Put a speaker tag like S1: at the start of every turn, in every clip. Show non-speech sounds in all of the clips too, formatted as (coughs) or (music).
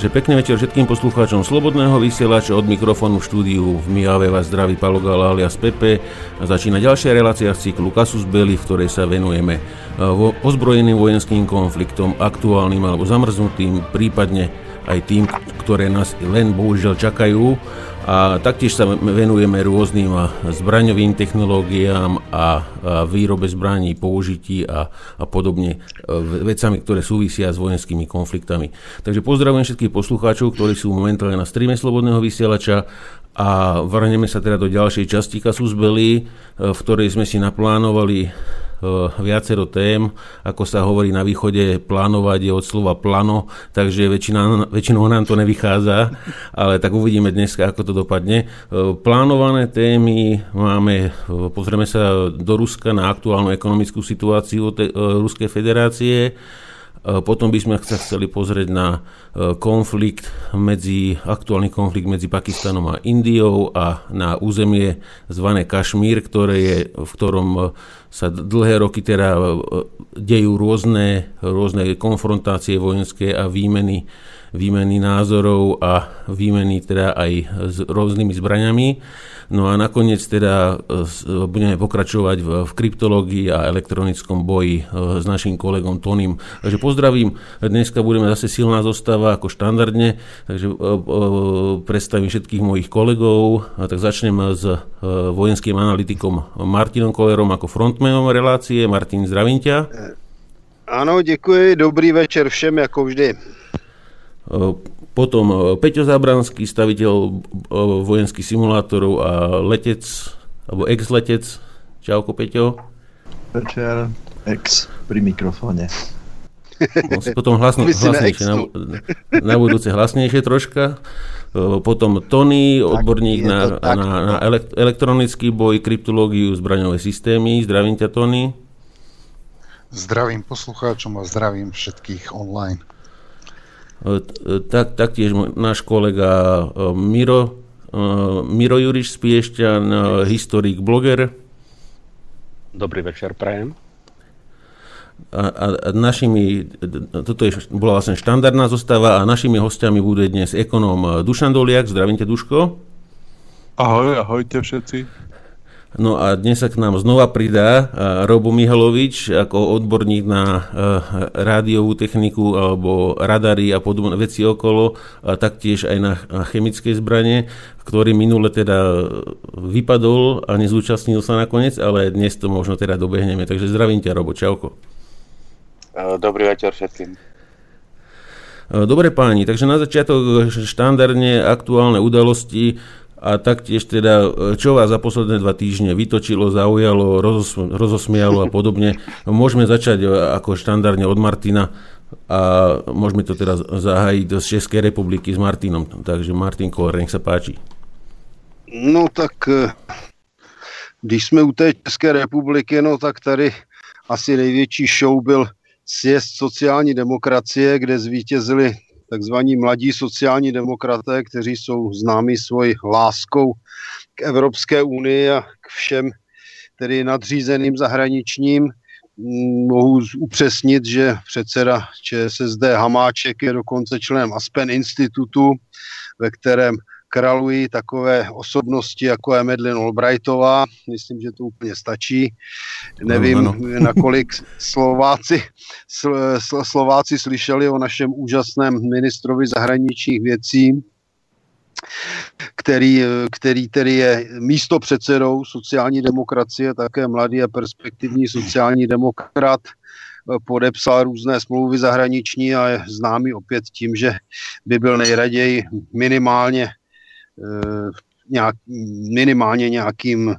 S1: Takže pekný večer všetkým poslucháčom Slobodného vysielača od mikrofónu v štúdiu v Mijave vás zdraví Palo Gala alias Pepe. A začína ďalšia relácia z cyklu Kasus Belli, v ktorej sa venujeme e, ozbrojeným vojenským konfliktom, aktuálnym alebo zamrznutým, prípadne aj tým, ktoré nás len bohužiaľ čakajú a taktiež sa venujeme rôznym zbraňovým technológiám a výrobe zbraní, použití a, a podobne e, vecami, ktoré súvisia s vojenskými konfliktami. Takže pozdravujem všetkých poslucháčov, ktorí sú momentálne na streame Slobodného vysielača a vrhneme sa teda do ďalšej časti Kasus Belli, e, v ktorej sme si naplánovali viacero tém, ako sa hovorí na východe, plánovať je od slova plano, takže väčšina, väčšinou nám to nevychádza, ale tak uvidíme dnes, ako to dopadne. Eh, plánované témy máme, eh, pozrieme sa do Ruska na aktuálnu ekonomickú situáciu Ruskej federácie, potom by sme sa chceli pozrieť na konflikt medzi, aktuálny konflikt medzi Pakistanom a Indiou a na územie zvané Kašmír, ktoré je, v ktorom sa dlhé roky teda e, dejú rôzne, rôzne konfrontácie vojenské a výmeny, výmeny názorov a výmeny teda aj s rôznymi zbraňami. No a nakoniec teda e, budeme pokračovať v, v kryptológii a elektronickom boji e, s našim kolegom Tonym. Takže pozdravím, dneska budeme zase silná zostava ako štandardne, takže e, predstavím všetkých mojich kolegov. A tak začnem s vojenským analytikom Martinom Kolerom ako frontmanom relácie. Martin, zdravím ťa.
S2: Ano, děkuji, dobrý večer všem, jako vždy.
S1: Potom e, Peťo Zábranský, staviteľ e, vojenských simulátorov a letec, alebo ex-letec. Čauko, Peťo.
S3: Večer, ex pri mikrofóne.
S1: On si potom hlasno, hlasnejšie, na, na budúce hlasnejšie troška. E, potom Tony, odborník tak, na, tak, na, na elektronický boj, kryptológiu, zbraňové systémy. Zdravím ťa, Tony.
S4: Zdravím poslucháčom a zdravím všetkých online.
S1: E, tak, taktiež náš kolega e, Miro, e, Miro Juriš Spiešťan, historik, bloger.
S5: Dobrý večer, prajem.
S1: A, a, a našimi, toto je, bola vlastne štandardná zostava a našimi hostiami bude dnes ekonóm Dušan Doliak. Zdravím ťa, Duško.
S6: Ahoj, ahojte všetci.
S1: No a dnes sa k nám znova pridá Robo Mihalovič ako odborník na rádiovú techniku alebo radary a podobné veci okolo, a taktiež aj na chemické zbranie, ktorý minule teda vypadol a nezúčastnil sa nakoniec, ale dnes to možno teda dobehneme. Takže zdravím ťa, Robo, čauko.
S5: Dobrý večer všetkým.
S1: Dobre páni, takže na začiatok štandardne aktuálne udalosti a taktiež teda, čo vás za posledné dva týždne vytočilo, zaujalo, rozosmialo a podobne. Môžeme začať e, ako štandardne od Martina a môžeme to teda zahájiť z Českej republiky s Martinom. Takže Martin Koller, nech sa páči.
S2: No tak, e, když jsme u té České republiky, no tak tady asi největší show byl sjezd sociální demokracie, kde zvítězili takzvaní mladí sociální demokraté, kteří jsou známí svojí láskou k Evropské unii a k všem tedy nadřízeným zahraničním. Mohu upřesnit, že předseda ČSSD Hamáček je dokonce členem Aspen institutu, ve kterém kralují takové osobnosti, jako je Medlin Albrightová. Myslím, že to úplně stačí. Nevím, ano, ano. nakolik Slováci, Slováci slyšeli o našem úžasném ministrovi zahraničních věcí, který, který tedy je místo předsedou sociální demokracie, také mladý a perspektivní sociální demokrat, podepsal různé smlouvy zahraniční a je známý opět tím, že by byl nejraději minimálně nějak, minimálně nějakým eh,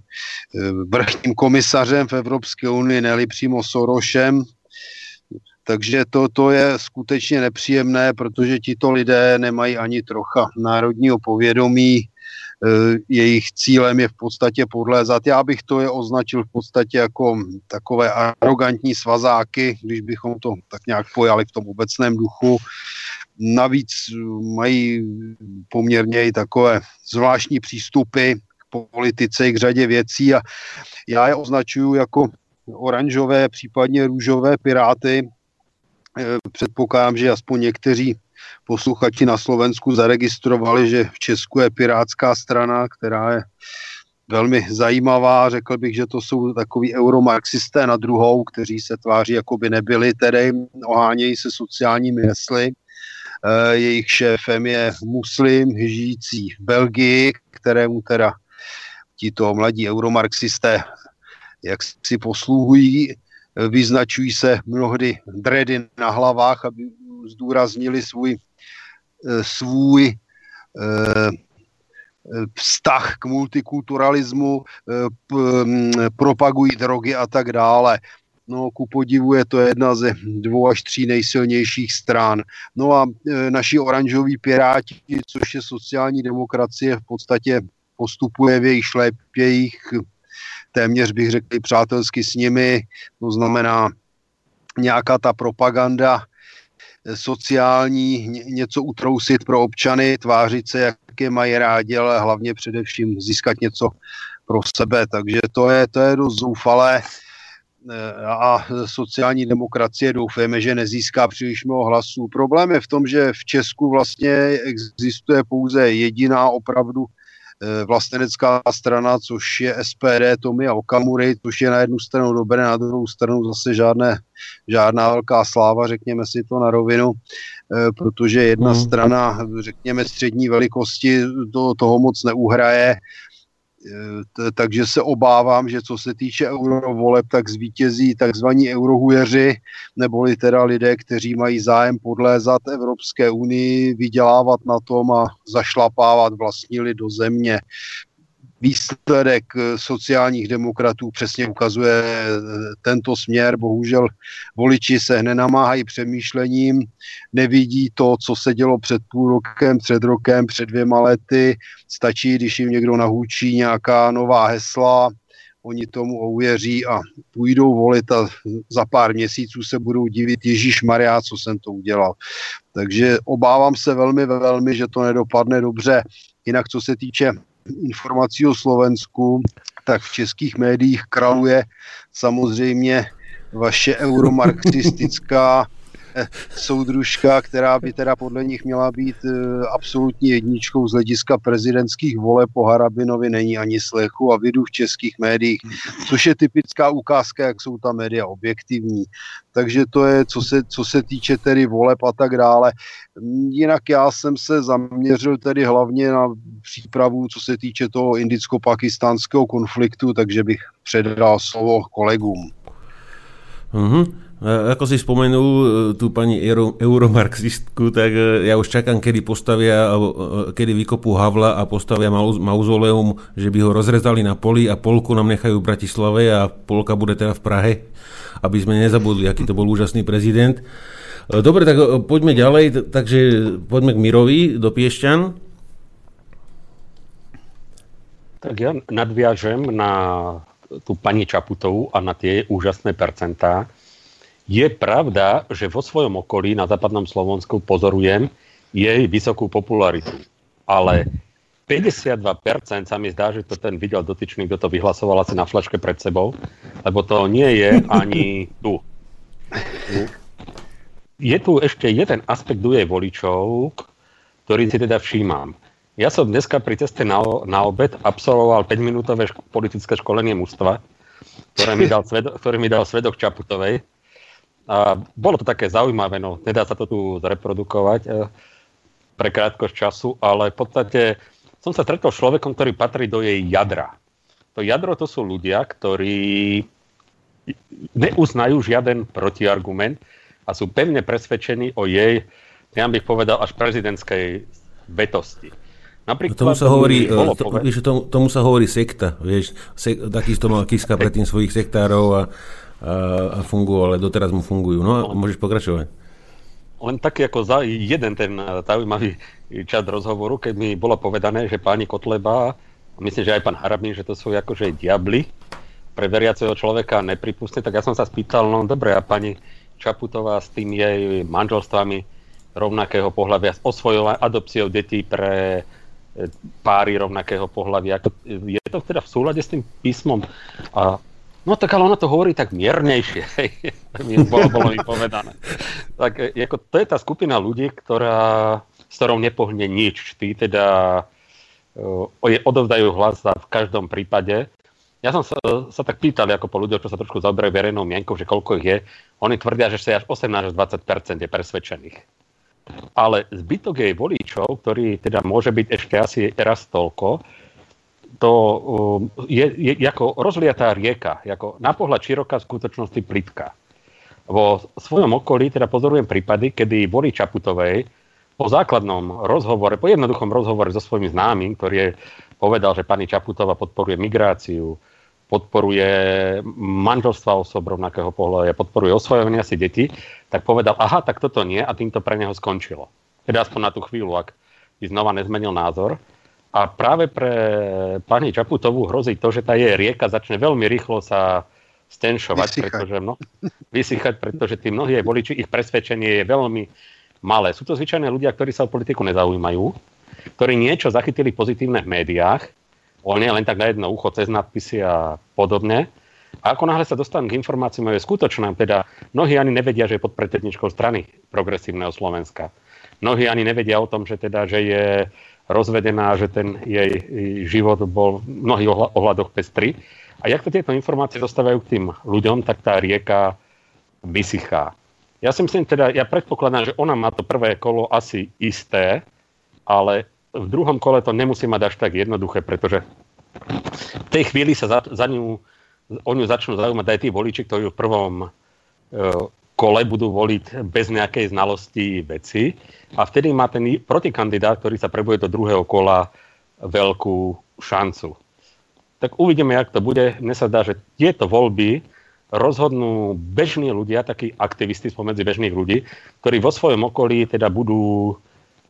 S2: vrchním komisařem v Evropské unii, neli přímo Sorošem. Takže to, to je skutečně nepříjemné, protože tito lidé nemají ani trocha národního povědomí, eh, jejich cílem je v podstatě podlézat. Já bych to je označil v podstatě jako takové arrogantní svazáky, když bychom to tak nějak pojali v tom obecném duchu. Navíc mají poměrně i takové zvláštní přístupy k politice i k řadě věcí a já je označuju jako oranžové, případně růžové piráty. Eh, předpokládám, že aspoň někteří posluchači na Slovensku zaregistrovali, že v Česku je pirátská strana, která je velmi zajímavá. Řekl bych, že to jsou takový euromarxisté na druhou, kteří se tváří, jako by nebyli, tedy ohánějí se sociálními hesly. E, jejich šéfem je muslim žijící v Belgii, kterému teda tito mladí euromarxisté jak si posluhují, vyznačují se mnohdy dredy na hlavách, aby zdůraznili svůj, eh, svůj eh, vztah k multikulturalismu, eh, mm, propagují drogy a tak dále. No, ku podivu je to jedna ze dvou až tří nejsilnějších strán. No a naši oranžoví piráti, což je sociální demokracie, v podstatě postupuje v jejich šlépějích téměř bych řekl přátelsky s nimi, to znamená nějaká ta propaganda eh, sociální, něco utrousit pro občany, tvářit se, jak je mají rádi, ale hlavně především získat něco pro sebe. Takže to je, to je dost zoufalé a sociální demokracie doufáme, že nezíská příliš mnoho hlasů. Problém je v tom, že v Česku vlastně existuje pouze jediná opravdu Eh, vlastenecká strana, což je SPD Tomy a Okamury, což je na jednu stranu dobré, na druhou stranu zase žádné, žádná velká sláva, řekněme si to na rovinu, eh, protože jedna hmm. strana, řekněme střední velikosti, do toho moc neuhraje, takže se obávám, že co se týče eurovoleb, tak zvítězí takzvaní eurohujeři, neboli teda lidé, kteří mají zájem podlézat Evropské unii, vydělávat na tom a zašlapávat vlastní lid do země výsledek eh, sociálních demokratů přesně ukazuje eh, tento směr. Bohužel voliči se nenamáhají přemýšlením, nevidí to, co se dělo před půl rokem, před rokem, před dvěma lety. Stačí, když jim někdo nahůčí nějaká nová hesla, oni tomu uvěří a půjdou volit a za pár měsíců se budou divit, Ježíš Maria, co jsem to udělal. Takže obávám se velmi, velmi, že to nedopadne dobře. Jinak, co se týče informací o Slovensku, tak v českých médiích kraluje samozřejmě vaše euromarxistická (laughs) soudružka, která by teda podle nich měla být eh, absolutní jedničkou z hlediska prezidentských voleb po Harabinovi není ani slechu a vidu v českých médiích, což je typická ukázka, jak jsou ta média objektivní. Takže to je, co se, co se týče tedy voleb a tak dále. Jinak já jsem se zaměřil tedy hlavně na přípravu, co se týče toho indicko-pakistánského konfliktu, takže bych předal slovo kolegům.
S1: Uh-huh. Ako si spomenul e, tú pani euro, euromarxistku, tak e, ja už čakám, kedy postavia, e, kedy vykopú Havla a postavia mauzoleum, že by ho rozrezali na poli a polku nám nechajú v Bratislave a polka bude teda v Prahe, aby sme nezabudli, aký to bol úžasný prezident. Dobre, tak poďme ďalej, takže poďme k Mirovi do Piešťan.
S5: Tak ja nadviažem na tú pani Čaputovú a na tie úžasné percentá. Je pravda, že vo svojom okolí na západnom Slovensku pozorujem jej vysokú popularitu. Ale 52% sa mi zdá, že to ten videl dotyčný, kto to vyhlasoval asi na flaške pred sebou, lebo to nie je ani tu. Je tu ešte jeden aspekt u jej voličov, ktorý si teda všímam. Ja som dneska pri ceste na, na obed absolvoval 5-minútové ško- politické školenie mústva, ktoré mi dal, svedok, ktorý mi dal svedok Čaputovej. A bolo to také zaujímavé, no nedá sa to tu zreprodukovať e, pre krátkosť času, ale v podstate som sa stretol s človekom, ktorý patrí do jej jadra. To jadro to sú ľudia, ktorí neuznajú žiaden protiargument a sú pevne presvedčení o jej, ja bych povedal, až prezidentskej vetosti.
S1: Napríklad, tomu sa hovorí, to, vieš, tomu, tomu sa hovorí sekta, vieš, se, takisto mal Kiska predtým svojich sektárov a fungujú, ale doteraz mu fungujú. No a môžeš pokračovať.
S5: Len taký ako za jeden ten zaujímavý čas rozhovoru, keď mi bolo povedané, že páni Kotleba, myslím, že aj pán Harabín, že to sú akože diabli pre veriaceho človeka nepripustné, tak ja som sa spýtal, no dobre, a pani Čaputová s tým jej manželstvami rovnakého pohľavia, s osvojou adopciou detí pre páry rovnakého pohľavia. Je to teda v súlade s tým písmom? A No tak ale ona to hovorí tak miernejšie, bolo, bolo mi povedané. Tak e, ako, to je tá skupina ľudí, ktorá, s ktorou nepohne nič. Tí teda uh, odovzdajú hlas v každom prípade. Ja som sa, sa tak pýtal ako po ľuďoch, čo sa trošku zaoberajú verejnou mienkou, že koľko ich je. Oni tvrdia, že až 18 až 20 je presvedčených. Ale zbytok jej voličov, ktorý teda môže byť ešte asi raz toľko, to um, je, je ako rozliatá rieka, ako na pohľad široká v skutočnosti plitká. Vo svojom okolí teda pozorujem prípady, kedy Bori Čaputovej po základnom rozhovore, po jednoduchom rozhovore so svojimi známym, ktorý je povedal, že pani Čaputová podporuje migráciu, podporuje manželstva osob rovnakého pohľadu, podporuje osvojovania si detí, tak povedal, aha, tak toto nie a týmto pre neho skončilo. Teda aspoň na tú chvíľu, ak by znova nezmenil názor. A práve pre pani Čaputovú hrozí to, že tá jej rieka začne veľmi rýchlo sa stenšovať, vysychať. pretože, no, vysychať, pretože tí mnohí jej voliči, ich presvedčenie je veľmi malé. Sú to zvyčajne ľudia, ktorí sa o politiku nezaujímajú, ktorí niečo zachytili pozitívne v médiách, oni len tak na jedno ucho cez nadpisy a podobne. A ako náhle sa dostanú k informáciám, je skutočná, teda mnohí ani nevedia, že je pod predsedničkou strany progresívneho Slovenska. Mnohí ani nevedia o tom, že teda, že je rozvedená, že ten jej život bol v mnohých ohľadoch pestrý. A jak to tieto informácie dostávajú k tým ľuďom, tak tá rieka vysychá. Ja si myslím teda, ja predpokladám, že ona má to prvé kolo asi isté, ale v druhom kole to nemusí mať až tak jednoduché, pretože v tej chvíli sa za, za ňu, o ňu začnú zaujímať aj tí voliči, ktorí v prvom e, kole budú voliť bez nejakej znalosti veci a vtedy má ten protikandidát, ktorý sa prebuje do druhého kola, veľkú šancu. Tak uvidíme, jak to bude. Mne sa zdá, že tieto voľby rozhodnú bežní ľudia, takí aktivisti spomedzi bežných ľudí, ktorí vo svojom okolí teda budú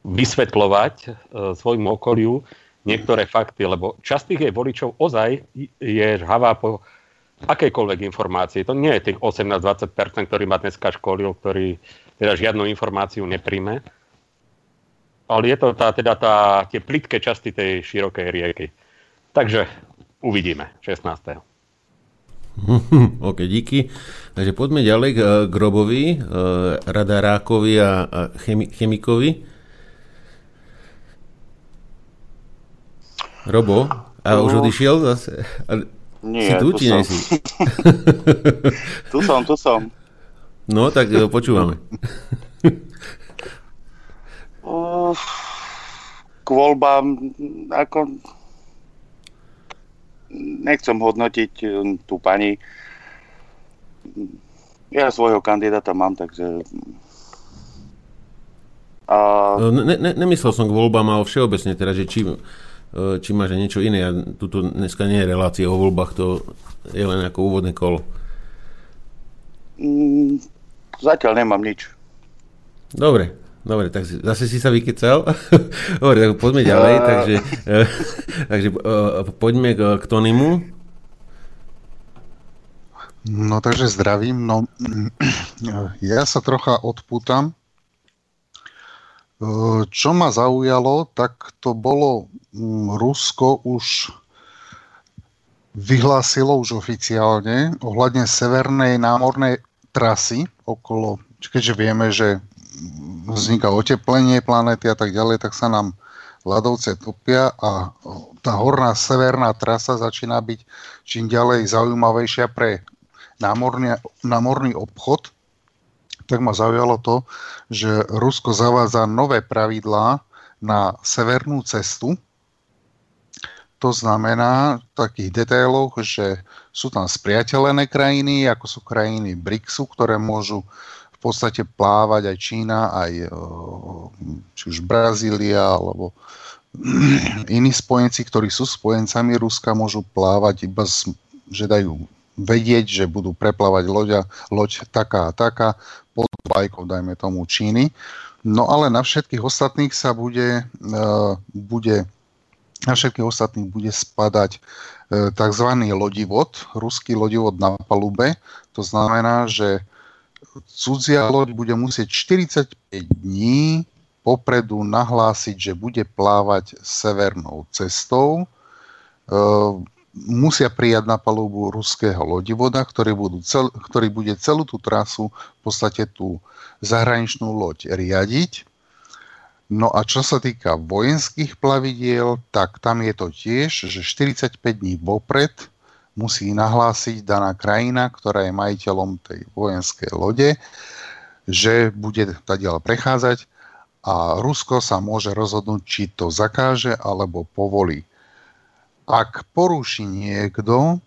S5: vysvetľovať e, svojmu okoliu niektoré fakty, lebo časť tých jej voličov ozaj je žhavá po akejkoľvek informácie. To nie je tých 18-20%, ktorý ma dneska školil, ktorý teda žiadnu informáciu nepríjme. Ale je to tá, teda tá, tie plitké časti tej širokej rieky. Takže uvidíme 16. (laughs)
S1: OK, díky. Takže poďme ďalej k, k Robovi, e, radarákovi a, a chemi, chemikovi. Robo, a už odišiel zase?
S7: Nie,
S1: si tu,
S7: tu
S1: či
S7: som.
S1: si? (laughs)
S7: tu som, tu som.
S1: No, tak e, počúvame.
S7: K voľbám, ako nechcem hodnotiť e, tú pani. Ja svojho kandidáta mám, takže...
S1: A... Ne, ne, nemyslel som k voľbám, ale všeobecne teda, že či E, či máš niečo iné. A tuto dneska nie je relácia o voľbách, to je len ako úvodné kolo.
S7: Mm, zatiaľ nemám nič.
S1: Dobre, dobre, tak zase si sa vykecal. (laughs) dobre, tak poďme ďalej. Uh... Takže, uh, (laughs) takže uh, poďme k, k Tonimu.
S4: No takže zdravím. No, (clears throat) ja sa trocha odpútam čo ma zaujalo, tak to bolo mm, Rusko už vyhlásilo už oficiálne ohľadne severnej námornej trasy okolo, keďže vieme, že vzniká oteplenie planéty a tak ďalej, tak sa nám ľadovce topia a tá horná severná trasa začína byť čím ďalej zaujímavejšia pre námorný, námorný obchod tak ma zaujalo to, že Rusko zavádza nové pravidlá na severnú cestu. To znamená v takých detailoch, že sú tam spriateľené krajiny, ako sú krajiny BRICSu, ktoré môžu v podstate plávať aj Čína, aj či už Brazília, alebo (clears throat) iní spojenci, ktorí sú spojencami Ruska, môžu plávať iba, z, že dajú vedieť, že budú preplávať loďa, loď taká a taká pod vlajkou, dajme tomu Číny. No ale na všetkých ostatných sa bude, uh, bude na všetkých ostatných bude spadať uh, tzv. lodivod, ruský lodivod na palube. To znamená, že cudzia loď bude musieť 45 dní popredu nahlásiť, že bude plávať severnou cestou. Musia prijať na palubu ruského lodivoda, ktorý, budú cel, ktorý bude celú tú trasu, v podstate tú zahraničnú loď riadiť. No a čo sa týka vojenských plavidiel, tak tam je to tiež, že 45 dní vopred musí nahlásiť daná krajina, ktorá je majiteľom tej vojenskej lode, že bude tadiaľ prechádzať a Rusko sa môže rozhodnúť, či to zakáže alebo povolí. Ak poruší niekto e,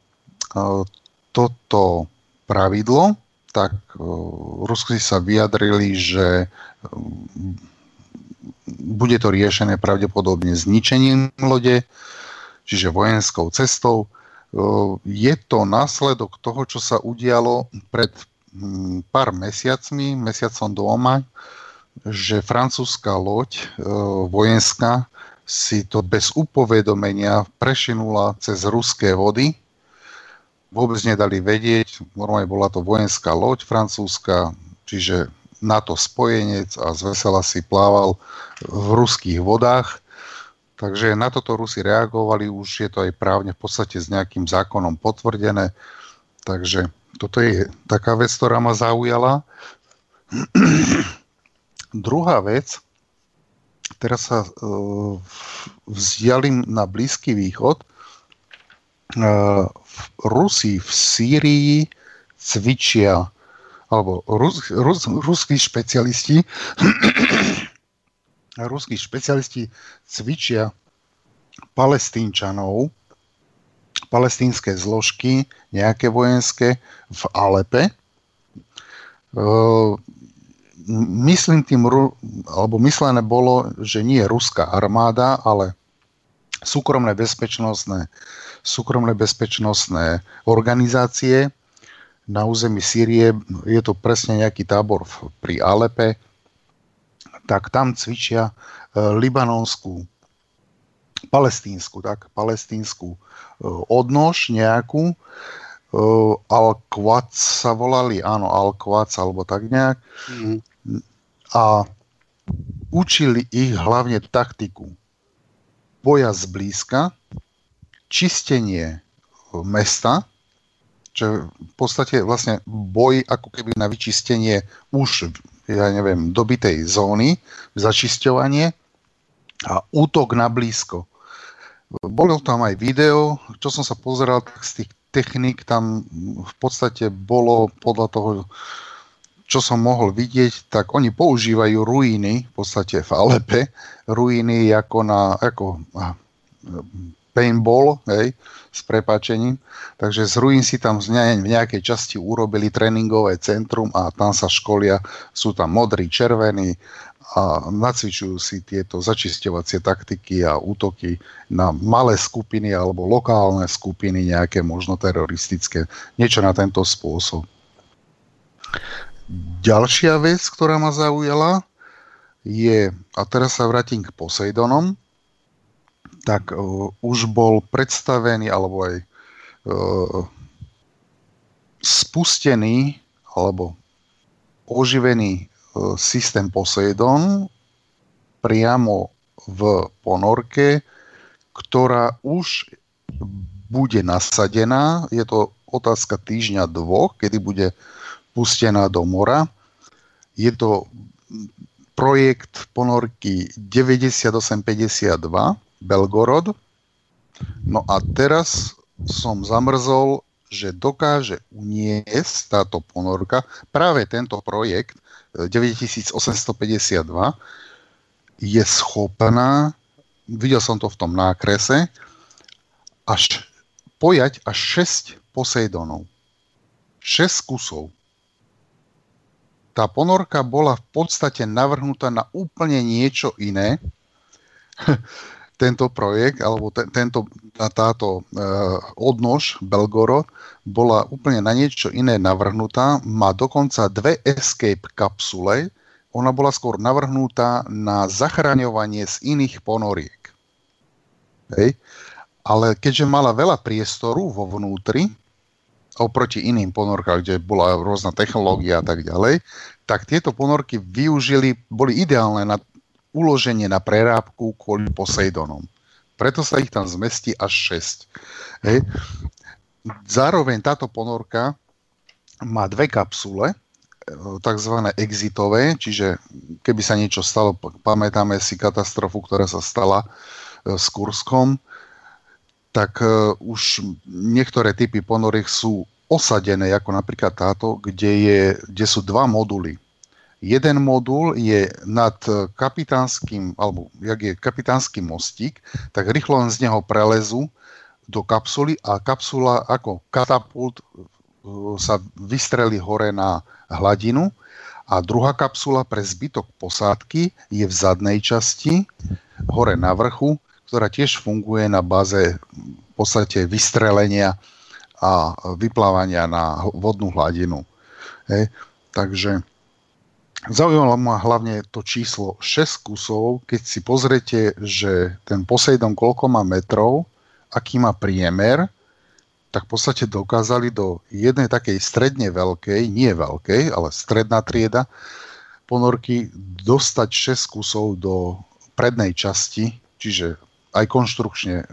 S4: toto pravidlo, tak e, Rusi sa vyjadrili, že e, bude to riešené pravdepodobne zničením lode, čiže vojenskou cestou. Je to následok toho, čo sa udialo pred pár mesiacmi, mesiacom doma, že francúzska loď vojenská si to bez upovedomenia prešinula cez ruské vody. Vôbec nedali vedieť, normálne bola to vojenská loď francúzska, čiže NATO spojenec a zvesela si plával v ruských vodách. Takže na toto Rusi reagovali, už je to aj právne v podstate s nejakým zákonom potvrdené. Takže toto je taká vec, ktorá ma zaujala. (clears throat) Druhá vec, teraz sa uh, vzdialím na Blízky východ. Uh, Rusi v Sýrii cvičia, alebo rus, rus, ruskí špecialisti (coughs) ruskí špecialisti cvičia palestínčanov, palestínske zložky, nejaké vojenské v Alepe. Myslím tým, alebo myslené bolo, že nie ruská armáda, ale súkromné bezpečnostné, súkromné bezpečnostné organizácie na území Sýrie, je to presne nejaký tábor pri Alepe, tak tam cvičia e, libanonskú, palestínsku, tak, palestínsku e, odnož nejakú, e, Al-Quac sa volali, áno, Al-Quac alebo tak nejak. Mm a učili ich hlavne taktiku boja zblízka, čistenie mesta, čo v podstate vlastne boj ako keby na vyčistenie už, ja neviem, dobitej zóny, začisťovanie a útok na blízko. Bolo tam aj video, čo som sa pozeral, tak z tých technik tam v podstate bolo podľa toho, čo som mohol vidieť, tak oni používajú ruiny, v podstate v Alepe, ruiny ako na ako paintball, hej, s prepáčením. Takže z ruín si tam v nejakej časti urobili tréningové centrum a tam sa školia, sú tam modrí, červení a nacvičujú si tieto začisťovacie taktiky a útoky na malé skupiny alebo lokálne skupiny, nejaké možno teroristické, niečo na tento spôsob. Ďalšia vec, ktorá ma zaujala, je, a teraz sa vrátim k Poseidonom, tak uh, už bol predstavený, alebo aj uh, spustený, alebo oživený uh, systém Poseidon priamo v ponorke, ktorá už bude nasadená. Je to otázka týždňa dvoch, kedy bude pustená do mora. Je to projekt ponorky 9852 Belgorod. No a teraz som zamrzol, že dokáže uniesť táto ponorka, práve tento projekt 9852 je schopná, videl som to v tom nákrese, až pojať až 6 Poseidonov. 6 kusov tá ponorka bola v podstate navrhnutá na úplne niečo iné. (laughs) tento projekt, alebo te, tento, tá, táto e, odnož Belgorod bola úplne na niečo iné navrhnutá. Má dokonca dve escape kapsule. Ona bola skôr navrhnutá na zachraňovanie z iných ponoriek. Hej. Ale keďže mala veľa priestoru vo vnútri, oproti iným ponorkám, kde bola rôzna technológia a tak ďalej, tak tieto ponorky využili, boli ideálne na uloženie na prerábku kvôli Poseidonom. Preto sa ich tam zmestí až 6. Hej. Zároveň táto ponorka má dve kapsule, e, tzv. exitové, čiže keby sa niečo stalo, pamätáme si katastrofu, ktorá sa stala e, s Kurskom, tak e, už niektoré typy ponoriek sú osadené, ako napríklad táto, kde, je, kde sú dva moduly. Jeden modul je nad kapitánskym, alebo jak je kapitánsky mostík, tak rýchlo len z neho prelezu do kapsuly a kapsula ako katapult uh, sa vystreli hore na hladinu a druhá kapsula pre zbytok posádky je v zadnej časti, hore na vrchu, ktorá tiež funguje na báze v podstate vystrelenia a vyplávania na vodnú hladinu. Hej. Takže Zaujímalo ma hlavne to číslo 6 kusov, keď si pozriete, že ten Poseidon koľko má metrov, aký má priemer, tak v podstate dokázali do jednej takej stredne veľkej, nie veľkej, ale stredná trieda ponorky dostať 6 kusov do prednej časti, čiže aj konštrukčne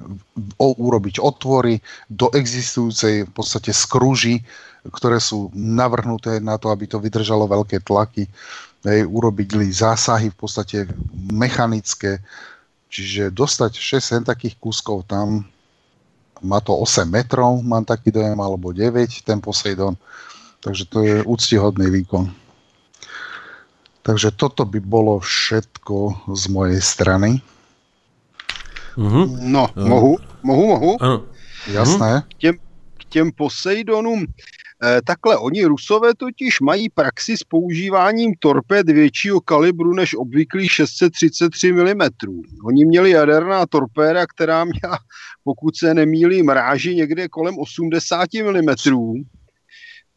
S4: urobiť otvory do existujúcej v podstate skruži, ktoré sú navrhnuté na to, aby to vydržalo veľké tlaky. Hej, urobili zásahy v podstate mechanické, čiže dostať 6 takých kúskov tam, má to 8 metrov, mám taký dojem, alebo 9, ten Poseidon, takže to je úctihodný výkon. Takže toto by bolo všetko z mojej strany.
S2: Uh-huh. No, uh. mohu, mohu, mohu.
S1: Áno.
S4: Jasné.
S2: K těm, k těm Poseidonům Eh, takhle, oni Rusové totiž mají praxi s používáním torpéd většího kalibru než obvyklý 633 mm. Oni měli jaderná torpéda, která měla, pokud se nemýlím, ráži někde kolem 80 mm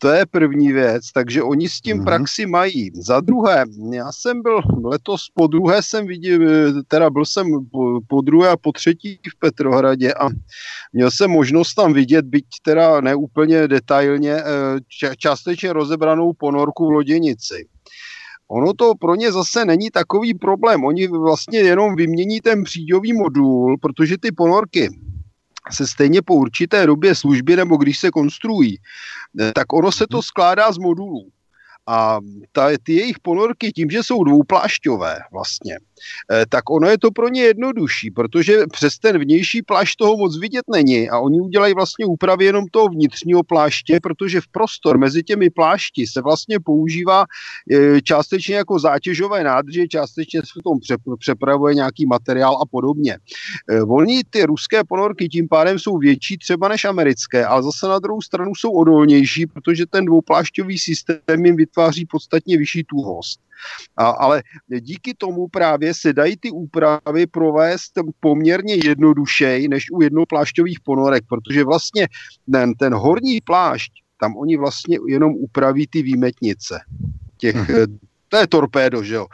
S2: to je první věc, takže oni s tím mm-hmm. praxi mají. Za druhé, já jsem byl letos po druhé jsem viděl, teda byl jsem po, po druhé a po třetí v Petrohradě a měl jsem možnost tam vidět, byť teda neúplně detailně, eh, částečně rozebranou ponorku v loděnici. Ono to pro ně zase není takový problém. Oni vlastně jenom vymění ten příďový modul, protože ty ponorky se stejně po určité době služby nebo když se konstruují, eh, tak ono se to mhm. skládá z modulů. A ta, ty jejich ponorky, tím, že jsou dvouplášťové vlastně, tak ono je to pro ně jednodušší, protože přes ten vnější plášť toho moc vidět není a oni udělají vlastně úpravy jenom toho vnitřního pláště, protože v prostor mezi těmi plášti se vlastně používá eh, částečně jako zátěžové nádrže, částečně se v tom přepravuje nějaký materiál a podobně. Eh, Volní ty ruské ponorky tím pádem jsou větší třeba než americké, ale zase na druhou stranu jsou odolnější, protože ten dvouplášťový systém jim vytváří podstatně vyšší tuhost. A, ale díky tomu právě se dají ty úpravy provést poměrně jednodušej než u jednoplášťových ponorek, protože vlastně ten, ten horní plášť, tam oni vlastně jenom upraví ty výmetnice. Těch, hmm. To je torpédo, že jo.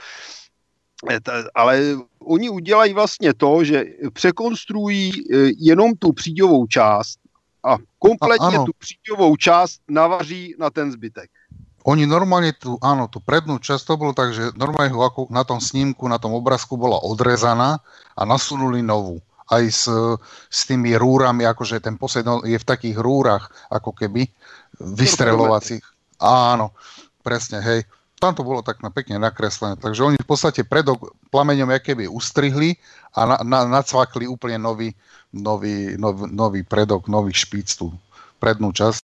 S2: E, ale oni udělají vlastně to, že překonstruují e, jenom tu příďovou část a kompletně a, tu příďovou část navaří na ten zbytek.
S4: Oni normálne tu, áno, tú prednú časť to bolo tak, že normálne ako na tom snímku, na tom obrázku bola odrezaná a nasunuli novú. Aj s, s tými rúrami, akože ten Poseidon je v takých rúrach, ako keby, vystrelovacích. Áno, presne, hej. Tam to bolo tak na pekne nakreslené. Takže oni v podstate predok plameňom keby ustrihli a na, na, nacvakli úplne nový, nový, nový, nový predok, nový špíc tú prednú časť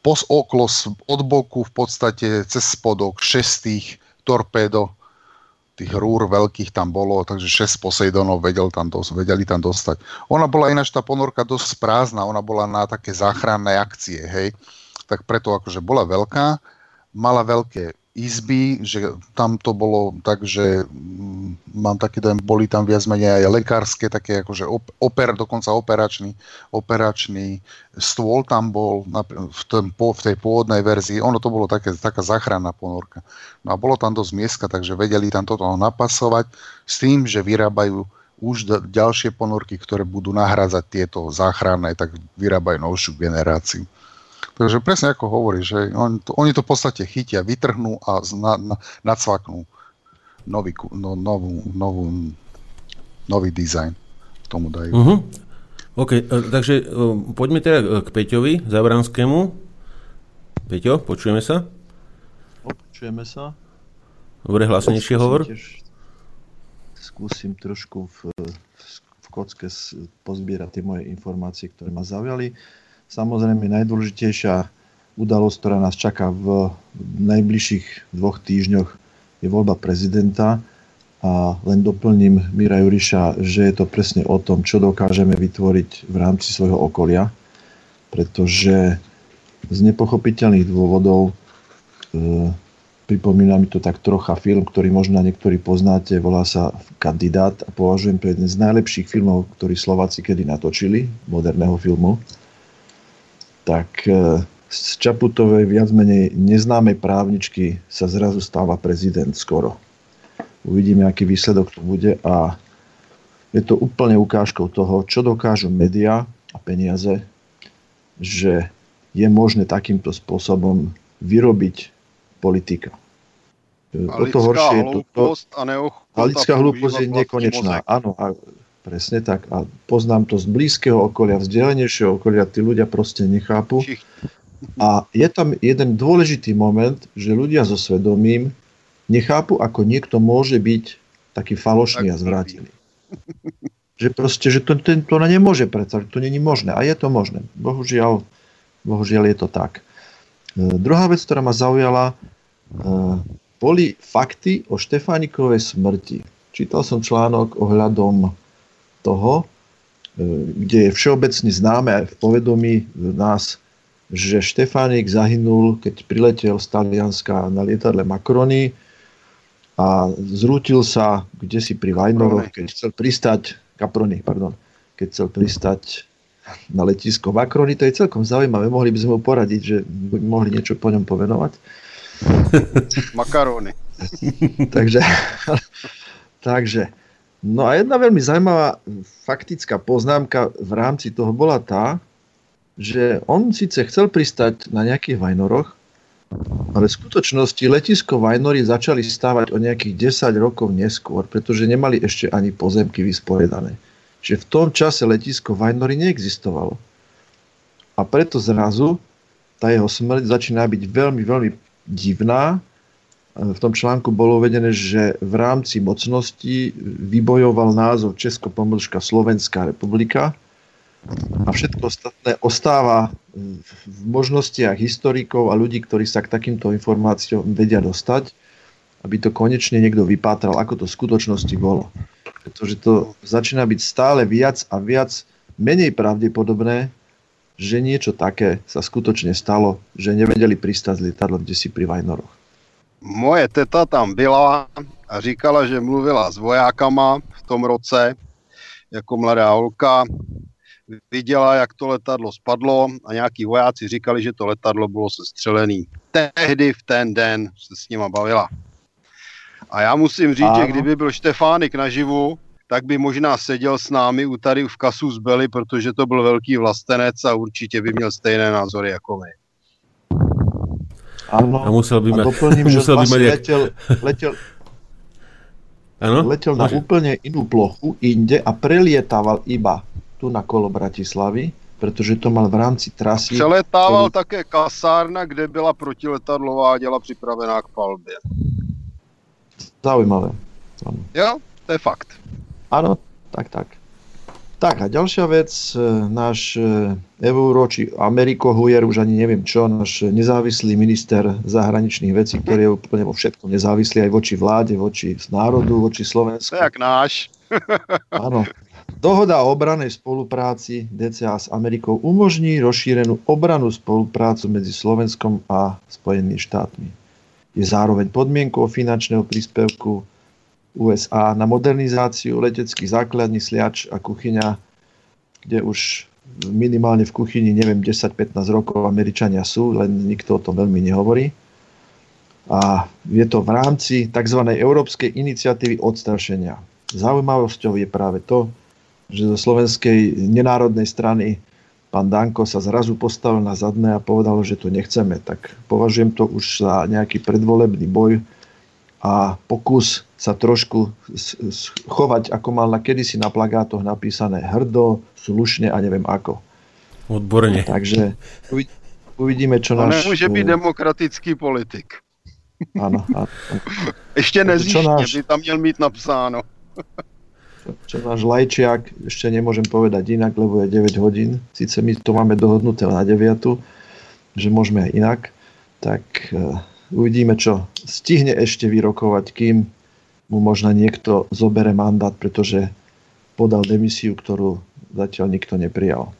S4: pos oklos od boku v podstate cez spodok šestých torpédo tých rúr veľkých tam bolo, takže 6 Poseidonov vedel tam dos- vedeli tam dostať. Ona bola ináč tá ponorka dosť prázdna, ona bola na také záchranné akcie, hej. Tak preto akože bola veľká, mala veľké izby, že tam to bolo tak, že mm, mám taký dojem, boli tam viac menej aj lekárske, také akože oper, dokonca operačný, operačný stôl tam bol v, tom, v tej pôvodnej verzii, ono to bolo také, taká záchranná ponorka. No a bolo tam dosť mieska, takže vedeli tam toto napasovať s tým, že vyrábajú už ďalšie ponorky, ktoré budú nahrádzať tieto záchranné, tak vyrábajú novšiu generáciu. Takže presne ako hovorí, že oni to, oni to v podstate chytia, vytrhnú a na, na, nacvaknú nový, no, novú, novú, nový dizajn. tomu dajú.
S1: Uh-huh. OK, e, takže e, poďme teda k Peťovi Zabranskému. Peťo, počujeme sa?
S3: Počujeme sa.
S1: Dobre, hlasnejšie hovor.
S3: Tiež skúsim trošku v, v kocke pozbierať tie moje informácie, ktoré ma zaujali. Samozrejme, najdôležitejšia udalosť, ktorá nás čaká v najbližších dvoch týždňoch, je voľba prezidenta. A len doplním Mira Juriša, že je to presne o tom, čo dokážeme vytvoriť v rámci svojho okolia, pretože z nepochopiteľných dôvodov e, pripomína mi to tak trocha film, ktorý možno niektorí poznáte, volá sa Kandidát a považujem to jeden z najlepších filmov, ktorý Slováci kedy natočili, moderného filmu. Tak e, z Čaputovej viac menej neznámej právničky sa zrazu stáva prezident skoro. Uvidíme, aký výsledok to bude a je to úplne ukážkou toho, čo dokážu médiá a peniaze, že je možné takýmto spôsobom vyrobiť politika. E,
S2: A
S3: O to horšie je to,
S2: a
S3: a lidská hlúposť je nekonečná.
S2: mozek.
S3: Áno, a presne tak. A poznám to z blízkeho okolia, vzdialenejšieho okolia. Tí ľudia proste nechápu. A je tam jeden dôležitý moment, že ľudia so svedomím nechápu, ako niekto môže byť taký falošný a zvrátený. (laughs) Že proste, že to, ten, to nemôže predsa, to není možné. A je to možné. Bohužiaľ, bohužiaľ je to tak. E, druhá vec, ktorá ma zaujala, e, boli fakty o Štefánikovej smrti. Čítal som článok ohľadom toho, e, kde je všeobecne známe aj v povedomí nás, že Štefánik zahynul, keď priletel z Talianska na lietadle Makrony a zrútil sa kde si pri Vajnoroch, keď chcel pristať, Kaprony, pardon, keď chcel pristať na letisko Makrony. To je celkom zaujímavé, mohli by sme mu poradiť, že by mohli niečo po ňom povenovať.
S2: Makaróny. (laughs)
S3: takže, (laughs) takže, no a jedna veľmi zaujímavá faktická poznámka v rámci toho bola tá, že on síce chcel pristať na nejakých Vajnoroch, ale v skutočnosti letisko Vajnory začali stávať o nejakých 10 rokov neskôr, pretože nemali ešte ani pozemky vysporiadané. Čiže v tom čase letisko Vajnory neexistovalo. A preto zrazu tá jeho smrť začína byť veľmi, veľmi divná. V tom článku bolo uvedené, že v rámci mocnosti vybojoval názov Česko-Pomlčka Slovenská republika a všetko ostatné ostáva v možnostiach historikov a ľudí, ktorí sa k takýmto informáciám vedia dostať, aby to konečne niekto vypátral, ako to v skutočnosti bolo. Pretože to začína byť stále viac a viac menej pravdepodobné, že niečo také sa skutočne stalo, že nevedeli pristať s lietadlom kde si pri Vajnoroch.
S2: Moje teta tam byla a říkala, že mluvila s vojákama v tom roce jako mladá holka. Viděla, jak to letadlo spadlo a nějaký vojáci říkali, že to letadlo bylo sestřelený. Tehdy v ten den se s nima bavila. A já musím říct,
S3: Ano.
S2: že kdyby byl Štefánik naživu, tak by možná seděl s námi u tady v kasu z Bely, protože to byl velký vlastenec a určitě by měl stejné názory jako my.
S3: Áno,
S1: A musel by
S3: a
S1: mať-
S3: doplním, (laughs) že
S1: musel by
S3: vlastne
S1: mať
S3: letel, letel,
S1: Áno?
S3: letel na
S1: Môže.
S3: úplne inú plochu inde a prelietaval iba tu na kolo Bratislavy, pretože to mal v rámci trasy.
S2: Přeletával
S3: Který-
S2: také kasárna, kde byla protiletadlová děla připravená k palbě.
S3: Zaujímavé. Áno.
S2: Jo, to je fakt.
S3: Áno, tak, tak. Tak a ďalšia vec, e, náš e, Euro, či Ameriko Hujer, už ani neviem čo, náš nezávislý minister zahraničných vecí, ktorý je úplne vo všetkom nezávislý aj voči vláde, voči národu, voči Slovensku.
S2: jak náš. (laughs)
S3: Áno. Dohoda o obranej spolupráci DCA s Amerikou umožní rozšírenú obranú spoluprácu medzi Slovenskom a Spojenými štátmi. Je zároveň podmienkou finančného príspevku USA na modernizáciu leteckých základní Sliač a Kuchyňa, kde už minimálne v kuchyni, neviem, 10-15 rokov Američania sú, len nikto o tom veľmi nehovorí. A je to v rámci tzv. Európskej iniciatívy odstrašenia. Zaujímavosťou je práve to, že zo slovenskej nenárodnej strany pán Danko sa zrazu postavil na zadné a povedal, že to nechceme. Tak považujem to už za nejaký predvolebný boj a pokus sa trošku chovať, ako mal na kedysi na plagátoch napísané hrdo, slušne a neviem ako.
S1: Odborne.
S3: Takže uvidíme, čo
S2: náš...
S3: nemôže
S2: byť demokratický politik.
S3: Áno.
S2: Ešte náš... by tam měl mít napsáno.
S3: čo náš lajčiak, ešte nemôžem povedať inak, lebo je 9 hodín. Sice my to máme dohodnuté na 9, že môžeme aj inak. Tak uh, uvidíme, čo stihne ešte vyrokovať, kým mu možno niekto zobere mandát, pretože podal demisiu, ktorú zatiaľ nikto neprijal.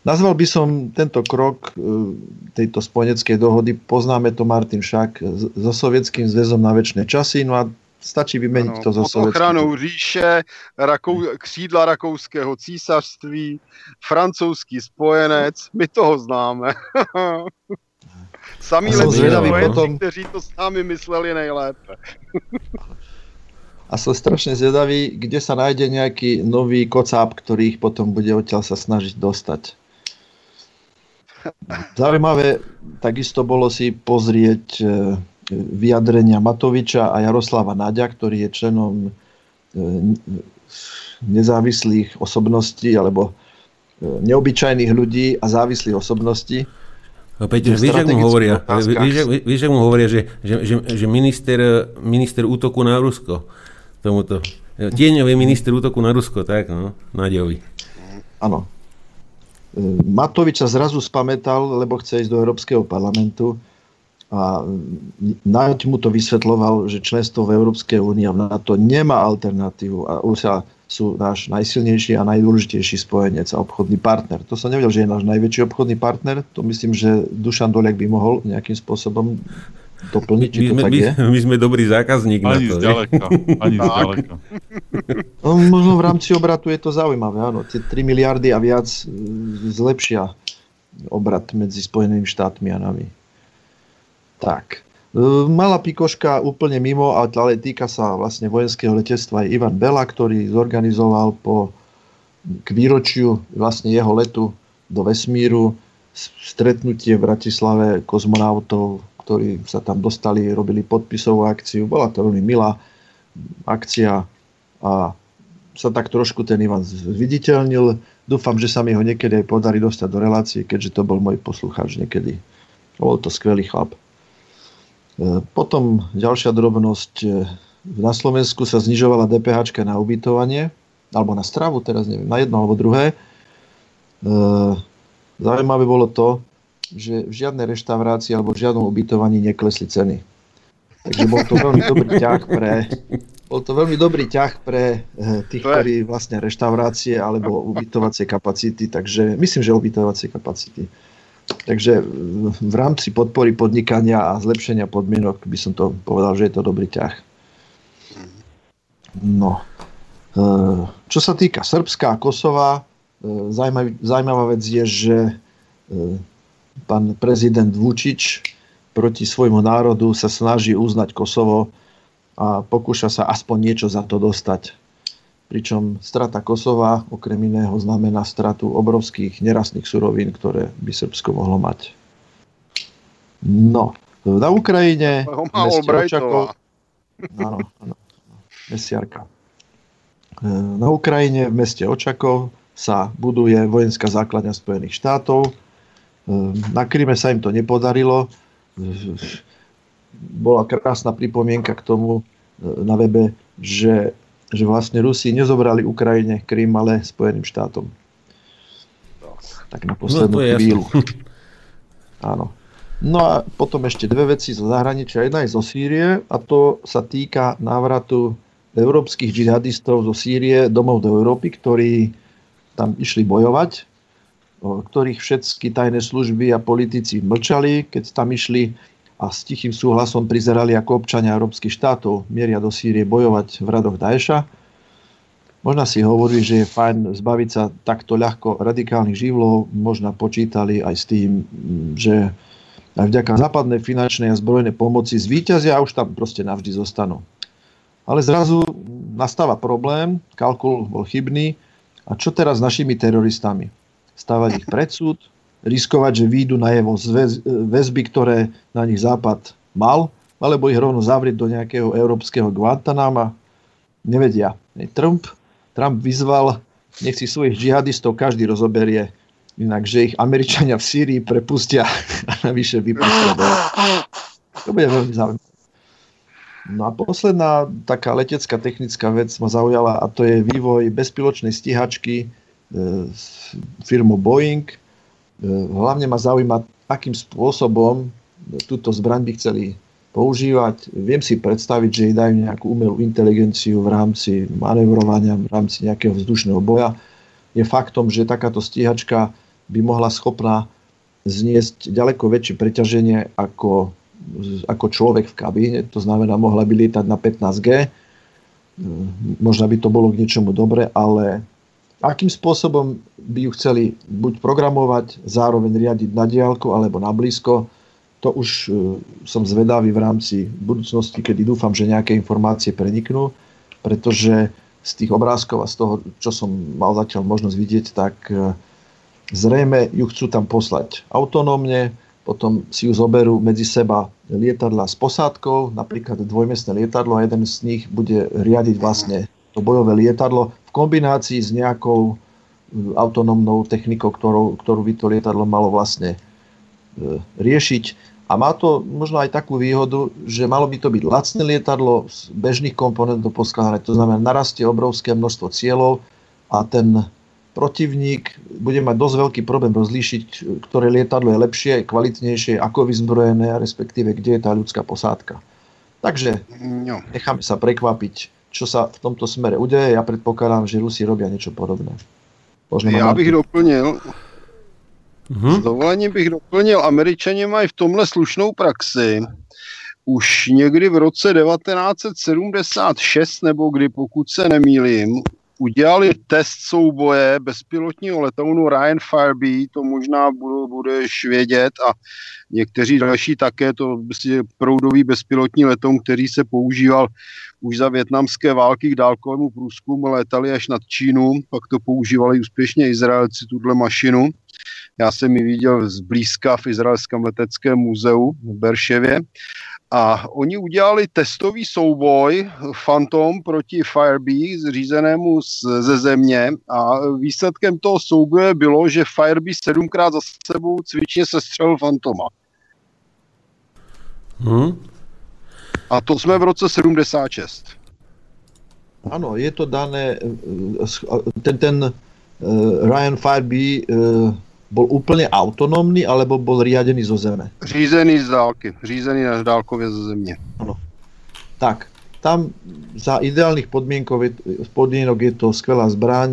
S3: Nazval by som tento krok e, tejto spojeneckej dohody, poznáme to Martin Šak, so sovietským zväzom na väčšie časy, no a stačí vymeniť ano, to so sovětským.
S2: ochranou říše, rakou, křídla rakouského císařství, francouzský spojenec, my toho známe. (laughs) Samí lepší potom... kteří to s námi mysleli nejlépe. (laughs)
S3: a som strašne zvedavý, kde sa nájde nejaký nový kocáb, ktorý ich potom bude odtiaľ sa snažiť dostať. Zaujímavé takisto bolo si pozrieť e, vyjadrenia Matoviča a Jaroslava Naďa, ktorý je členom e, nezávislých osobností alebo e, neobyčajných ľudí a závislých osobností.
S1: No, Peťo, vieš, mu hovoria, vieš, vieš, mu hovoria, že, že, že, že minister, minister útoku na Rusko tomuto. Tieňový minister útoku na Rusko, tak, no, Naďovi.
S3: Áno. E, Matovič sa zrazu spametal, lebo chce ísť do Európskeho parlamentu a Naď mu to vysvetloval, že členstvo v Európskej únii a v NATO nemá alternatívu a USA sú náš najsilnejší a najdôležitejší spojenec a obchodný partner. To som nevedel, že je náš najväčší obchodný partner. To myslím, že Dušan Doliak by mohol nejakým spôsobom doplniť, či
S1: my
S3: to
S1: sme,
S3: tak
S1: my,
S3: je?
S1: My sme dobrý zákazník
S6: ani
S1: na to.
S6: Zďaleka, ani zďaleka.
S3: No, možno v rámci obratu je to zaujímavé, áno. Tie 3 miliardy a viac e, zlepšia obrat medzi Spojenými štátmi a nami. Tak. E, malá pikoška úplne mimo, ale týka sa vlastne vojenského letectva aj Ivan Bela, ktorý zorganizoval po k výročiu vlastne jeho letu do vesmíru stretnutie v Bratislave kozmonautov ktorí sa tam dostali, robili podpisovú akciu. Bola to veľmi milá akcia a sa tak trošku ten Ivan zviditeľnil. Dúfam, že sa mi ho niekedy aj podarí dostať do relácie, keďže to bol môj poslucháč niekedy. Bol to skvelý chlap. E, potom ďalšia drobnosť. E, na Slovensku sa znižovala DPH na ubytovanie, alebo na stravu, teraz neviem, na jedno alebo druhé. E, zaujímavé bolo to, že v žiadnej reštaurácii alebo v žiadnom ubytovaní neklesli ceny. Takže bol to veľmi dobrý ťah pre, bol to veľmi dobrý ťah pre eh, tých, ktorí vlastne reštaurácie alebo ubytovacie kapacity, takže myslím, že ubytovacie kapacity. Takže v rámci podpory podnikania a zlepšenia podmienok by som to povedal, že je to dobrý ťah. No. Eh, čo sa týka Srbska a Kosova, eh, zaujímavá vec je, že pán prezident Vučič proti svojmu národu sa snaží uznať Kosovo a pokúša sa aspoň niečo za to dostať. Pričom strata Kosova okrem iného znamená stratu obrovských nerastných surovín, ktoré by Srbsko mohlo mať. No, na Ukrajine... Očakov, áno, áno, mesiarka. Na Ukrajine v meste Očakov sa buduje vojenská základňa Spojených štátov na Kryme sa im to nepodarilo. Bola krásna pripomienka k tomu e, na webe, že, že vlastne Rusi nezobrali Ukrajine Krym, ale Spojeným štátom. Tak na poslednú no, chvíľu. Áno. No a potom ešte dve veci zo zahraničia. Jedna je zo Sýrie a to sa týka návratu európskych džihadistov zo Sýrie domov do Európy, ktorí tam išli bojovať ktorých všetky tajné služby a politici mlčali, keď tam išli a s tichým súhlasom prizerali ako občania európskych štátov mieria do Sýrie bojovať v radoch Daeša. Možno si hovorí, že je fajn zbaviť sa takto ľahko radikálnych živlov. Možno počítali aj s tým, že aj vďaka západnej finančnej a zbrojnej pomoci zvíťazia a už tam proste navždy zostanú. Ale zrazu nastáva problém, kalkul bol chybný. A čo teraz s našimi teroristami? Stávať ich pred súd, riskovať, že výjdu na jeho väzby, ktoré na nich Západ mal, alebo ich rovno zavrieť do nejakého európskeho Guantanama. nevedia. Trump, Trump vyzval, nech si svojich džihadistov každý rozoberie, inak, že ich Američania v Sýrii prepustia a navyše vypustia. To bude veľmi zaujímavé. No a posledná taká letecká technická vec ma zaujala a to je vývoj bezpiločnej stíhačky e, s firmou Boeing. E, hlavne ma zaujíma, akým spôsobom túto zbraň by chceli používať. Viem si predstaviť, že jej dajú nejakú umelú inteligenciu v rámci manevrovania, v rámci nejakého vzdušného boja. Je faktom, že takáto stíhačka by mohla schopná zniesť ďaleko väčšie preťaženie ako, ako človek v kabíne. To znamená, mohla by lietať na 15G. Možno by to bolo k niečomu dobre, ale akým spôsobom by ju chceli buď programovať, zároveň riadiť na diálku alebo na blízko, to už e, som zvedavý v rámci budúcnosti, kedy dúfam, že nejaké informácie preniknú, pretože z tých obrázkov a z toho, čo som mal zatiaľ možnosť vidieť, tak e, zrejme ju chcú tam poslať autonómne, potom si ju zoberú medzi seba lietadla s posádkou, napríklad dvojmestné lietadlo a jeden z nich bude riadiť vlastne to bojové lietadlo v kombinácii s nejakou e, autonómnou technikou, ktorú, ktorú by to lietadlo malo vlastne riešiť. A má to možno aj takú výhodu, že malo by to byť lacné lietadlo z bežných komponentov poskladané. To znamená, narastie obrovské množstvo cieľov a ten protivník bude mať dosť veľký problém rozlíšiť, ktoré lietadlo je lepšie, kvalitnejšie, ako vyzbrojené, respektíve kde je tá ľudská posádka. Takže no. necháme sa prekvapiť, čo sa v tomto smere udeje. Ja predpokladám, že Rusi robia niečo podobné.
S2: Možno ja bych doplnil, Mm-hmm. S dovolením bych doplnil, američani mají v tomhle slušnou praxi. Už někdy v roce 1976, nebo kdy, pokud se nemýlím, udělali test souboje bezpilotního letounu Ryan Firebee, to možná budeš vědět a někteří další také, to proudový bezpilotní letoun, který se používal už za větnamské války k dálkovému průzkumu, letali až nad Čínu, pak to používali úspěšně Izraelci, tuhle mašinu. Já jsem ji viděl zblízka v Izraelském leteckém muzeu v Berševě. A oni udělali testový souboj Phantom proti Firebee zřízenému z, ze země a výsledkem toho souboje bylo, že Firebee sedmkrát za sebou cvičně sestřelil Fantoma. Hmm. A to jsme v roce 76.
S3: Ano, je to dané, ten, ten uh, Ryan Firebee uh, bol úplne autonómny, alebo bol riadený zo zeme?
S2: Řízený z dálky, řízený na dálkově zo země.
S3: Ano. Tak, tam za ideálnych podmienok je to skvelá zbraň.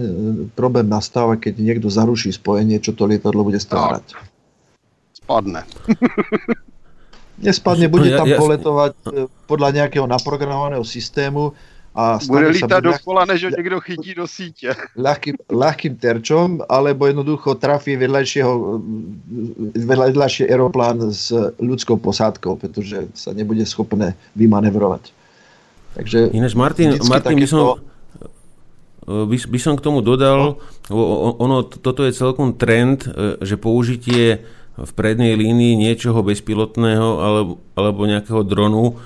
S3: Problém nastáva, keď niekto zaruší spojenie, čo to lietadlo bude stávať.
S2: Spadne.
S3: Nespadne, bude tam poletovať eh, podľa nejakého naprogramovaného systému,
S2: a Bude lítať dokola, než ho niekto chytí do síte.
S3: Ľahkým, ľahkým terčom, alebo jednoducho trafí vedľajšieho, vedľajšie aeroplán s ľudskou posádkou, pretože sa nebude schopné vymanevrovať.
S1: Takže Ináč Martin, Martin by som by, by som k tomu dodal, no. ono, toto je celkom trend, e, že použitie v prednej línii niečoho bezpilotného alebo, alebo nejakého dronu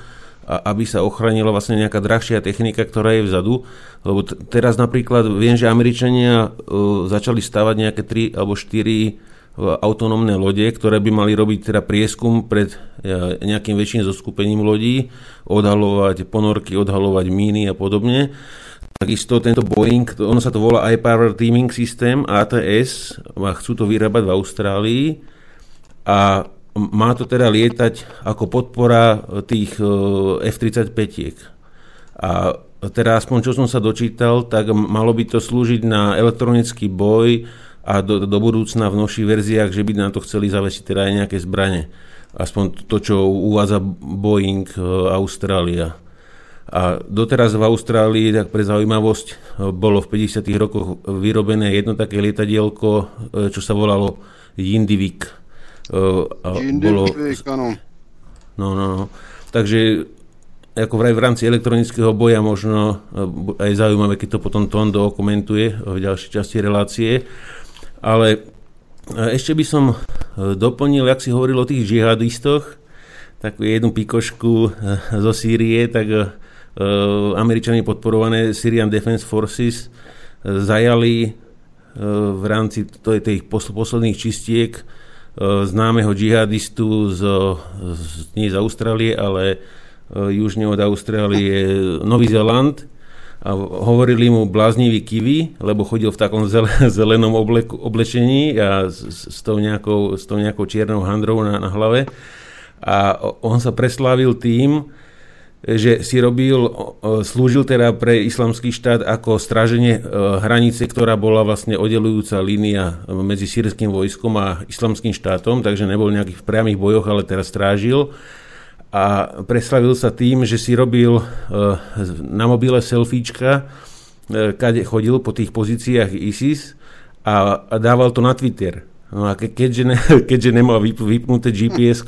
S1: aby sa ochránila vlastne nejaká drahšia technika, ktorá je vzadu. Lebo t- teraz napríklad viem, že Američania uh, začali stavať nejaké 3 alebo 4 uh, autonómne lode, ktoré by mali robiť teda prieskum pred uh, nejakým väčším zoskupením lodí, odhalovať ponorky, odhalovať míny a podobne. Takisto tento Boeing, ono sa to volá iPower Teaming System, ATS, a chcú to vyrábať v Austrálii a má to teda lietať ako podpora tých e, F-35. A teda aspoň čo som sa dočítal, tak malo by to slúžiť na elektronický boj a do, do budúcna v novších verziách, že by na to chceli zavesiť teda aj nejaké zbranie. Aspoň to, čo uvádza Boeing e, Austrália. A doteraz v Austrálii, tak pre zaujímavosť, e, bolo v 50. rokoch vyrobené jedno také lietadielko, čo sa volalo Yindivik
S2: Uh, bolo...
S1: No, no, no. Takže ako vraj v rámci elektronického boja možno aj zaujímavé, keď to potom Tondo komentuje v ďalšej časti relácie. Ale ešte by som doplnil, ak si hovoril o tých džihadistoch, takú jednu pikošku zo Sýrie, tak Američani podporované Syrian Defense Forces zajali v rámci tých posledných čistiek známeho džihadistu z, z, nie z Austrálie, ale južne od Austrálie Nový Zeland, a hovorili mu bláznivý kivy, lebo chodil v takom (laughs) zelenom obleku, oblečení a s, s, tou nejakou, s tou nejakou čiernou handrou na, na hlave. A on sa preslávil tým, že si robil, slúžil teda pre islamský štát ako stráženie e, hranice, ktorá bola vlastne oddelujúca línia medzi sírským vojskom a islamským štátom, takže nebol nejakých priamých bojoch, ale teraz strážil a preslavil sa tým, že si robil e, na mobile selfiečka, e, kade chodil po tých pozíciách ISIS a dával to na Twitter. No a keďže, ne, (laughs) keďže nemal vypnuté gps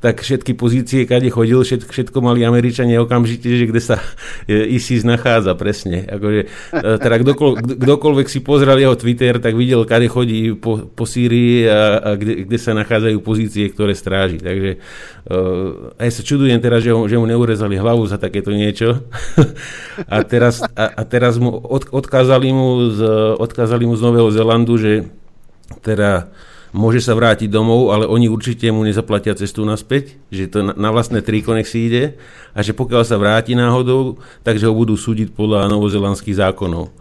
S1: tak všetky pozície, kade chodil, všetko, všetko mali Američania okamžite, že kde sa (laughs) e, ISIS nachádza presne. Akože, e, teda kdokol, kdokoľvek si pozrel jeho Twitter, tak videl, kade chodí po, po Sýrii a, a kde, kde sa nachádzajú pozície, ktoré stráži. Takže uh, aj sa čudujem teraz, že, že mu neurezali hlavu za takéto niečo. (laughs) a, teraz, a, a teraz mu od, odkázali, mu z, odkázali mu z Nového Zelandu, že teda môže sa vrátiť domov, ale oni určite mu nezaplatia cestu naspäť, že to na vlastné triko nech si ide a že pokiaľ sa vráti náhodou, takže ho budú súdiť podľa novozelandských zákonov.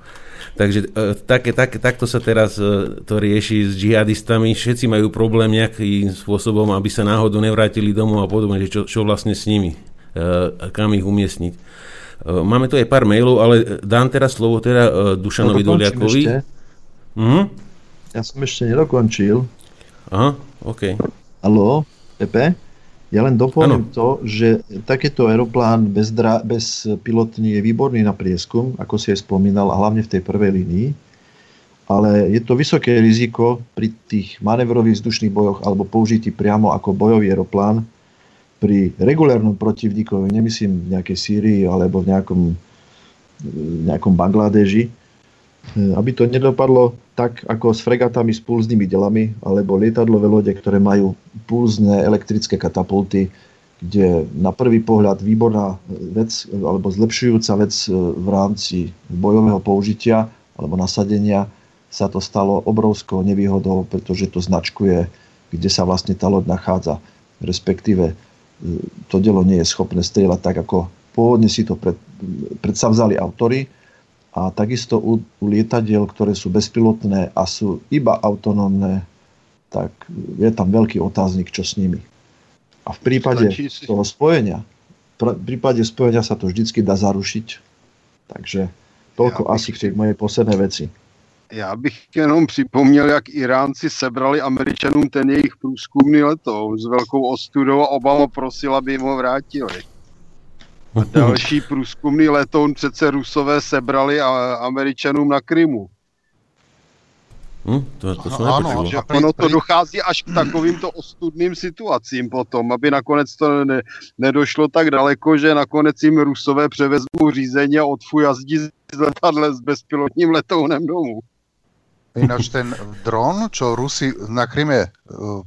S1: Takže e, také, tak, takto sa teraz e, to rieši s džihadistami. Všetci majú problém nejakým spôsobom, aby sa náhodou nevrátili domov a podobne, že čo, čo vlastne s nimi, e, kam ich umiestniť. Máme tu aj pár mailov, ale dám teraz slovo teda Dušanovi no, Doliakovi.
S3: Mhm. Ja som ešte nedokončil.
S1: Aha, OK.
S3: Haló, Pepe? Ja len doplním to, že takéto aeroplán bez, dra- bez pilotní je výborný na prieskum, ako si aj spomínal, a hlavne v tej prvej línii. Ale je to vysoké riziko pri tých manevrových vzdušných bojoch alebo použití priamo ako bojový aeroplán pri regulárnom protivníkovi, nemyslím v nejakej Sýrii alebo v nejakom, v nejakom Bangladeži, aby to nedopadlo tak ako s fregatami s pulznými delami alebo lietadlové lode, ktoré majú pulzné elektrické katapulty, kde na prvý pohľad výborná vec alebo zlepšujúca vec e, v rámci bojového použitia alebo nasadenia sa to stalo obrovskou nevýhodou, pretože to značkuje, kde sa vlastne tá loď nachádza. Respektíve e, to dielo nie je schopné strieľať tak, ako pôvodne si to pred, predsavzali autory, a takisto u, u lietadiel, ktoré sú bezpilotné a sú iba autonómne, tak je tam veľký otáznik, čo s nimi. A v prípade toho spojenia, v prípade spojenia sa to vždycky dá zarušiť. Takže toľko ja asi k tej mojej poslednej veci.
S2: Já bych jenom připomněl, jak Iránci sebrali Američanům ten jejich průzkumný letov s velkou ostudou a Obama prosil, aby jim ho vrátili. A další průzkumný letoun přece Rusové sebrali a Američanům na Krymu.
S1: Hm, to, to
S2: ano, ano, že ono to dochází až k takovýmto ostudným situacím potom, aby nakonec to ne, nedošlo tak daleko, že nakonec jim Rusové převezmou řízení a odfujazdí z letadle s bezpilotním letounem domů.
S4: Ináč ten dron, čo Rusi na Kryme e,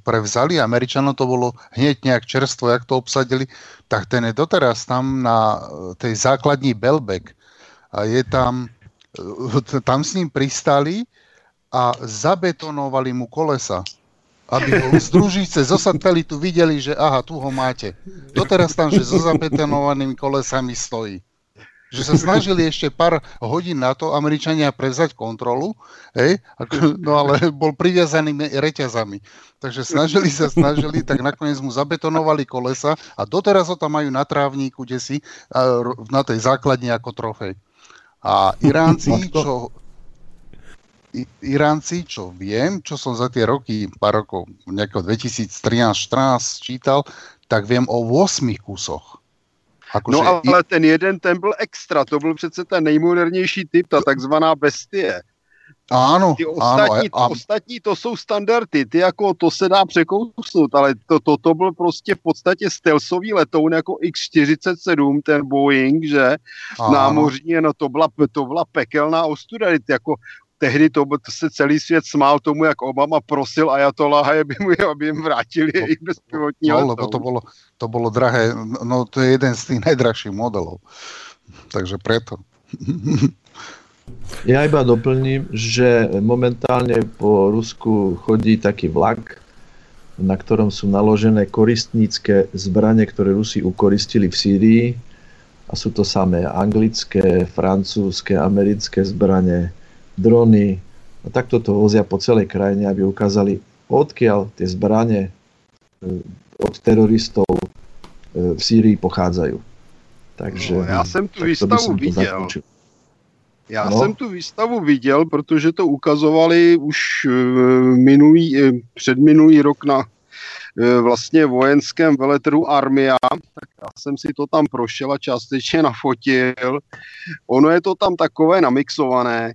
S4: prevzali, Američanom to bolo hneď nejak čerstvo, jak to obsadili, tak ten je doteraz tam na e, tej základní Belbek a je tam, e, tam s ním pristali a zabetonovali mu kolesa aby ho z družice zo satelitu videli, že aha, tu ho máte. Doteraz tam, že so zabetonovanými kolesami stojí že sa snažili ešte pár hodín na to Američania prevzať kontrolu, hej, no ale bol priviazaný reťazami. Takže snažili sa, snažili, tak nakoniec mu zabetonovali kolesa a doteraz ho tam majú na trávníku, kde si na tej základni ako trofej. A Iránci, čo, Iránci, čo viem, čo som za tie roky, pár rokov, nejakého 2013-14 čítal, tak viem o 8 kusoch
S2: Ako, no ale i... ten jeden, ten byl extra, to byl přece ten nejmodernější typ, ta takzvaná bestie.
S4: Áno,
S2: ty ostatní, áno. A... ostatní to jsou standardy, ty jako to se dá překousnout, ale to, to, to byl prostě v podstatě stealthový letoun jako X-47, ten Boeing, že áno. námořní, no to byla, to byla pekelná ostuda, jako tehdy to, to se celý svět smál tomu, jak Obama prosil Ajatoláha, aby, mu, aby jim vrátili no, jejich bezpilotní
S4: no, lebo to bolo, to bolo drahé, no to je jeden z tých najdrahších modelov. Takže preto. (laughs)
S3: Ja iba doplním, že momentálne po Rusku chodí taký vlak, na ktorom sú naložené koristnícke zbranie, ktoré Rusi ukoristili v Sýrii. A sú to samé anglické, francúzske, americké zbranie, drony. A takto to vozia po celej krajine, aby ukázali, odkiaľ tie zbranie e, od teroristov e, v Sýrii pochádzajú. Takže,
S2: no, já jsem tu výstavu viděl. Já no. jsem tu výstavu viděl, protože to ukazovali už e, minulý, před minulý rok na vlastně vojenském veletrhu Armia, tak já jsem si to tam prošel a částečně nafotil. Ono je to tam takové namixované,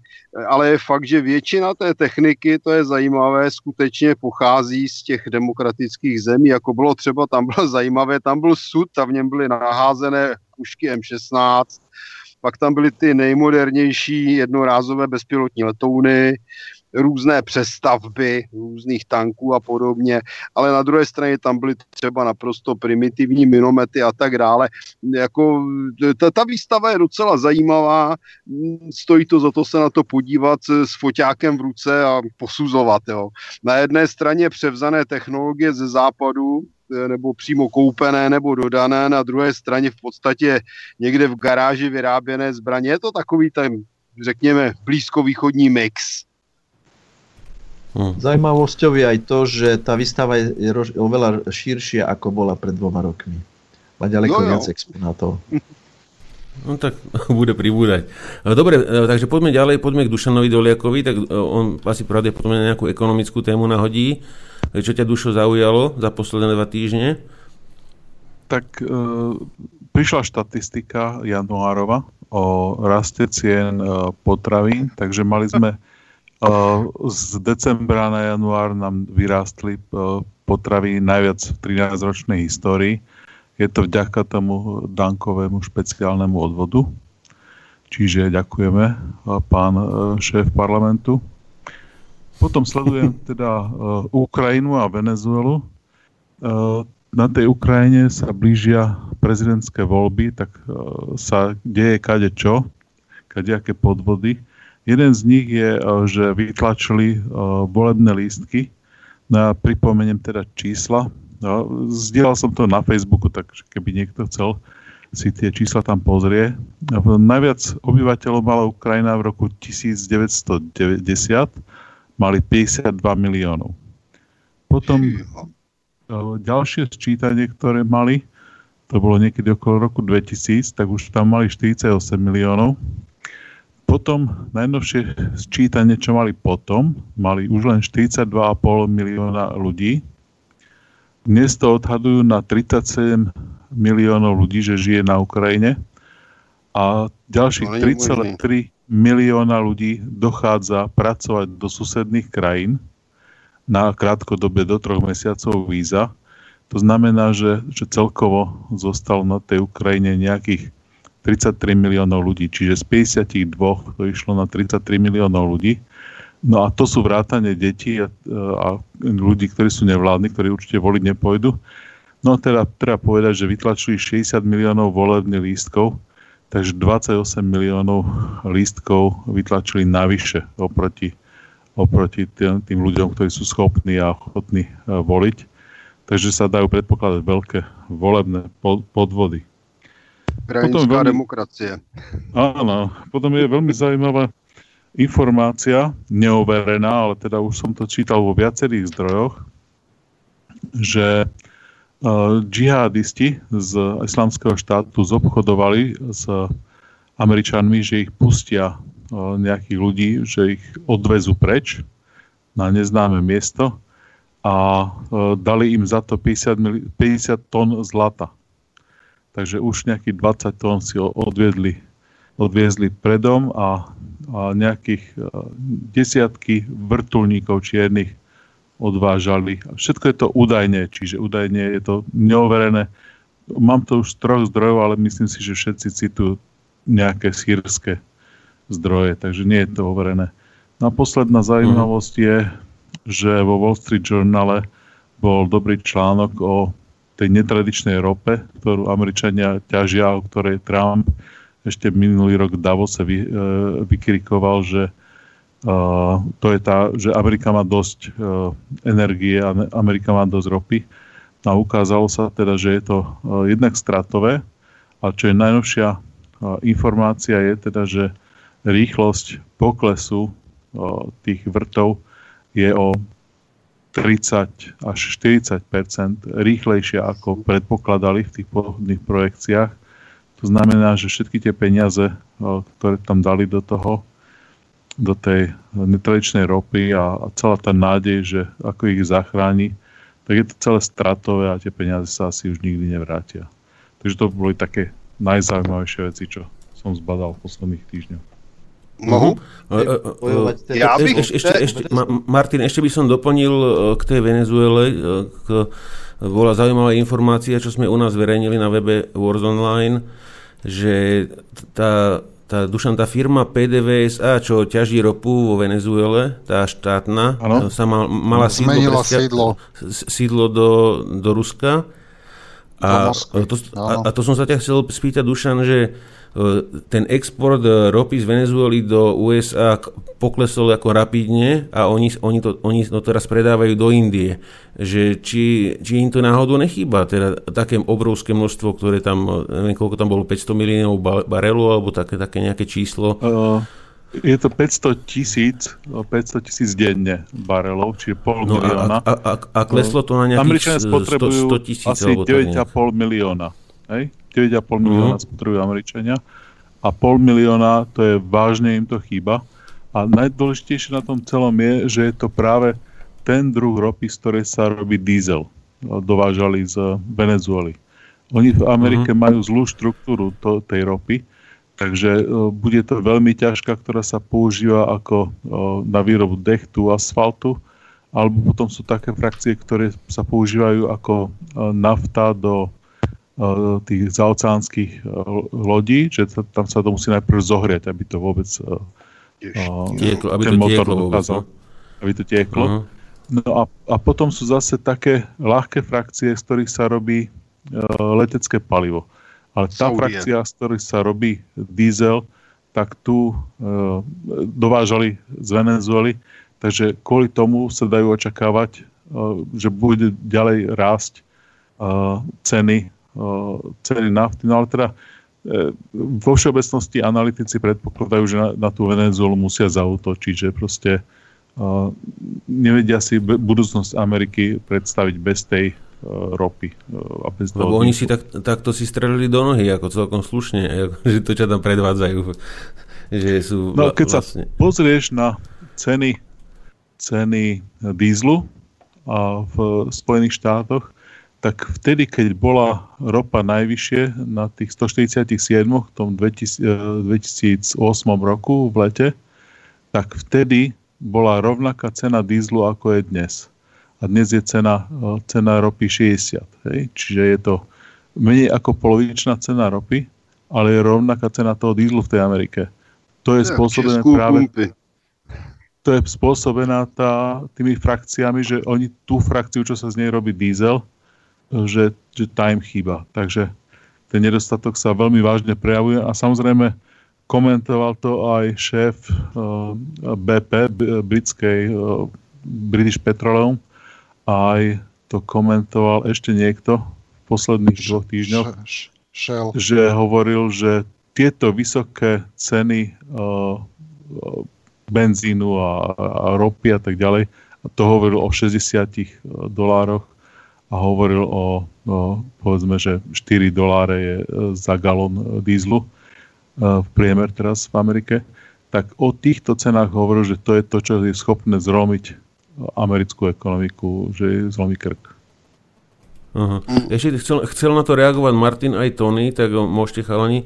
S2: ale je fakt, že většina té techniky, to je zajímavé, skutečně pochází z těch demokratických zemí, jako bylo třeba, tam bylo (laughs) zajímavé, tam byl sud a v něm byly naházené pušky M16, pak tam byly ty nejmodernější jednorázové bezpilotní letouny, různé přestavby různých tanků a podobně, ale na druhé straně tam byly třeba naprosto primitivní minomety a tak dále. Jako, ta, ta výstava je docela zajímavá, stojí to za to se na to podívat s foťákem v ruce a posuzovat. Jo. Na jedné straně převzané technologie ze západu, nebo přímo koupené nebo dodané, na druhé straně v podstatě někde v garáži vyráběné zbraně. Je to takový ten, řekněme, blízkovýchodní mix.
S3: Hmm. Zajímavosťou je aj to, že tá výstava je oveľa širšia, ako bola pred dvoma rokmi. Má ďaleko no, viac exponátov.
S1: No tak (laughs) bude pribúdať. Dobre, e, takže poďme ďalej, poďme k Dušanovi Doliakovi, tak e, on asi pravdepodobne nejakú ekonomickú tému nahodí. Čo ťa Dušo zaujalo za posledné dva týždne?
S6: Tak e, prišla štatistika januárova o raste cien e, potravín, takže mali sme z decembra na január nám vyrástli potravy najviac v 13-ročnej histórii. Je to vďaka tomu dankovému špeciálnemu odvodu. Čiže ďakujeme, pán šéf parlamentu. Potom sledujem (laughs) teda Ukrajinu a Venezuelu. Na tej Ukrajine sa blížia prezidentské voľby, tak sa deje kade čo, kadejaké podvody Jeden z nich je, eh, že vytlačili eh, volebné lístky. No ja pripomeniem teda čísla. No, zdieľal som to na Facebooku, takže keby niekto chcel si tie čísla tam pozrie. Najviac obyvateľov mala Ukrajina v roku 1990, mali 52 miliónov. Potom eh, ďalšie sčítanie, ktoré mali, to bolo niekedy okolo roku 2000, tak už tam mali 48 miliónov. Potom najnovšie sčítanie, čo mali potom, mali už len 42,5 milióna ľudí. Dnes to odhadujú na 37 miliónov ľudí, že žije na Ukrajine. A ďalších 3,3 milióna ľudí dochádza pracovať do susedných krajín na krátkodobie do troch mesiacov víza. To znamená, že, že celkovo zostalo na tej Ukrajine nejakých 33 miliónov ľudí, čiže z 52 to išlo na 33 miliónov ľudí. No a to sú vrátane detí a, a ľudí, ktorí sú nevládni, ktorí určite voliť nepôjdu. No teda treba povedať, že vytlačili 60 miliónov volebných lístkov, takže 28 miliónov lístkov vytlačili navyše oproti, oproti tým, tým ľuďom, ktorí sú schopní a ochotní uh, voliť. Takže sa dajú predpokladať veľké volebné podvody.
S2: Krajinská veľmi, demokracie.
S6: Áno, potom je veľmi zaujímavá informácia, neoverená, ale teda už som to čítal vo viacerých zdrojoch, že uh, džihadisti z islamského štátu zobchodovali s Američanmi, že ich pustia uh, nejakých ľudí, že ich odvezú preč na neznáme miesto a uh, dali im za to 50, 50 tón zlata. Takže už nejakých 20 tón si odviedli, odviezli predom a, a nejakých a, desiatky vrtulníkov čiernych odvážali. Všetko je to údajne, čiže údajne je to neoverené. Mám to už z troch zdrojov, ale myslím si, že všetci citujú nejaké sírske zdroje, takže nie je to overené. No a posledná zaujímavosť je, že vo Wall Street Journale bol dobrý článok o tej netradičnej rope, ktorú Američania ťažia, o ktorej Trump ešte minulý rok v Davose vy, vykrikoval, že to je tá, že Amerika má dosť energie a Amerika má dosť ropy. A ukázalo sa teda, že je to jednak stratové, a čo je najnovšia informácia je teda, že rýchlosť poklesu tých vrtov je o 30 až 40% rýchlejšia, ako predpokladali v tých pôvodných projekciách. To znamená, že všetky tie peniaze, ktoré tam dali do toho, do tej netradičnej ropy a, a celá tá nádej, že ako ich zachráni, tak je to celé stratové a tie peniaze sa asi už nikdy nevrátia. Takže to boli také najzaujímavejšie veci, čo som zbadal v posledných týždňoch.
S2: Mohu?
S1: Ja bych... Ešte, ešte, ešte, Martin, ešte by som doplnil k tej Venezuele. K, bola zaujímavá informácia, čo sme u nás verejnili na webe Wars Online, že tá, tá, Dušan, tá firma PDVSA, čo ťaží ropu vo Venezuele, tá štátna, ano. sa mal, mala sídlo,
S4: sídlo.
S1: sídlo do, do Ruska. A, to, a, a to som sa ťa chcel spýtať, Dušan, že ten export e, ropy z Venezuely do USA poklesol ako rapidne a oni, oni, to, oni to teraz predávajú do Indie. Že či, či im to náhodou nechýba, teda také obrovské množstvo, ktoré tam, neviem koľko tam bolo, 500 miliónov barelov alebo také, také nejaké číslo. Uh,
S6: je to 500 tisíc, 500 tisíc denne barelov, čiže pol no milióna.
S1: A, a, a kleslo to na nejakých 100, 100 tisíc.
S6: Asi 9,5 milióna. Hej? 9,5 milióna uh-huh. spotrebujú Američania a pol milióna, to je vážne im to chýba. A najdôležitejšie na tom celom je, že je to práve ten druh ropy, z ktorej sa robí diesel. Dovážali z Venezuely. Oni v Amerike uh-huh. majú zlú štruktúru to, tej ropy, takže uh, bude to veľmi ťažká, ktorá sa používa ako uh, na výrobu dechtu, asfaltu, alebo potom sú také frakcie, ktoré sa používajú ako uh, nafta do tých zaoceánskych eh, lodí, že tam sa to musí najprv zohriať, aby to vôbec
S1: uh, tieklo, aby ten to motor tieklo dokázal,
S6: vôbec, no? aby to tieklo. Uh-huh. No a, a potom sú zase také ľahké frakcie, z ktorých sa robí uh, letecké palivo. Ale tá Saudie. frakcia, z ktorých sa robí diesel, tak tu uh, dovážali z Venezuely, takže kvôli tomu sa dajú očakávať, uh, že bude ďalej rásť uh, ceny ceny nafty. No ale teda e, vo všeobecnosti analytici predpokladajú, že na, na tú Venezuelu musia zautočiť, že proste uh, nevedia si budúcnosť Ameriky predstaviť bez tej uh, ropy.
S1: Uh, a bez Lebo oni si tak, takto si strelili do nohy, ako celkom slušne, (laughs) že to čo tam predvádzajú. Že sú
S6: no, keď vlastne... sa pozrieš na ceny, ceny dízlu a v Spojených štátoch, tak vtedy, keď bola ropa najvyššie na tých 147 v tom 2008 eh, roku v lete, tak vtedy bola rovnaká cena dízlu ako je dnes. A dnes je cena, eh, cena ropy 60. Hej? Čiže je to menej ako polovičná cena ropy, ale je rovnaká cena toho dízlu v tej Amerike. To je spôsobené práve... To je spôsobená tá, tými frakciami, že oni tú frakciu, čo sa z nej robí diesel, že, že time chýba. Takže ten nedostatok sa veľmi vážne prejavuje a samozrejme komentoval to aj šéf eh, BP, britskej uh, British Petroleum aj to komentoval ešte niekto v posledných dvoch týždňoch,
S4: Shell.
S6: že hovoril, že tieto vysoké ceny uh, benzínu a, a ropy a tak ďalej, to hovoril o 60 dolároch a hovoril o, o povedzme, že 4 doláre je e, za galón e, dízlu e, v priemer teraz v Amerike, tak o týchto cenách hovoril, že to je to, čo je schopné zromiť americkú ekonomiku, že je zlomí krk.
S1: Aha. Ešte chcel, chcel na to reagovať Martin aj Tony, tak môžete chalani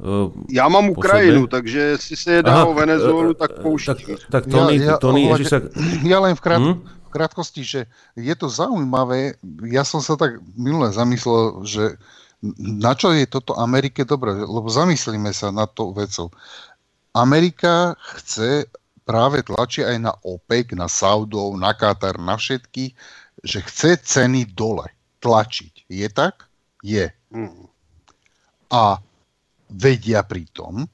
S2: Uh, Já mám Ukrajinu, takže jestli se jedná Aha, o Venezuelu, tak pouštím.
S1: Tak, tak Tony, ja, ja, Tony ohľadne, sa...
S4: Ja len v, krát, krátkosti, že je to zaujímavé. Ja som sa tak minule zamyslel, že na čo je toto Amerike dobré? Lebo zamyslíme sa na to vecou. Amerika chce práve tlačí aj na OPEC, na Saudov, na Katar, na všetky, že chce ceny dole tlačiť. Je tak? Je. Mm. A vedia pritom,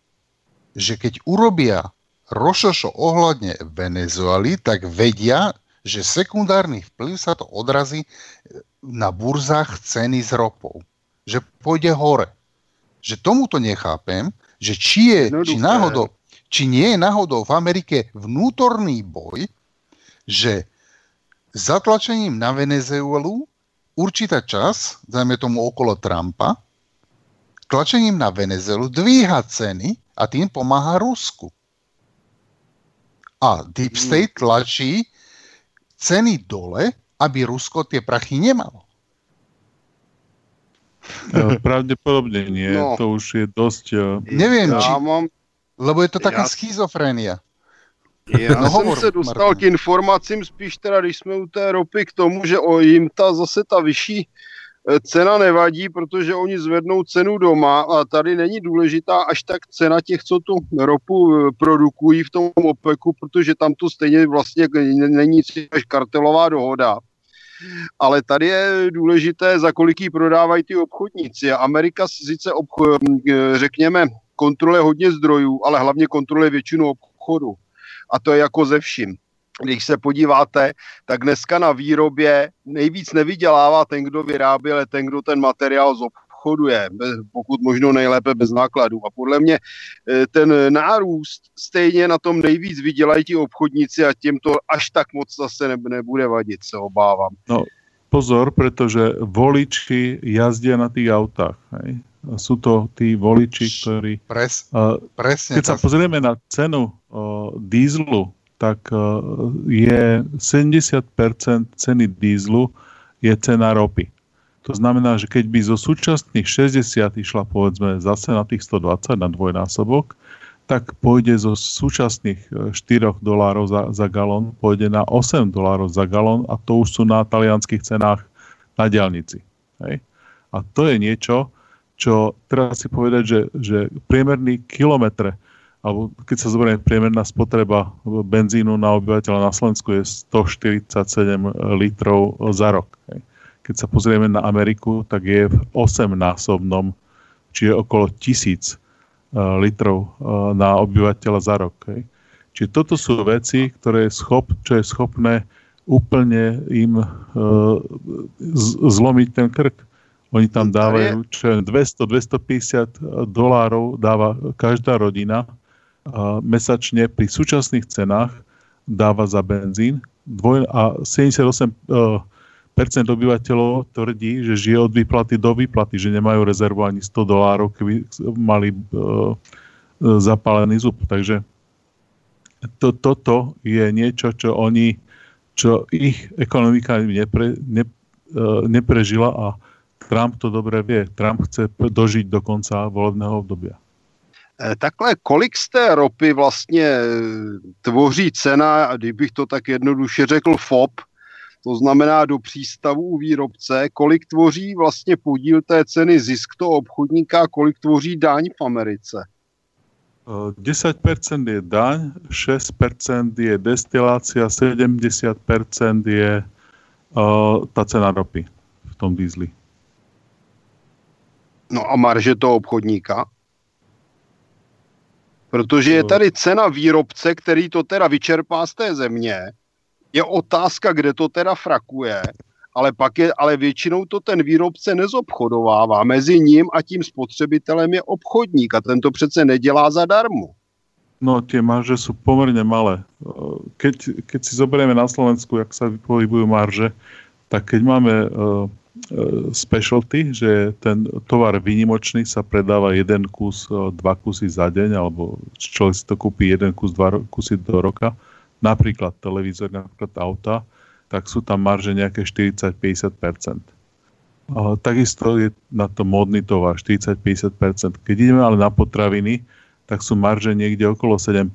S4: že keď urobia rošošo ohľadne Venezuely, tak vedia, že sekundárny vplyv sa to odrazí na burzách ceny s ropou. Že pôjde hore. Že tomuto nechápem, že či, je, či, náhodou, či nie je náhodou v Amerike vnútorný boj, že zatlačením na Venezuelu určitá čas, dajme tomu okolo Trumpa, tlačením na Venezuelu dvíha ceny a tým pomáha Rusku. A Deep mm. State tlačí ceny dole, aby Rusko tie prachy nemalo.
S6: Pravdepodobne nie, no, to už je dosť...
S4: Neviem, ja či... Mám, lebo je to taká ja, schizofrenia.
S2: Já no, jsem se dostal k informacím spíš teda, když jsme u té ropy, k tomu, že o jim ta zase ta vyšší e, cena nevadí, protože oni zvednou cenu doma a tady není důležitá až tak cena těch, co tu ropu e, produkují v tom OPECu, protože tam to stejně vlastně není až kartelová dohoda. Ale tady je důležité, za kolik prodávají ty obchodníci. Amerika sice, obcho, e, řekněme, kontroluje hodně zdrojů, ale hlavně kontroluje většinu obchodu a to je jako ze vším. Když se podíváte, tak dneska na výrobě nejvíc nevydělává ten, kdo vyrábí, ale ten, kdo ten materiál zobchoduje, pokud možno nejlépe bez nákladů. A podle mě eh, ten nárůst stejně na tom nejvíc vydělají ti obchodníci a těm to až tak moc zase nebude vadit, se obávám.
S6: No, pozor, pretože voliči jazdia na tých autách. Hej? Sú to tí voliči, ktorí...
S4: Pres, presne.
S6: Keď sa pozrieme na cenu uh, dízlu, tak uh, je 70% ceny dízlu je cena ropy. To znamená, že keď by zo súčasných 60 išla povedzme zase na tých 120 na dvojnásobok, tak pôjde zo súčasných 4 dolárov za, za galón, pôjde na 8 dolárov za galón a to už sú na talianských cenách na diálnici. A to je niečo, čo treba si povedať, že, že priemerný kilometre, alebo keď sa zoberie priemerná spotreba benzínu na obyvateľa na Slovensku je 147 litrov za rok. Keď sa pozrieme na Ameriku, tak je v 8-násobnom, čiže okolo 1000 eh, litrov eh, na obyvateľa za rok. Čiže toto sú veci, ktoré je schop, čo je schopné úplne im uh, zlomiť ten krk. Oni tam dávajú čo 200-250 dolárov dáva každá rodina mesačne pri súčasných cenách dáva za benzín dvoj, a 78 uh, percent obyvateľov tvrdí, že žije od výplaty do výplaty, že nemajú rezervu ani 100 dolárov, keby mali uh, zapálený zub. Takže to, toto je niečo, čo oni, čo ich ekonomika nepre, ne, neprežila a Trump to dobre vie. Trump chce dožiť do konca volebného obdobia.
S2: E, takhle, kolik z té ropy vlastně e, tvoří cena, kdybych to tak jednoduše řekl, FOB, to znamená do přístavu u výrobce, kolik tvoří vlastně podíl té ceny zisk toho obchodníka, kolik tvoří daň v Americe?
S6: 10% e, je daň, 6% je destilácia, 70% je uh, tá cena ropy v tom dízli.
S2: No a marže toho obchodníka? Protože je tady cena výrobce, který to teda vyčerpá z té země. Je otázka, kde to teda frakuje, ale pak je, ale většinou to ten výrobce nezobchodovává. Mezi ním a tím spotřebitelem je obchodník a ten to přece nedělá zadarmo.
S6: No tie marže sú pomerne malé. Keď, keď si zoberieme na Slovensku, jak sa pohybujú marže, tak keď máme E, specialty, že ten tovar výnimočný sa predáva jeden kus, dva kusy za deň, alebo človek si to kúpi jeden kus, dva kusy do roka, napríklad televízor, napríklad auta, tak sú tam marže nejaké 40-50%. A takisto je na to módny tovar 40-50%. Keď ideme ale na potraviny, tak sú marže niekde okolo 7%.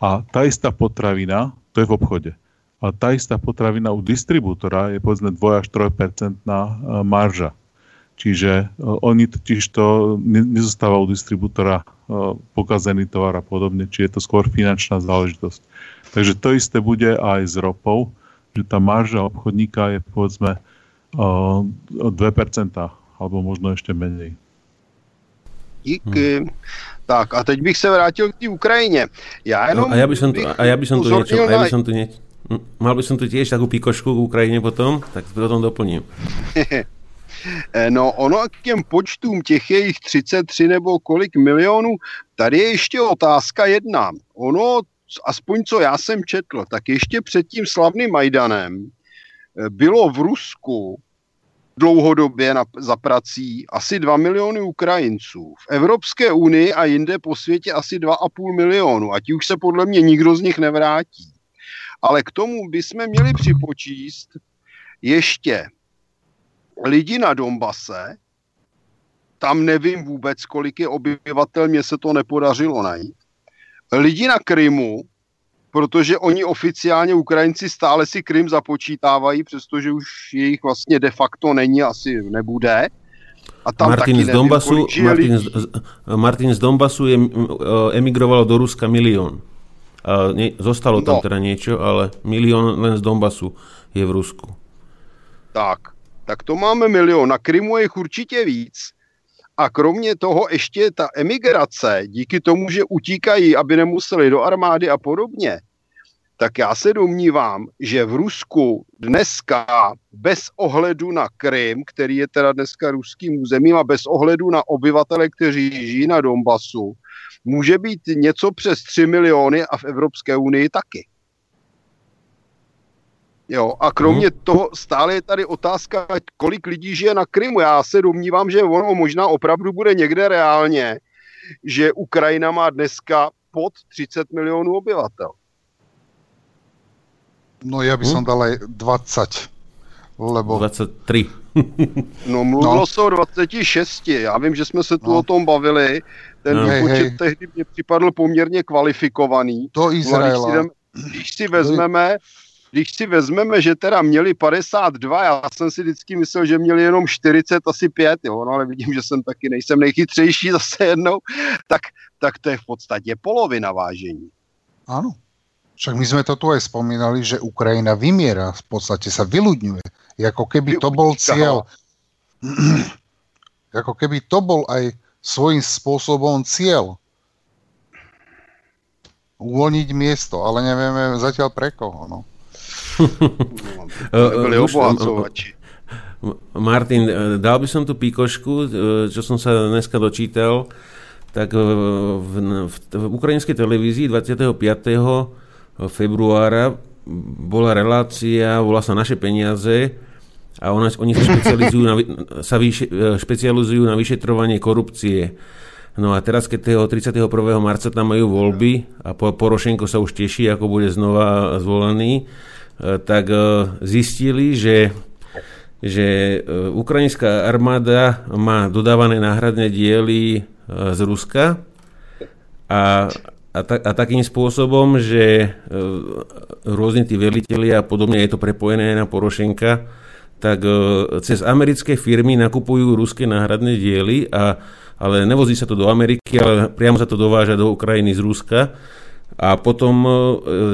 S6: A tá istá potravina, to je v obchode a tá istá potravina u distribútora je povedzme 2 až 3% marža. Čiže uh, oni totiž to ne, nezostáva u distribútora uh, pokazený tovar a podobne, či je to skôr finančná záležitosť. Takže to isté bude aj s ropou, že tá marža obchodníka je povedzme uh, 2% alebo možno ešte menej.
S2: Díky. Hmm. Tak a teď bych se vrátil k té Ukrajině. Já jenom
S1: no, a já bych, to, a já bych som tu niečo, a ja by som tu niečo, mal by som tu tiež takú pikošku k Ukrajine potom, tak to potom doplním. (laughs)
S2: no ono k těm počtům těch jejich 33 nebo kolik milionů, tady je ještě otázka jedna. Ono, aspoň co já jsem četl, tak ještě před tím slavným Majdanem eh, bylo v Rusku dlouhodobě na, za prací asi 2 miliony Ukrajinců. V Evropské unii a jinde po světě asi 2,5 milionu. A ti už se podle mě nikdo z nich nevrátí. Ale k tomu bychom měli připočíst ještě lidi na Dombase, tam nevím vůbec, kolik je obyvatel, mně se to nepodařilo najít. Lidi na Krymu, protože oni oficiálně Ukrajinci stále si Krym započítávají, přestože už jejich vlastně de facto není, asi nebude.
S1: A tam Martin, taky z Donbasu, nevím, Martin, z, Martin z Donbasu je, emigroval do Ruska milión. A ne, zostalo tam no. teda niečo, ale milión len z Donbasu je v Rusku.
S2: Tak, tak to máme milión. Na Krymu je jich určitě víc. A kromě toho ještě ta emigrace, díky tomu, že utíkají, aby nemuseli do armády a podobně, tak já se domnívám, že v Rusku dneska bez ohledu na Krym, který je teda dneska ruským územím a bez ohledu na obyvatele, kteří žijí na Donbasu, může být něco přes 3 miliony a v Evropské unii taky. Jo, a kromě hmm. toho stále je tady otázka, kolik lidí žije na Krymu. Já se domnívám, že ono možná opravdu bude někde reálně, že Ukrajina má dneska pod 30 milionů obyvatel.
S4: No ja by som hm? dal aj 20. Lebo...
S1: 23.
S2: no mluvilo no. se o 26. Já vím, že jsme se tu no. o tom bavili. Ten no. počet hej, tehdy mě připadl poměrně kvalifikovaný.
S4: To Izraela.
S2: Když si vezmeme, když si vezmeme, že teda měli 52, já jsem si vždycky myslel, že měli jenom 40, asi 5, jo, no ale vidím, že jsem taky nejsem nejchytřejší (laughs) zase jednou, tak, tak to je v podstatě polovina vážení.
S4: Ano. Však my sme to tu aj spomínali, že Ukrajina vymiera, v podstate sa vyľudňuje. Ako keby to bol cieľ. (clears throat) Ako keby to bol aj svojím spôsobom cieľ. Uvoľniť miesto, ale nevieme zatiaľ pre koho. No. (laughs)
S2: Byli obohacovači.
S1: Martin, dal by som tu píkošku, čo som sa dneska dočítal, tak v, v, v, v ukrajinskej televízii 25 februára bola relácia, volá sa Naše peniaze a ona, oni sa špecializujú na, sa vyše, špecializujú na vyšetrovanie korupcie. No a teraz, keď toho 31. marca tam majú voľby a Porošenko sa už teší, ako bude znova zvolený, e, tak e, zistili, že že e, ukrajinská armáda má dodávané náhradné diely z Ruska a a, ta, a takým spôsobom, že e, rôzni tí veliteľi a podobne je to prepojené na Porošenka, tak e, cez americké firmy nakupujú ruské náhradné diely, a, ale nevozí sa to do Ameriky, ale priamo sa to dováža do Ukrajiny z Ruska. A potom e,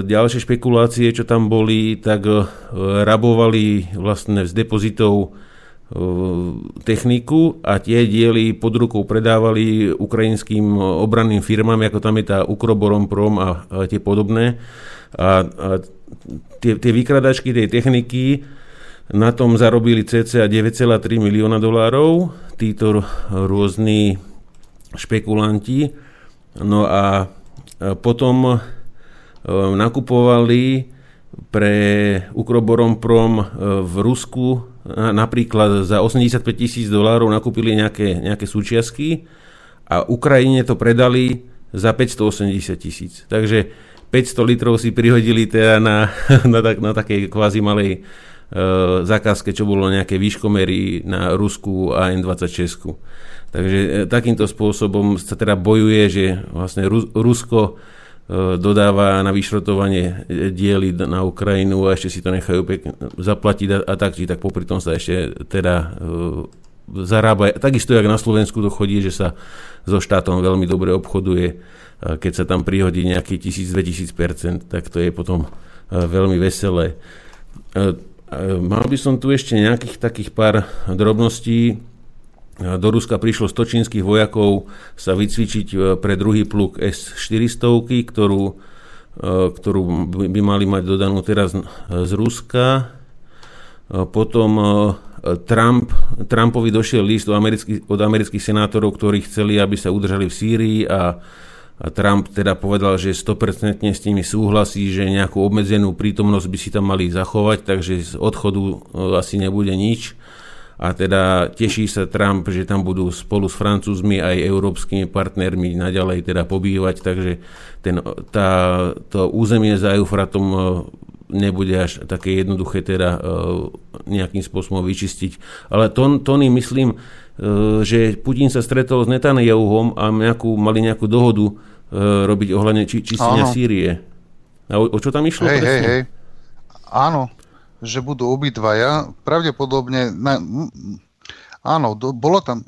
S1: ďalšie špekulácie, čo tam boli, tak e, rabovali vlastne z depozitov techniku a tie diely pod rukou predávali ukrajinským obranným firmám, ako tam je tá Prom a, a tie podobné. A, a tie, tie vykradačky tej techniky na tom zarobili cca 9,3 milióna dolárov, títo rôzni špekulanti. No a potom nakupovali pre Ukroborom e, v Rusku napríklad za 85 tisíc dolárov nakúpili nejaké, nejaké súčiastky a Ukrajine to predali za 580 tisíc. Takže 500 litrov si prihodili teda na, (laughs) na, tak, na takej kvázi malej e, zákazke, čo bolo nejaké výškomery na Rusku a N26. Takže e, takýmto spôsobom sa teda bojuje, že vlastne Ru, Rusko E, dodáva na vyšrotovanie diely na Ukrajinu a ešte si to nechajú pekne zaplatiť a, a tak, či tak popri tom sa ešte teda zarába. Takisto, jak na Slovensku to chodí, že sa so štátom veľmi dobre obchoduje, keď sa tam prihodí nejaký 1000-2000%, tak to je potom veľmi veselé. Mal by som tu ešte nejakých takých pár drobností do Ruska prišlo 100 čínskych vojakov sa vycvičiť pre druhý pluk S-400, ktorú, ktorú by mali mať dodanú teraz z Ruska. Potom Trump, Trumpovi došiel list od amerických, od amerických senátorov, ktorí chceli, aby sa udržali v Sýrii a Trump teda povedal, že 100% s nimi súhlasí, že nejakú obmedzenú prítomnosť by si tam mali zachovať, takže z odchodu e, asi nebude nič. A teda teší sa Trump, že tam budú spolu s Francúzmi aj európskymi partnermi naďalej teda pobývať, takže ten, tá, to územie za Eufratom e, nebude až také jednoduché teda e, nejakým spôsobom vyčistiť. Ale Tony, myslím, že Putin sa stretol s Netanyahuom a nejakú, mali nejakú dohodu e, robiť ohľadne či, čistenia Sýrie. A o, o čo tam išlo
S4: hej?
S1: Hej, hej.
S4: Áno, že budú obidvaja. Pravdepodobne, na, áno, do, bola, tam,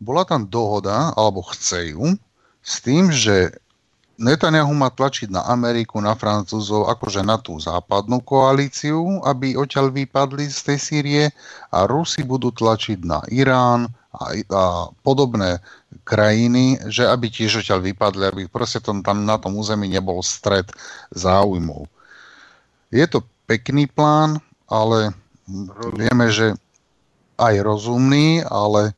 S4: bola tam dohoda, alebo chce ju, s tým, že Netanyahu má tlačiť na Ameriku, na Francúzov, akože na tú západnú koalíciu, aby odtiaľ vypadli z tej Sýrie a Rusi budú tlačiť na Irán a, a podobné krajiny, že aby tiež odtiaľ vypadli, aby proste tom, tam na tom území nebol stred záujmov. Je to pekný plán, ale vieme, že aj rozumný, ale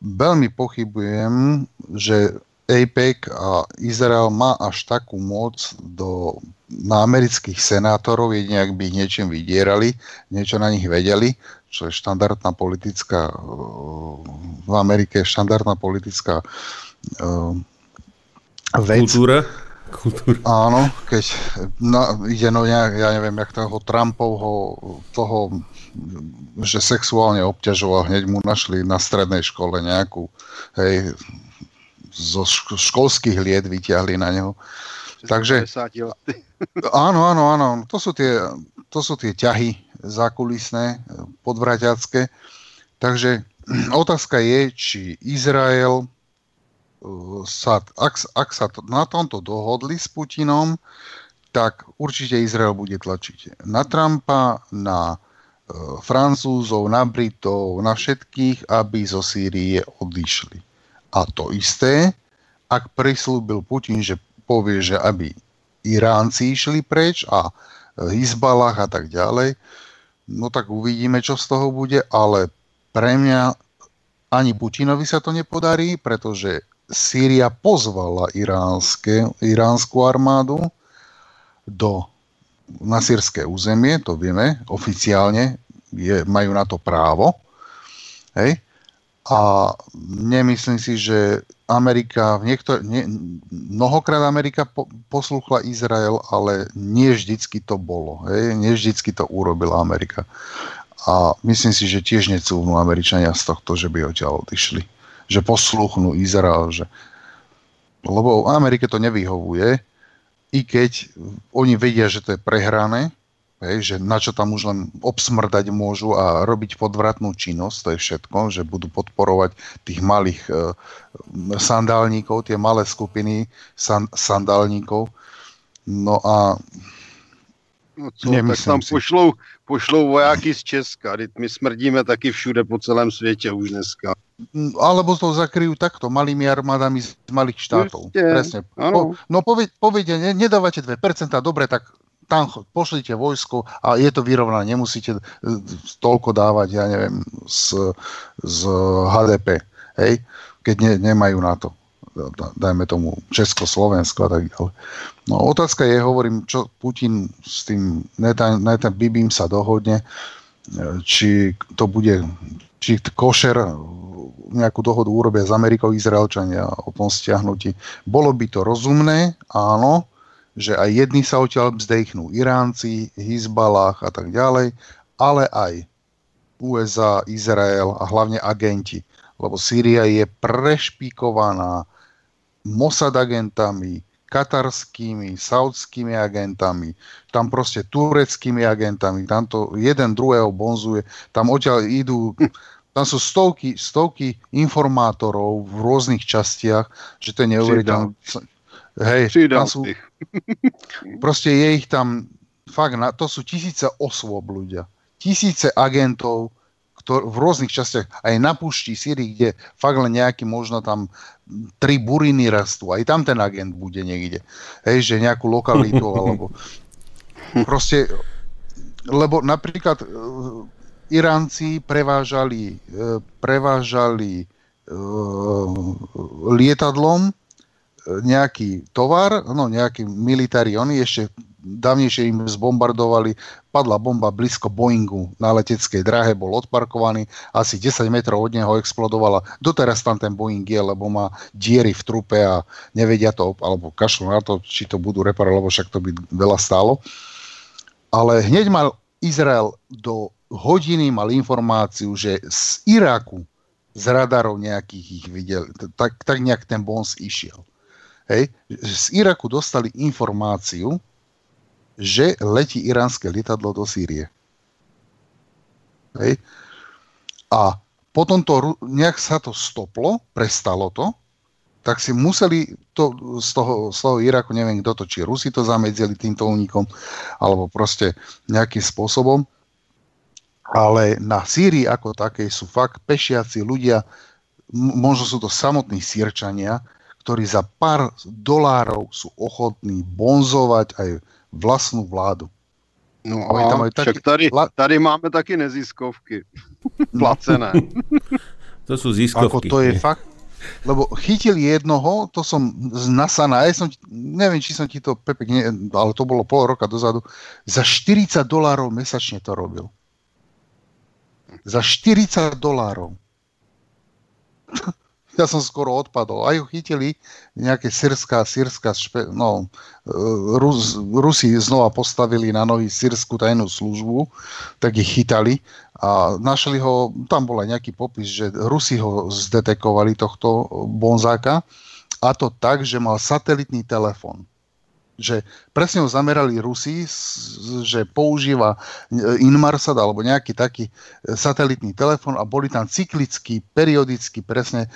S4: veľmi pochybujem, že APEC a Izrael má až takú moc do, na amerických senátorov, jedine ak by ich niečím vydierali, niečo na nich vedeli, čo je štandardná politická, v Amerike je štandardná politická uh, vec.
S1: Kultúra? Kultúra.
S4: Áno, keď na, ide no nejak, ja neviem, jak toho Trumpovho, toho, že sexuálne obťažoval, hneď mu našli na strednej škole nejakú, hej, zo školských liet vyťahli na neho. Takže, áno, áno, áno, to sú tie, to sú tie ťahy zákulisné, podvraťacké. Takže (clears throat) otázka je, či Izrael e, sa, ak, ak sa to, na tomto dohodli s Putinom, tak určite Izrael bude tlačiť na Trumpa, na e, Francúzov, na Britov, na všetkých, aby zo Sýrie odišli. A to isté, ak prislúbil Putin, že povie, že aby Iránci išli preč a Hizbalách a tak ďalej, no tak uvidíme, čo z toho bude, ale pre mňa ani Putinovi sa to nepodarí, pretože Sýria pozvala iránske, iránsku armádu do, na sírske územie, to vieme, oficiálne je, majú na to právo. Hej? A nemyslím si, že Amerika, niektor, nie, mnohokrát Amerika po, poslúchla Izrael, ale nie vždycky to bolo. Hej? Nie vždycky to urobila Amerika. A myslím si, že tiež necúvnú Američania z tohto, že by odtiaľ odišli. Že poslúchnú Izrael. Že... Lebo Amerike to nevyhovuje, i keď oni vedia, že to je prehrané, Hej, že na čo tam už len obsmrdať môžu a robiť podvratnú činnosť, to je všetko, že budú podporovať tých malých e, sandálníkov, tie malé skupiny san, sandálníkov. No a
S2: No co, tak tam si. pošlou, pošlou vojáky z Česka, my smrdíme taky všude po celém světě už dneska.
S4: Mm, alebo to zakryjú takto, malými armádami z malých štátov. Určite, Presne. Po, no povedia, ne, nedávate 2%, dobre, tak tam pošlite vojsko a je to vyrovnané, nemusíte e, toľko dávať, ja neviem, z, z HDP, hej, keď ne, nemajú na to dajme tomu Česko, Slovensko a tak ďalej. No otázka je, hovorím, čo Putin s tým Netan, Netan Bibim sa dohodne, e, či to bude, či košer nejakú dohodu urobia s Amerikou, Izraelčania o tom stiahnutí. Bolo by to rozumné, áno, že aj jedni sa odtiaľ vzdechnú, Iránci, Hizbalách a tak ďalej, ale aj USA, Izrael a hlavne agenti. Lebo Sýria je prešpikovaná Mossad agentami, katarskými, saudskými agentami, tam proste tureckými agentami, tam to jeden druhého bonzuje, tam odtiaľ idú, tam sú stovky, stovky informátorov v rôznych častiach, že to je neuveriteľné. Hej, tam sú, (laughs) proste je ich tam, fakt, na, to sú tisíce osôb ľudia. Tisíce agentov, ktor- v rôznych častiach, aj na púšti Syrii, kde fakt len nejaký možno tam tri buriny rastú, aj tam ten agent bude niekde. Hej, že nejakú lokalitu, (laughs) alebo proste, lebo napríklad e, Iránci prevážali, e, prevážali e, lietadlom nejaký tovar, no nejaký military, oni ešte dávnejšie im zbombardovali, padla bomba blízko Boeingu na leteckej dráhe, bol odparkovaný, asi 10 metrov od neho explodovala. Doteraz tam ten Boeing je, lebo má diery v trupe a nevedia to, alebo kašľú na to, či to budú reparovať, lebo však to by veľa stálo. Ale hneď mal Izrael do hodiny mal informáciu, že z Iraku z radarov nejakých ich videl, tak, tak nejak ten bons išiel. Hej, z Iraku dostali informáciu, že letí iránske lietadlo do Sýrie. Hej. A potom to, nejak sa to stoplo, prestalo to, tak si museli to, z, toho, z toho Iraku, neviem kto to, či Rusi to zamedzili týmto únikom, alebo proste nejakým spôsobom. Ale na Sýrii ako takej sú fakt pešiaci ľudia, možno sú to samotní sírčania, ktorí za pár dolárov sú ochotní bonzovať aj vlastnú vládu.
S2: No a tam aj taký... tady, tady máme taky neziskovky. (laughs) Placené.
S1: to sú ziskovky.
S4: Ako to je fakt, lebo chytili jednoho, to som z Nasana, ja som, neviem, či som ti to, Pepek, nie, ale to bolo pol roka dozadu, za 40 dolárov mesačne to robil. Za 40 dolárov ja som skoro odpadol. Aj ho chytili nejaké syrská, syrská, špe, no, e, Rus, Rusi znova postavili na nohy syrskú tajnú službu, tak ich chytali a našli ho, tam bol aj nejaký popis, že Rusi ho zdetekovali tohto bonzáka a to tak, že mal satelitný telefon že presne ho zamerali Rusi, že používa e, Inmarsat alebo nejaký taký e, satelitný telefon a boli tam cyklicky, periodicky presne e,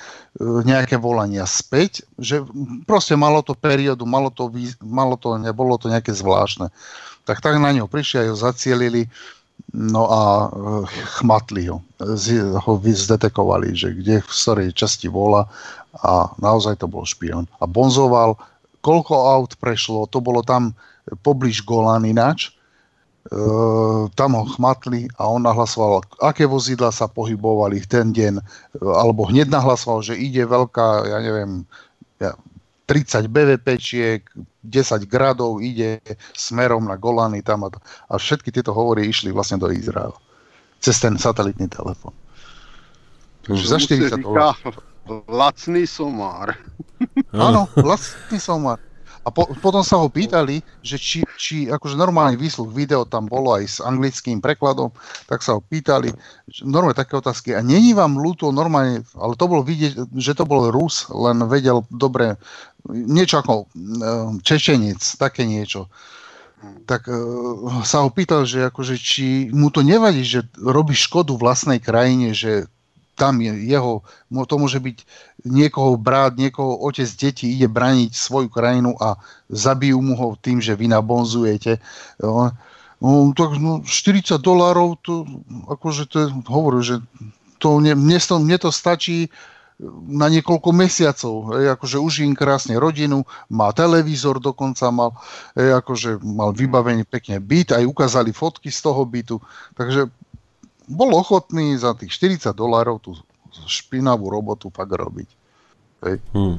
S4: nejaké volania späť, že proste malo to periódu, malo to, malo to, nebolo to nejaké zvláštne. Tak tak na neho prišli a ho zacielili, no a chmatli ho. Ho zdetekovali, že kde v ktorej časti vola a naozaj to bol špion. A bonzoval koľko aut prešlo, to bolo tam pobliž Golan ináč, e, tam ho chmatli a on nahlasoval, aké vozidla sa pohybovali v ten deň, e, alebo hneď nahlasoval, že ide veľká, ja neviem, ja, 30 BVPčiek, 10 gradov ide smerom na Golany tam a, a všetky tieto hovory išli vlastne do Izraela. Cez ten satelitný telefon.
S2: Takže za 40 dolárov. Lacný somár.
S4: Áno, lacný somár. A po, potom sa ho pýtali, že či, či akože normálny výsluch video tam bolo aj s anglickým prekladom, tak sa ho pýtali, že normálne také otázky. A není vám ľúto normálne, ale to bolo vidieť, že to bol Rus, len vedel dobre, niečo ako e, Čečenec, také niečo. Tak uh, sa ho pýtal, že akože, či mu to nevadí, že robí škodu vlastnej krajine, že tam je jeho, to môže byť niekoho brat, niekoho otec detí ide braniť svoju krajinu a zabijú mu ho tým, že vy nabonzujete. No, tak no, 40 dolárov, to, akože to je, hovorím, že to, mne, mne, to, stačí na niekoľko mesiacov. E, akože im krásne rodinu, má televízor dokonca mal, e, akože mal vybavený pekne byt, aj ukázali fotky z toho bytu. Takže bol ochotný za tých 40 dolárov tú špinavú robotu fakt robiť. Hej. Hmm.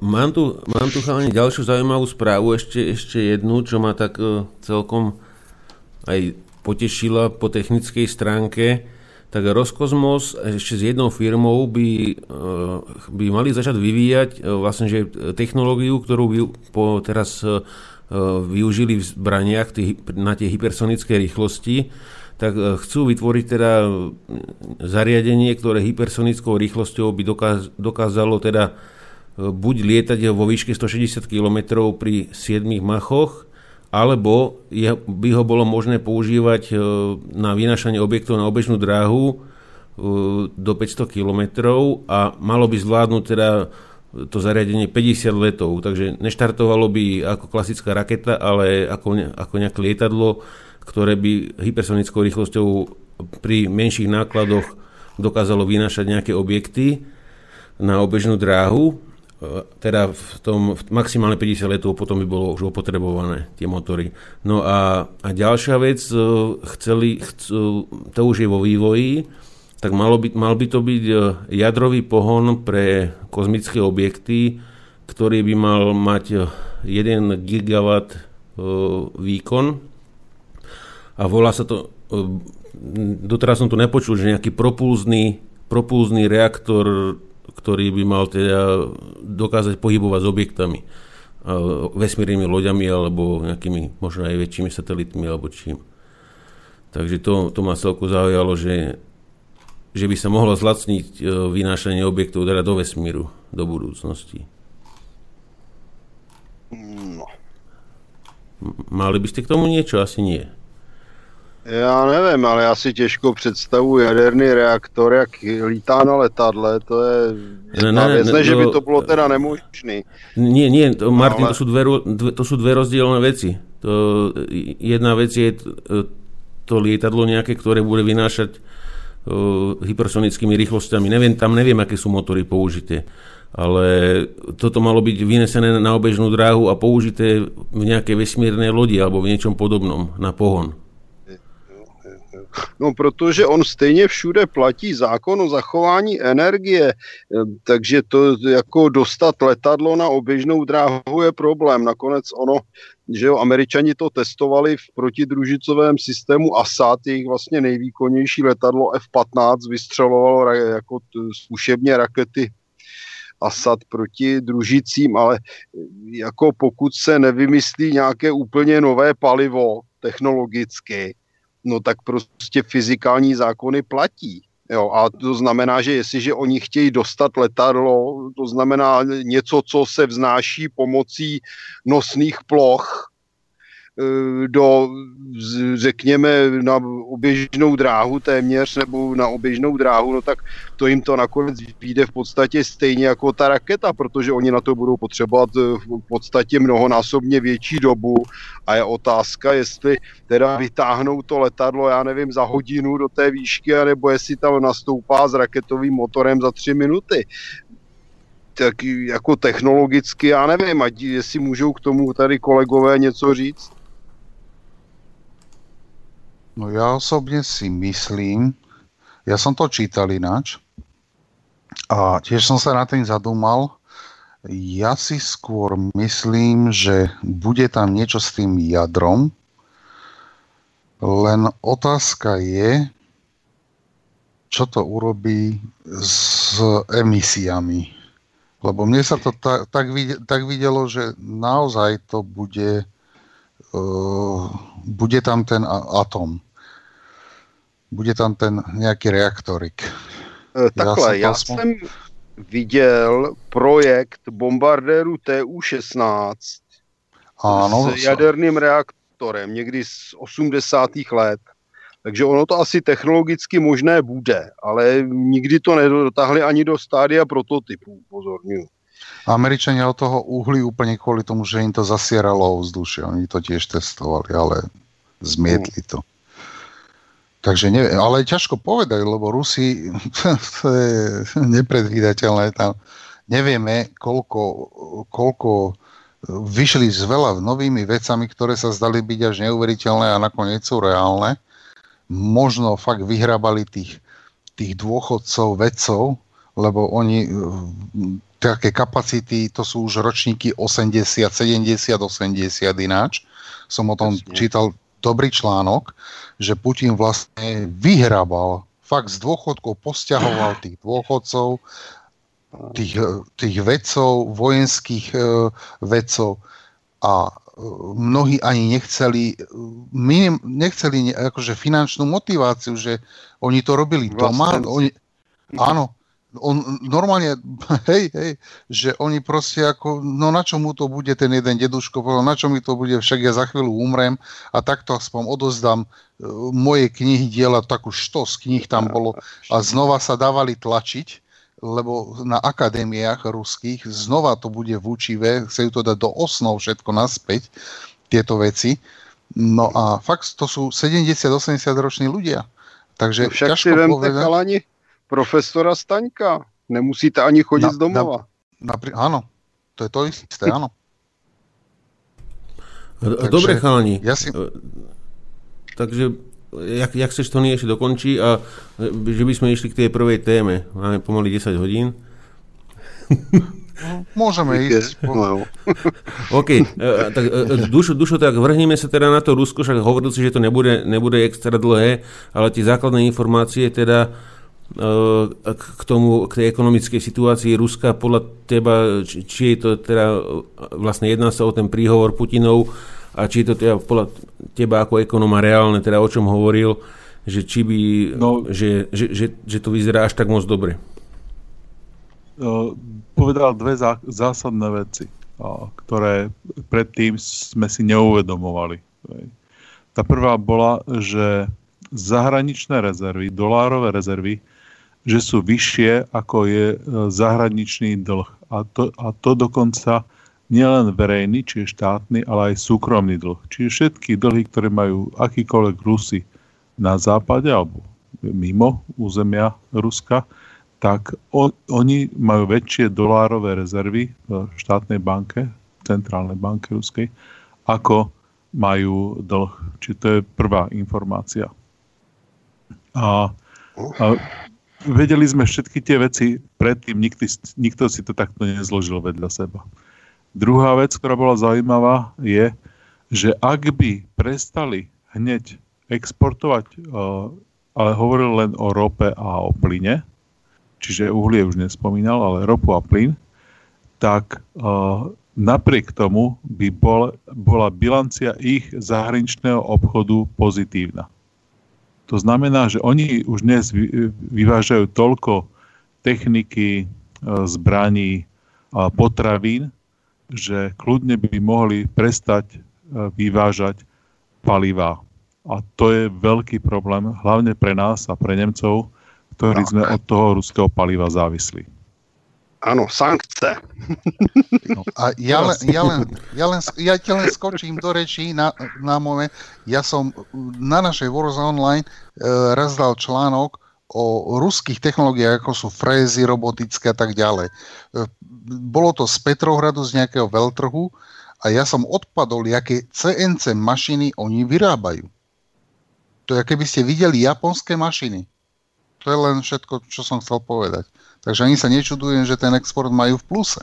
S1: Mám tu, mám tu chalani ďalšiu zaujímavú správu, ešte, ešte jednu, čo ma tak uh, celkom aj potešila po technickej stránke. Tak Roskosmos ešte s jednou firmou by, uh, by mali začať vyvíjať vlastne že technológiu, ktorú by po teraz využili v zbraniach na tie hypersonické rýchlosti tak e, chcú vytvoriť teda zariadenie, ktoré hypersonickou rýchlosťou by dokázalo teda e, buď lietať vo výške 160 km pri 7 machoch, alebo by ho bolo možné používať e, na vynašanie objektov na obežnú dráhu do 500 km a malo by zvládnuť teda to zariadenie 50 letov, takže neštartovalo by ako klasická raketa, ale ako, ako nejaké lietadlo, ktoré by hypersonickou rýchlosťou pri menších nákladoch dokázalo vynášať nejaké objekty na obežnú dráhu, e, teda v tom v maximálne 50 letov potom by bolo už opotrebované tie motory. No a, a ďalšia vec, e, chceli, chcú, to už je vo vývoji, tak malo by, mal by to byť e, jadrový pohon pre kozmické objekty, ktorý by mal mať 1 gigawatt výkon a volá sa to, doteraz som tu nepočul, že nejaký propulzný, propulzný reaktor ktorý by mal teda dokázať pohybovať s objektami vesmírnymi loďami alebo nejakými možno aj väčšími satelitmi alebo čím. Takže to, to ma celku zaujalo, že, že by sa mohlo zlacniť e, vynášanie objektov teda do vesmíru do budúcnosti. No. Mali by ste k tomu niečo? Asi nie.
S2: Já nevím, ale já si těžko představuji jaderný reaktor, jak lítá na letadle, to je ne, ne, věc, ne, ne, že by to bylo teda nemožné.
S1: Nie, nie, to, Martin, ale... to, sú dve, dve, to sú dve rozdielne veci. To, jedna vec je to lietadlo nejaké, ktoré bude vynášať uh, hypersonickými rýchlosťami. Neviem, tam neviem, aké sú motory použité. Ale toto malo byť vynesené na obežnú dráhu a použité v nejakej vesmírnej lodi alebo v niečom podobnom na pohon.
S2: No, protože on stejně všude platí zákon o zachování energie, takže to jako dostat letadlo na oběžnou dráhu je problém. Nakonec ono, že jo, američani to testovali v protidružicovém systému ASAT, jejich vlastně nejvýkonnější letadlo F-15 vystřelovalo jako zkušebně rakety Asad proti družicím, ale jako pokud se nevymyslí nějaké úplně nové palivo technologicky, no tak prostě fyzikální zákony platí. Jo, a to znamená, že jestliže oni chtějí dostat letadlo, to znamená něco, co se vznáší pomocí nosných ploch, do, řekněme, na oběžnou dráhu téměř, nebo na oběžnou dráhu, no tak to jim to nakonec vyjde v podstatě stejně jako ta raketa, protože oni na to budou potřebovat eh, v podstatě mnohonásobně větší dobu a je otázka, jestli teda vytáhnou to letadlo, já nevím, za hodinu do té výšky, nebo jestli tam nastoupá s raketovým motorem za tři minuty tak jako technologicky, já nevím, ať jestli můžou k tomu tady kolegové něco říct.
S4: No ja osobne si myslím, ja som to čítal ináč a tiež som sa na tým zadúmal. Ja si skôr myslím, že bude tam niečo s tým jadrom, len otázka je, čo to urobí s emisiami. Lebo mne sa to ta, tak, tak videlo, že naozaj to bude bude tam ten atom. Bude tam ten nejaký reaktorik.
S2: E, takhle, já jsem, já jsem viděl projekt bombardéru TU-16
S4: ano,
S2: s jaderným reaktorem někdy z 80. let. Takže ono to asi technologicky možné bude, ale nikdy to nedotáhli ani do stádia prototypů, pozorňuji.
S4: Američania od toho uhli úplne kvôli tomu, že im to zasieralo ovzdušie. Oni to tiež testovali, ale zmietli to. Takže neviem, ale ťažko povedať, lebo Rusi, (laughs) to je nepredvídateľné tam. Nevieme, koľko, koľko vyšli s veľa novými vecami, ktoré sa zdali byť až neuveriteľné a nakoniec sú reálne. Možno fakt vyhrabali tých, tých dôchodcov, vedcov, lebo oni také kapacity, to sú už ročníky 80, 70, 80 ináč. Som o tom Jasne. čítal dobrý článok, že Putin vlastne vyhrabal, fakt z dôchodkov posťahoval tých dôchodcov, tých, tých vedcov, vojenských e, vedcov a e, mnohí ani nechceli, minim, nechceli akože finančnú motiváciu, že oni to robili doma. Oni, áno, on normálne, (laughs) hej, hej, že oni proste ako, no na čo mu to bude ten jeden deduško, na čo mi to bude, však ja za chvíľu umrem a takto aspoň odozdám e, moje knihy, diela, takú štos knih tam bolo a znova sa dávali tlačiť, lebo na akadémiách ruských znova to bude vúčivé, chcú to dať do osnov všetko naspäť, tieto veci. No a fakt to sú 70-80 roční ľudia Takže
S2: No však si
S4: ťažko
S2: vemte
S4: povedať.
S2: chalani profesora Staňka. Nemusíte ani chodit
S4: Na-
S2: z domova.
S4: Napri- áno, to je to isté, áno. Takže
S1: Dobre, chalani.
S4: Ja si,
S1: Takže, jak, jak chceš to ešte dokončí a e, že by sme išli k tej prvej téme. Máme pomaly 10 hodín. (laughs)
S4: môžeme ísť. Po,
S2: No. (laughs)
S1: OK, e, tak e, Dušo, Dušo, tak vrhneme sa teda na to Rusko, však hovoril si, že to nebude, nebude extra dlhé, ale tie základné informácie teda e, k k tomu, k tej ekonomickej situácii Ruska, podľa teba, či, či je to teda, e, vlastne jedná sa o ten príhovor Putinov a či je to teda podľa teba ako ekonóma reálne, teda o čom hovoril, že či by,
S6: No.
S1: že, že, že, že to vyzerá až tak moc dobre.
S6: Eh, povedal dve zá, zásadné veci, ktoré predtým sme si neuvedomovali. Tá prvá bola, že zahraničné rezervy, dolárové rezervy, že sú vyššie ako je e, zahraničný dlh. A to, a to dokonca nielen verejný, čiže štátny, ale aj súkromný dlh. Čiže všetky dlhy, ktoré majú akýkoľvek Rusy na západe alebo mimo územia Ruska, tak o, oni majú väčšie dolárové rezervy v štátnej banke, centrálnej banke ruskej, ako majú dlh. Čiže to je prvá informácia. A, a vedeli sme všetky tie veci predtým, nikto, nikto si to takto nezložil vedľa seba. Druhá vec, ktorá bola zaujímavá, je, že ak by prestali hneď exportovať, uh, ale hovoril len o rope a o plyne, čiže uhlie už nespomínal, ale ropu a plyn, tak uh, napriek tomu by bol, bola bilancia ich zahraničného obchodu pozitívna. To znamená, že oni už dnes vy- vyvážajú toľko techniky, e, zbraní a potravín, že kľudne by mohli prestať e, vyvážať palivá. A to je veľký problém, hlavne pre nás a pre Nemcov, ktorí
S4: Tak.
S6: sme od toho ruského paliva závislí.
S2: Ano, sankce.
S4: No, a ja len, ja, len, ja, len, ja ti len skočím do rečí na, na moment. Ja som na našej Wars Online e, raz dal článok o ruských technológiách, ako sú frézy robotické a tak ďalej. E, bolo to z Petrohradu, z nejakého veľtrhu a ja som odpadol, aké CNC mašiny oni vyrábajú. To je, keby ste videli japonské mašiny. To je len všetko, čo som chcel povedať. Takže ani sa nečudujem, že ten export majú v pluse.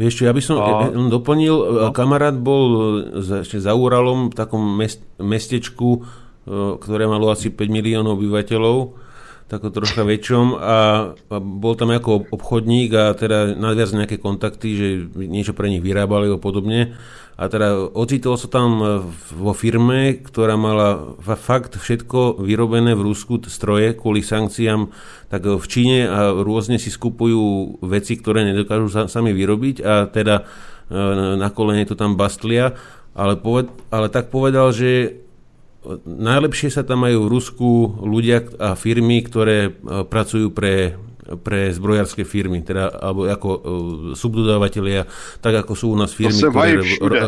S1: Vieš čo, ja by som
S6: A-
S1: a... doplnil, no. kamarát bol za, ešte za Uralom v takom mest, mestečku, e, ktoré malo asi 5 miliónov obyvateľov, tako troška väčšom a, a bol tam ako obchodník a teda nadviac nejaké kontakty, že niečo pre nich vyrábali a podobne. A teda ocitol sa tam vo firme, ktorá mala fa- fakt všetko vyrobené v Rusku, stroje kvôli sankciám, tak v Číne a rôzne si skupujú veci, ktoré nedokážu sa, sami vyrobiť a teda e, na kolene to tam bastlia. Ale, poved, ale tak povedal, že najlepšie sa tam majú v Rusku ľudia a firmy, ktoré e, pracujú pre, pre zbrojárske firmy, teda, alebo ako uh, subdodávateľia, tak ako sú u nás firmy, ktoré...
S2: všude.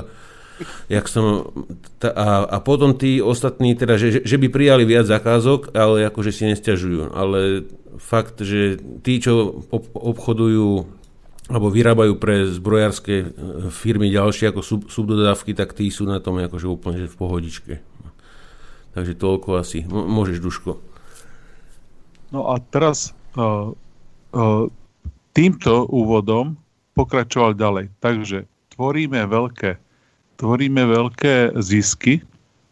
S1: Jak som, a, a potom tí ostatní, teda, že, že by prijali viac zakázok, ale akože si nestiažujú. Ale fakt, že tí, čo ob, obchodujú alebo vyrábajú pre zbrojárske firmy ďalšie ako sub, subdodávky, tak tí sú na tom akože úplne že v pohodičke. Takže toľko asi. M- môžeš, Duško.
S6: No a teraz uh, uh, týmto úvodom pokračoval ďalej. Takže tvoríme veľké, tvoríme veľké zisky,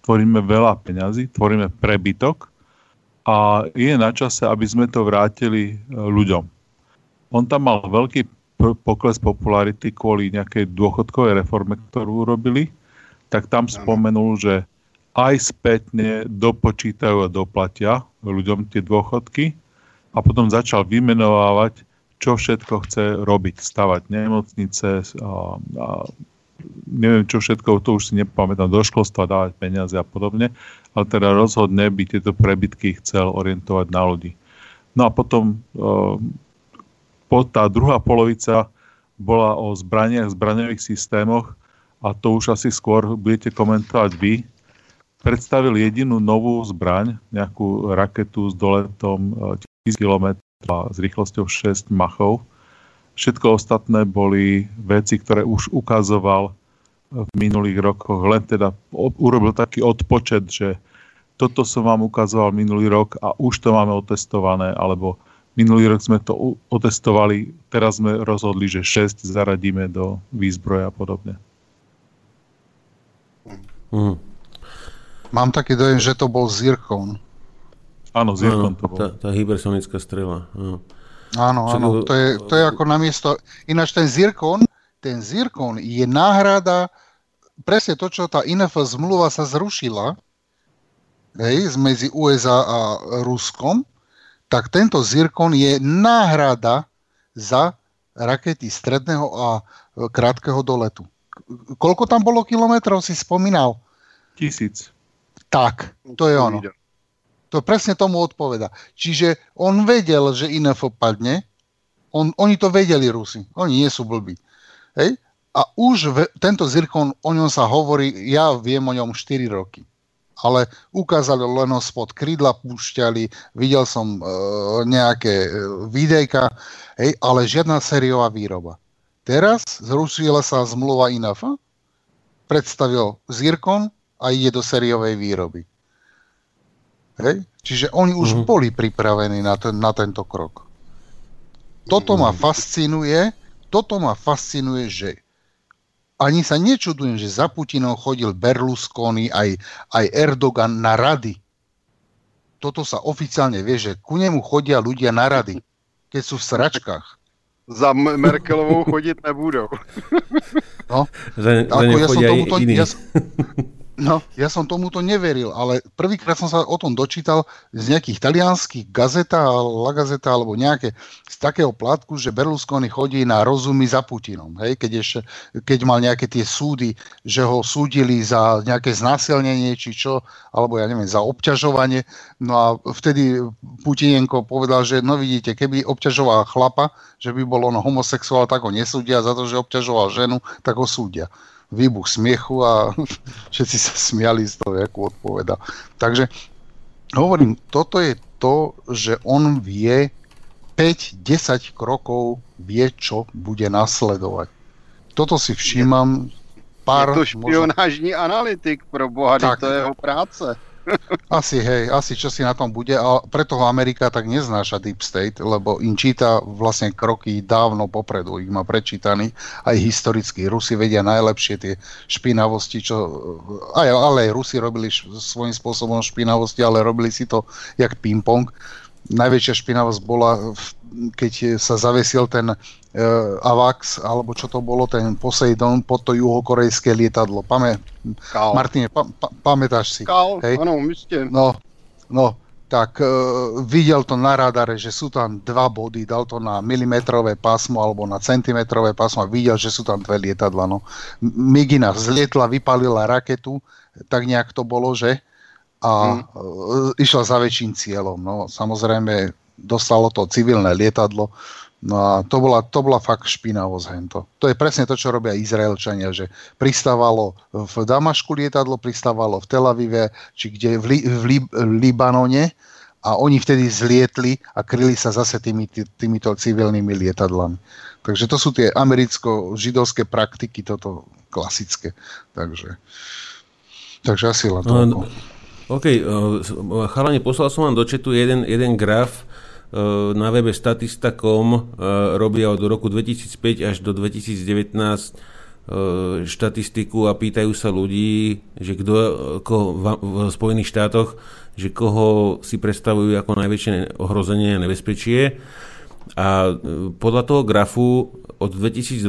S6: tvoríme veľa peňazí, tvoríme prebytok a je na čase, aby sme to vrátili uh, ľuďom. On tam mal veľký pokles popularity kvôli nejakej dôchodkovej reforme, ktorú urobili, tak tam spomenul, že aj spätne dopočítajú a doplatia ľuďom tie dôchodky a potom začal vymenovávať, čo všetko chce robiť. Stavať nemocnice, a, a neviem čo všetko, to už si nepamätám, do školstva dávať peniaze a podobne, ale teda rozhodne by tieto prebytky chcel orientovať na ľudí. No a potom po, tá druhá polovica bola o zbraniach, zbraňových systémoch a to už asi skôr budete komentovať vy, predstavil jedinú novú zbraň, nejakú raketu s doletom 1000 km s rýchlosťou 6 machov. Všetko ostatné boli veci, ktoré už ukazoval v minulých rokoch. Len teda urobil taký odpočet, že toto som vám ukazoval minulý rok a už to máme otestované, alebo minulý rok sme to otestovali, teraz sme rozhodli, že 6 zaradíme do výzbroja a podobne.
S4: Mm. Mám taký dojem, že to bol Zirkon.
S6: Áno, Zirkon to bol.
S1: Tá, tá hypersonická strela. Áno,
S4: áno. áno. To, je, to je ako namiesto... Ináč ten Zirkon, ten Zirkon je náhrada presne to, čo tá INF zmluva sa zrušila hej, medzi USA a Ruskom, tak tento Zirkon je náhrada za rakety stredného a krátkeho doletu. Koľko tam bolo kilometrov, si spomínal?
S6: Tisíc.
S4: Tak, to je ono. To presne tomu odpoveda. Čiže on vedel, že INF padne, on, oni to vedeli Rusi, oni nie sú blbí. Hej? A už ve, tento Zirkon, o ňom sa hovorí, ja viem o ňom 4 roky. Ale ukázali len ho spod krídla, púšťali, videl som e, nejaké e, videjka, hej, ale žiadna sériová výroba. Teraz zrušila sa zmluva INAFA, predstavil Zirkon a ide do sériovej výroby. Hej? Čiže oni už mm-hmm. boli pripravení na, ten, na tento krok. Toto ma fascinuje, toto ma fascinuje, že ani sa nečudujem, že za Putinom chodil Berlusconi aj, aj Erdogan na rady. Toto sa oficiálne vie, že ku nemu chodia ľudia na rady, keď sú v sračkách.
S2: Za Merkelovou chodit nebudou.
S4: No, za, ako ja som tomuto, ja, (laughs) No, ja som tomuto neveril, ale prvýkrát som sa o tom dočítal z nejakých talianských gazeta, La Gazeta alebo nejaké z takého plátku, že Berlusconi chodí na rozumy za Putinom. Hej, keď, ešte, keď mal nejaké tie súdy, že ho súdili za nejaké znásilnenie či čo, alebo ja neviem, za obťažovanie. No a vtedy Putinenko povedal, že no vidíte, keby obťažoval chlapa, že by bol on homosexuál, tak ho nesúdia, za to, že obťažoval ženu, tak ho súdia výbuch smiechu a (laughs) všetci sa smiali z toho, ako odpoveda. Takže hovorím, toto je to, že on vie 5-10 krokov vie, čo bude nasledovať. Toto si všímam
S2: pár... Je to špionážní možno... analytik, pro boha, tak, to je jeho práce.
S4: Asi, hej, asi čo si na tom bude a preto ho Amerika tak neznáša Deep State, lebo im číta vlastne kroky dávno popredu, ich má prečítaný aj historicky. Rusi vedia najlepšie tie špinavosti, čo aj, ale aj Rusi robili svojím spôsobom špinavosti, ale robili si to jak ping-pong. Najväčšia špinavosť bola, keď sa zavesil ten uh, AVAX, alebo čo to bolo, ten Poseidon pod to juhokorejské lietadlo. Pame, Kal. Martine, pa, pa, pamätáš si?
S2: Kal, hej? áno, myslíte.
S4: No, no, tak uh, videl to na radare, že sú tam dva body, dal to na milimetrové pásmo alebo na centimetrové pásmo a videl, že sú tam dve lietadla. No. Migina vzlietla, vypalila raketu, tak nejak to bolo, že? A hmm. išla za väčším cieľom. No, samozrejme, dostalo to civilné lietadlo, No a to bola, to bola fakt špinavosť hento. To je presne to, čo robia Izraelčania, že pristávalo v Damašku lietadlo, pristávalo v Tel Avive, či kde v, Li, v, Li, v Libanone a oni vtedy zlietli a kryli sa zase tými, tý, týmito civilnými lietadlami. Takže to sú tie americko-židovské praktiky, toto klasické. Takže, takže asi len toľko.
S1: OK, uh, chalani, poslal som vám do četu jeden, jeden graf, Eh, na webe statista.com eh, robia od roku 2005 až do 2019 eh, štatistiku a pýtajú sa ľudí, že kto koho v Spojených štátoch, že koho si predstavujú ako najväčšie ohrozenie a nebezpečie. A podľa toho grafu od 2012.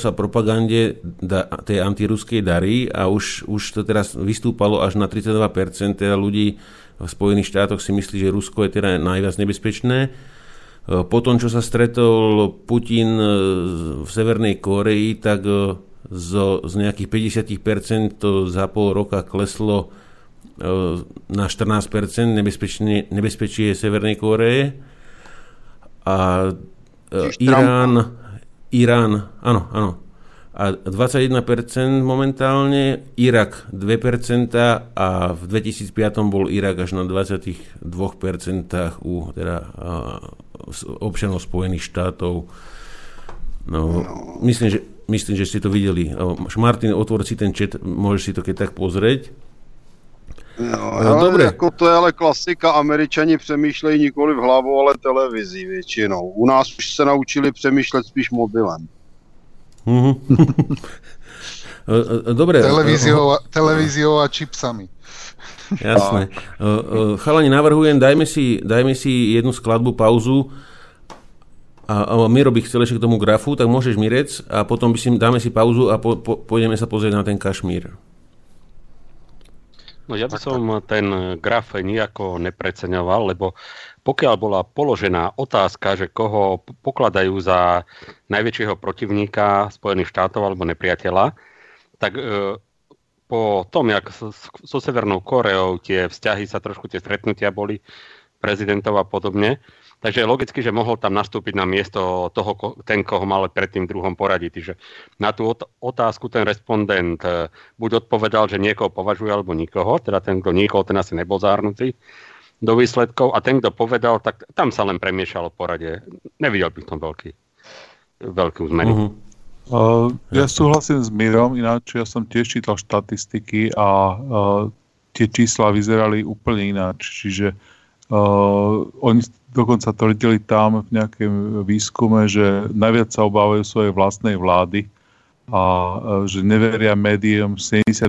S1: sa propagande da, tej antiruskej darí a už, už to teraz vystúpalo až na 32% teda ľudí v Spojených štátoch si myslí, že Rusko je teda najviac nebezpečné. E, po tom, čo sa stretol Putin e, v Severnej Koreji, tak e, z, nejakých 50% to za pol roka kleslo na 14% nebezpečie, Severnej Koreje. A Irán, Irán, áno, áno. a 21% momentálne, Irak 2% a v 2005 bol Irak až na 22% u teda, občanov Spojených štátov. No, myslím, že, myslím, že ste to videli. Martin, otvor si ten chat, môžeš si to keď tak pozrieť.
S2: No, no, dobre. Jako to je ale klasika, američani přemýšlejí nikoli v hlavu, ale televizí většinou. U nás už se naučili přemýšlet spíš mobilem.
S1: Mhm. (laughs) Dobre.
S4: Televíziou, televíziou a čipsami.
S1: Jasné. Chalani, navrhujem, dajme si, dajme si jednu skladbu, pauzu a, a Miro by chcel ešte k tomu grafu, tak môžeš Mirec a potom by si, dáme si pauzu a po, po, pôjdeme sa pozrieť na ten Kašmír.
S5: No ja by som ten graf nejako nepreceňoval, lebo pokiaľ bola položená otázka, že koho pokladajú za najväčšieho protivníka Spojených štátov alebo nepriateľa, tak e, po tom, jak so, so Severnou Koreou tie vzťahy sa trošku, tie stretnutia boli prezidentov a podobne, Takže je logicky, že mohol tam nastúpiť na miesto toho, ten, koho mal predtým v druhom poradí. Čiže na tú otázku ten respondent e, buď odpovedal, že niekoho považuje, alebo nikoho, teda ten, kto nikoho, ten asi nebol zahrnutý do výsledkov a ten, kto povedal, tak tam sa len premiešalo porade. Nevidel by tom veľký, veľkú zmenu. Uh-huh.
S6: Uh, ja súhlasím s Mirom, ináč ja som tiež čítal štatistiky a uh, tie čísla vyzerali úplne ináč. Čiže uh, oni dokonca tvrdili tam v nejakém výskume, že najviac sa obávajú svojej vlastnej vlády a že neveria médium 72%,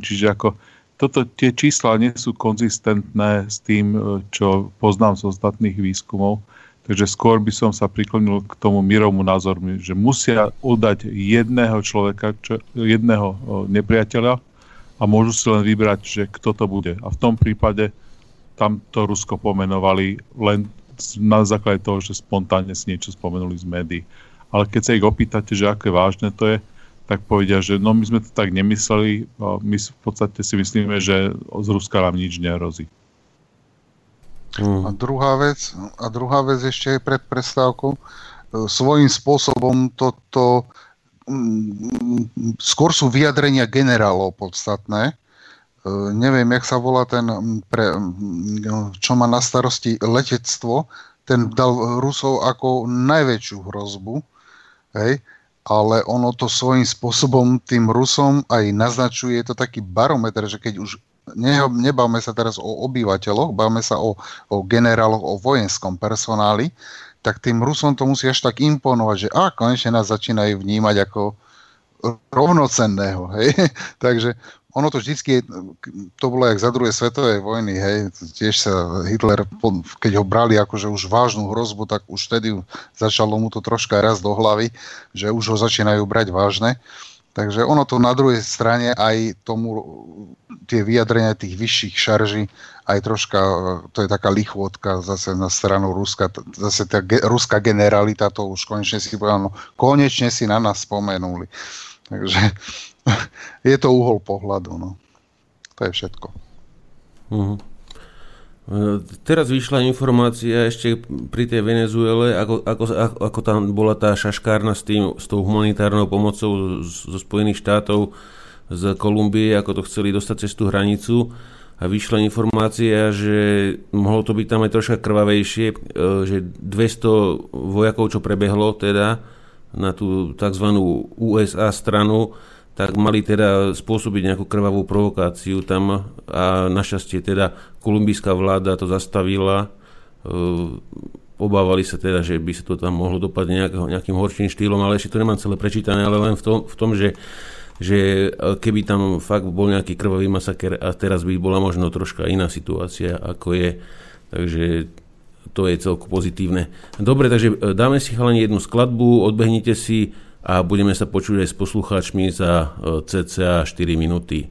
S6: čiže ako toto, tie čísla nie sú konzistentné s tým, čo poznám z ostatných výskumov, takže skôr by som sa priklonil k tomu Miromu názoru, že musia udať jedného človeka, čo, jedného nepriateľa a môžu si len vybrať, že kto to bude. A v tom prípade tam to Rusko pomenovali len na základe toho, že spontánne si niečo spomenuli z médií. Ale keď sa ich opýtate, že aké vážne to je, tak povedia, že no my sme to tak nemysleli, my v podstate si myslíme, že z Ruska nám nič nerozí.
S4: Mm. A druhá vec, a druhá vec ešte aj pred prestávkou, e, svojím spôsobom toto mm, skôr sú vyjadrenia generálov podstatné, neviem, jak sa volá ten, pre, no, čo má na starosti letectvo, ten dal Rusov ako najväčšiu hrozbu, hej, ale ono to svojím spôsobom tým Rusom aj naznačuje, je to taký barometer, že keď už ne, nebavme sa teraz o obyvateľoch, bavme sa o, o generáloch, o vojenskom personáli, tak tým Rusom to musí až tak imponovať, že a konečne nás začínajú vnímať ako rovnocenného. (laughs) Hej? Takže ono to vždycky, to bolo jak za druhej svetovej vojny, hej, tiež sa Hitler, keď ho brali akože už vážnu hrozbu, tak už vtedy začalo mu to troška raz do hlavy, že už ho začínajú brať vážne. Takže ono to na druhej strane aj tomu, tie vyjadrenia tých vyšších šarží, aj troška, to je taká lichvotka zase na stranu Ruska, zase tá ge, ruská generalita to už konečne si povedal, no konečne si na nás spomenuli. Takže (laughs) je to uhol pohľadu. No. To je všetko. Uh-huh.
S1: Teraz vyšla informácia ešte pri tej Venezuele, ako, ako, ako, tam bola tá šaškárna s, tým, s tou humanitárnou pomocou zo Spojených štátov, z Kolumbie, ako to chceli dostať cez tú hranicu. A vyšla informácia, že mohlo to byť tam aj troška krvavejšie, e, že 200 vojakov, čo prebehlo teda na tú tzv. USA stranu, tak mali teda spôsobiť nejakú krvavú provokáciu tam a našťastie teda kolumbijská vláda to zastavila. E, obávali sa teda, že by sa to tam mohlo dopadť nejakým horším štýlom, ale ešte to nemám celé prečítané, ale len v tom, v tom že že keby tam fakt bol nejaký krvavý masaker a teraz by bola možno troška iná situácia, ako je. Takže to je celku pozitívne. Dobre, takže e, dáme si chalani jednu skladbu, odbehnite si a budeme sa počuť aj s poslucháčmi za e, cca 4 minúty.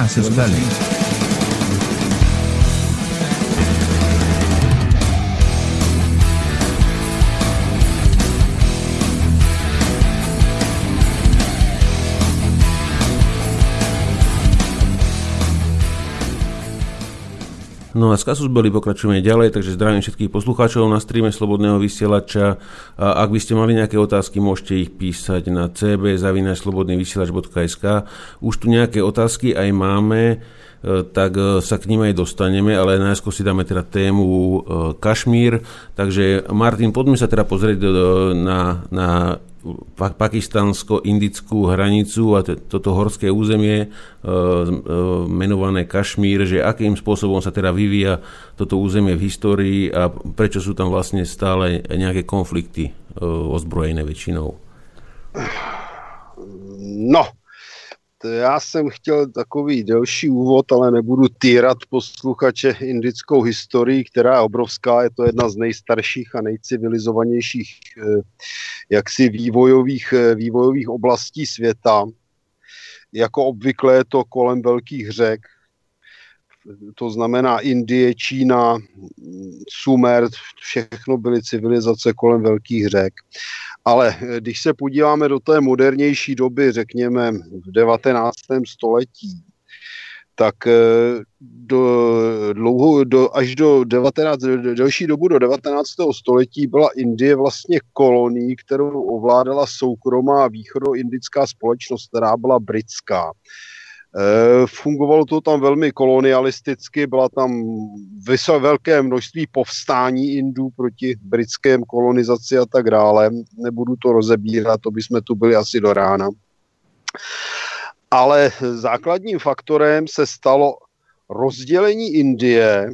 S8: Listening to
S1: No a z Kasus Belli pokračujeme ďalej, takže zdravím všetkých poslucháčov na streame Slobodného vysielača. A ak by ste mali nejaké otázky, môžete ich písať na cb.slobodnyvysielač.sk Už tu nejaké otázky aj máme, e, tak e, sa k ním aj dostaneme, ale najskôr si dáme teda tému e, Kašmír. Takže Martin, poďme sa teda pozrieť na, na pakistansko-indickú hranicu a t- toto horské územie e, e, menované Kašmír, že akým spôsobom sa teda vyvíja toto územie v histórii a prečo sú tam vlastne stále nejaké konflikty e, ozbrojené väčšinou.
S2: No, já jsem chtěl takový delší úvod, ale nebudu týrat posluchače indickou historii, která je obrovská. Je to jedna z nejstarších a nejcivilizovanějších eh, jaksi vývojových, eh, vývojových oblastí světa. Jako obvykle je to kolem velkých řek, to znamená Indie, Čína, Sumer, všechno byly civilizace kolem velkých řek. Ale eh, když se podíváme do té modernější doby, řekněme v 19. století, tak eh, do, dlouho, do, až do 19, delší dobu do 19. století byla Indie vlastně kolonií, kterou ovládala soukromá východoindická společnost, která byla britská. Eh, Fungovalo to tam velmi kolonialisticky, byla tam vyso- velké množství povstání Indů proti britském kolonizaci a tak dále. Nebudu to rozebírat, to bychom tu byli asi do rána. Ale základním faktorem se stalo rozdělení Indie,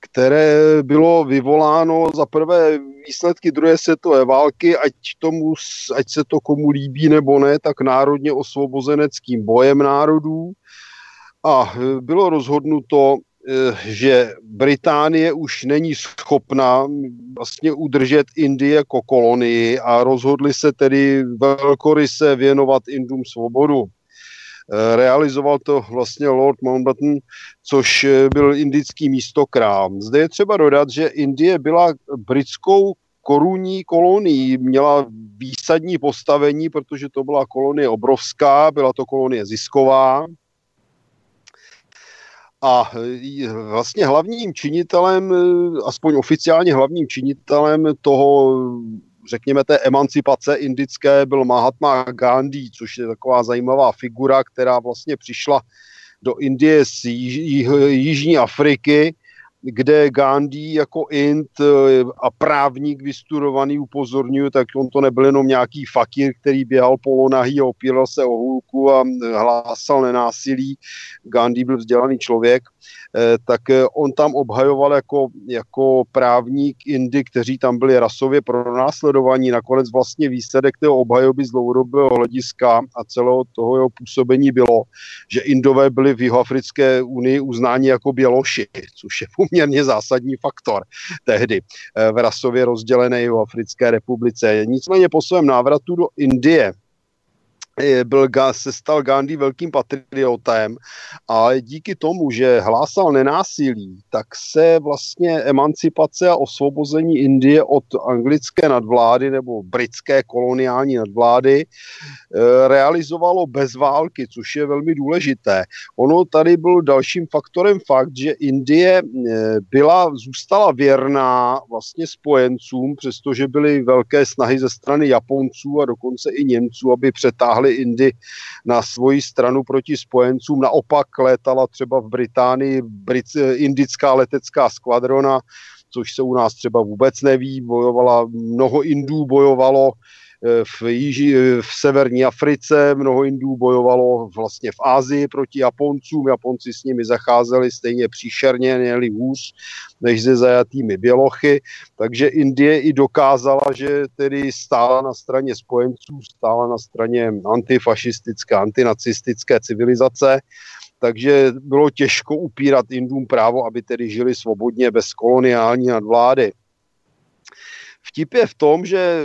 S2: které bylo vyvoláno za prvé výsledky druhé světové války, ať, tomu, ať se to komu líbí nebo ne, tak národně osvobozeneckým bojem národů. A e, bylo rozhodnuto, e, že Británie už není schopná vlastně udržet Indii jako kolonii a rozhodli se tedy velkoryse věnovat Indům svobodu. E, Realizoval to vlastně Lord Mountbatten, což e, byl indický místokrám. Zde je třeba dodat, že Indie byla britskou korunní kolonií, měla výsadní postavení, protože to byla kolonie obrovská, byla to kolonie zisková. A e, vlastně hlavním činitelem, aspoň oficiálně hlavním činitelem toho, řekněme, té emancipace indické byl Mahatma Gandhi, což je taková zajímavá figura, která vlastně přišla do Indie z Již, Jižní Afriky, kde Gandhi jako Int e, a právník vystudovaný upozorňuje, tak on to nebyl jenom nějaký fakir, který běhal polonahý a opíral se o hůlku a hlásal nenásilí. Gandhi byl vzdělaný člověk, tak e, on tam obhajoval jako, jako právník Indy, kteří tam byli rasově pronásledovaní. Nakonec vlastně výsledek té obhajoby z dlouhodobého hlediska a celého toho jeho působení bylo, že Indové byli v Jihoafrické unii uznáni jako běloši, což je poměrně zásadní faktor tehdy eh, v rasově rozdělené Jihoafrické republice. Nicméně po svém návratu do Indie eh, byl, se stal Gandhi velkým patriotem a díky tomu, že hlásal nenásilí, tak se vlastně emancipace a osvobození Indie od anglické nadvlády nebo britské koloniální nadvlády eh, realizovalo bez války, což je velmi důležité. Ono tady byl dalším faktorem fakt, že Indie eh, byla, zůstala věrná vlastně spojencům, přestože byly velké snahy ze strany Japonců a dokonce i Němců, aby přetáhli Indy na svoji stranu proti spojencům. Naopak létala třeba v Británii Brit, indická letecká skvadrona, což se u nás třeba vůbec neví. Bojovala, mnoho Indů bojovalo v, Jiži, v severní Africe, mnoho Indů bojovalo vlastně v Ázii proti Japoncům, Japonci s nimi zacházeli stejně příšerně, měli hůř než se zajatými bělochy, takže Indie i dokázala, že tedy stála na straně spojenců, stála na straně antifašistické, antinacistické civilizace, takže bylo těžko upírat Indům právo, aby tedy žili svobodně bez koloniální nadvlády. Vtip je v tom, že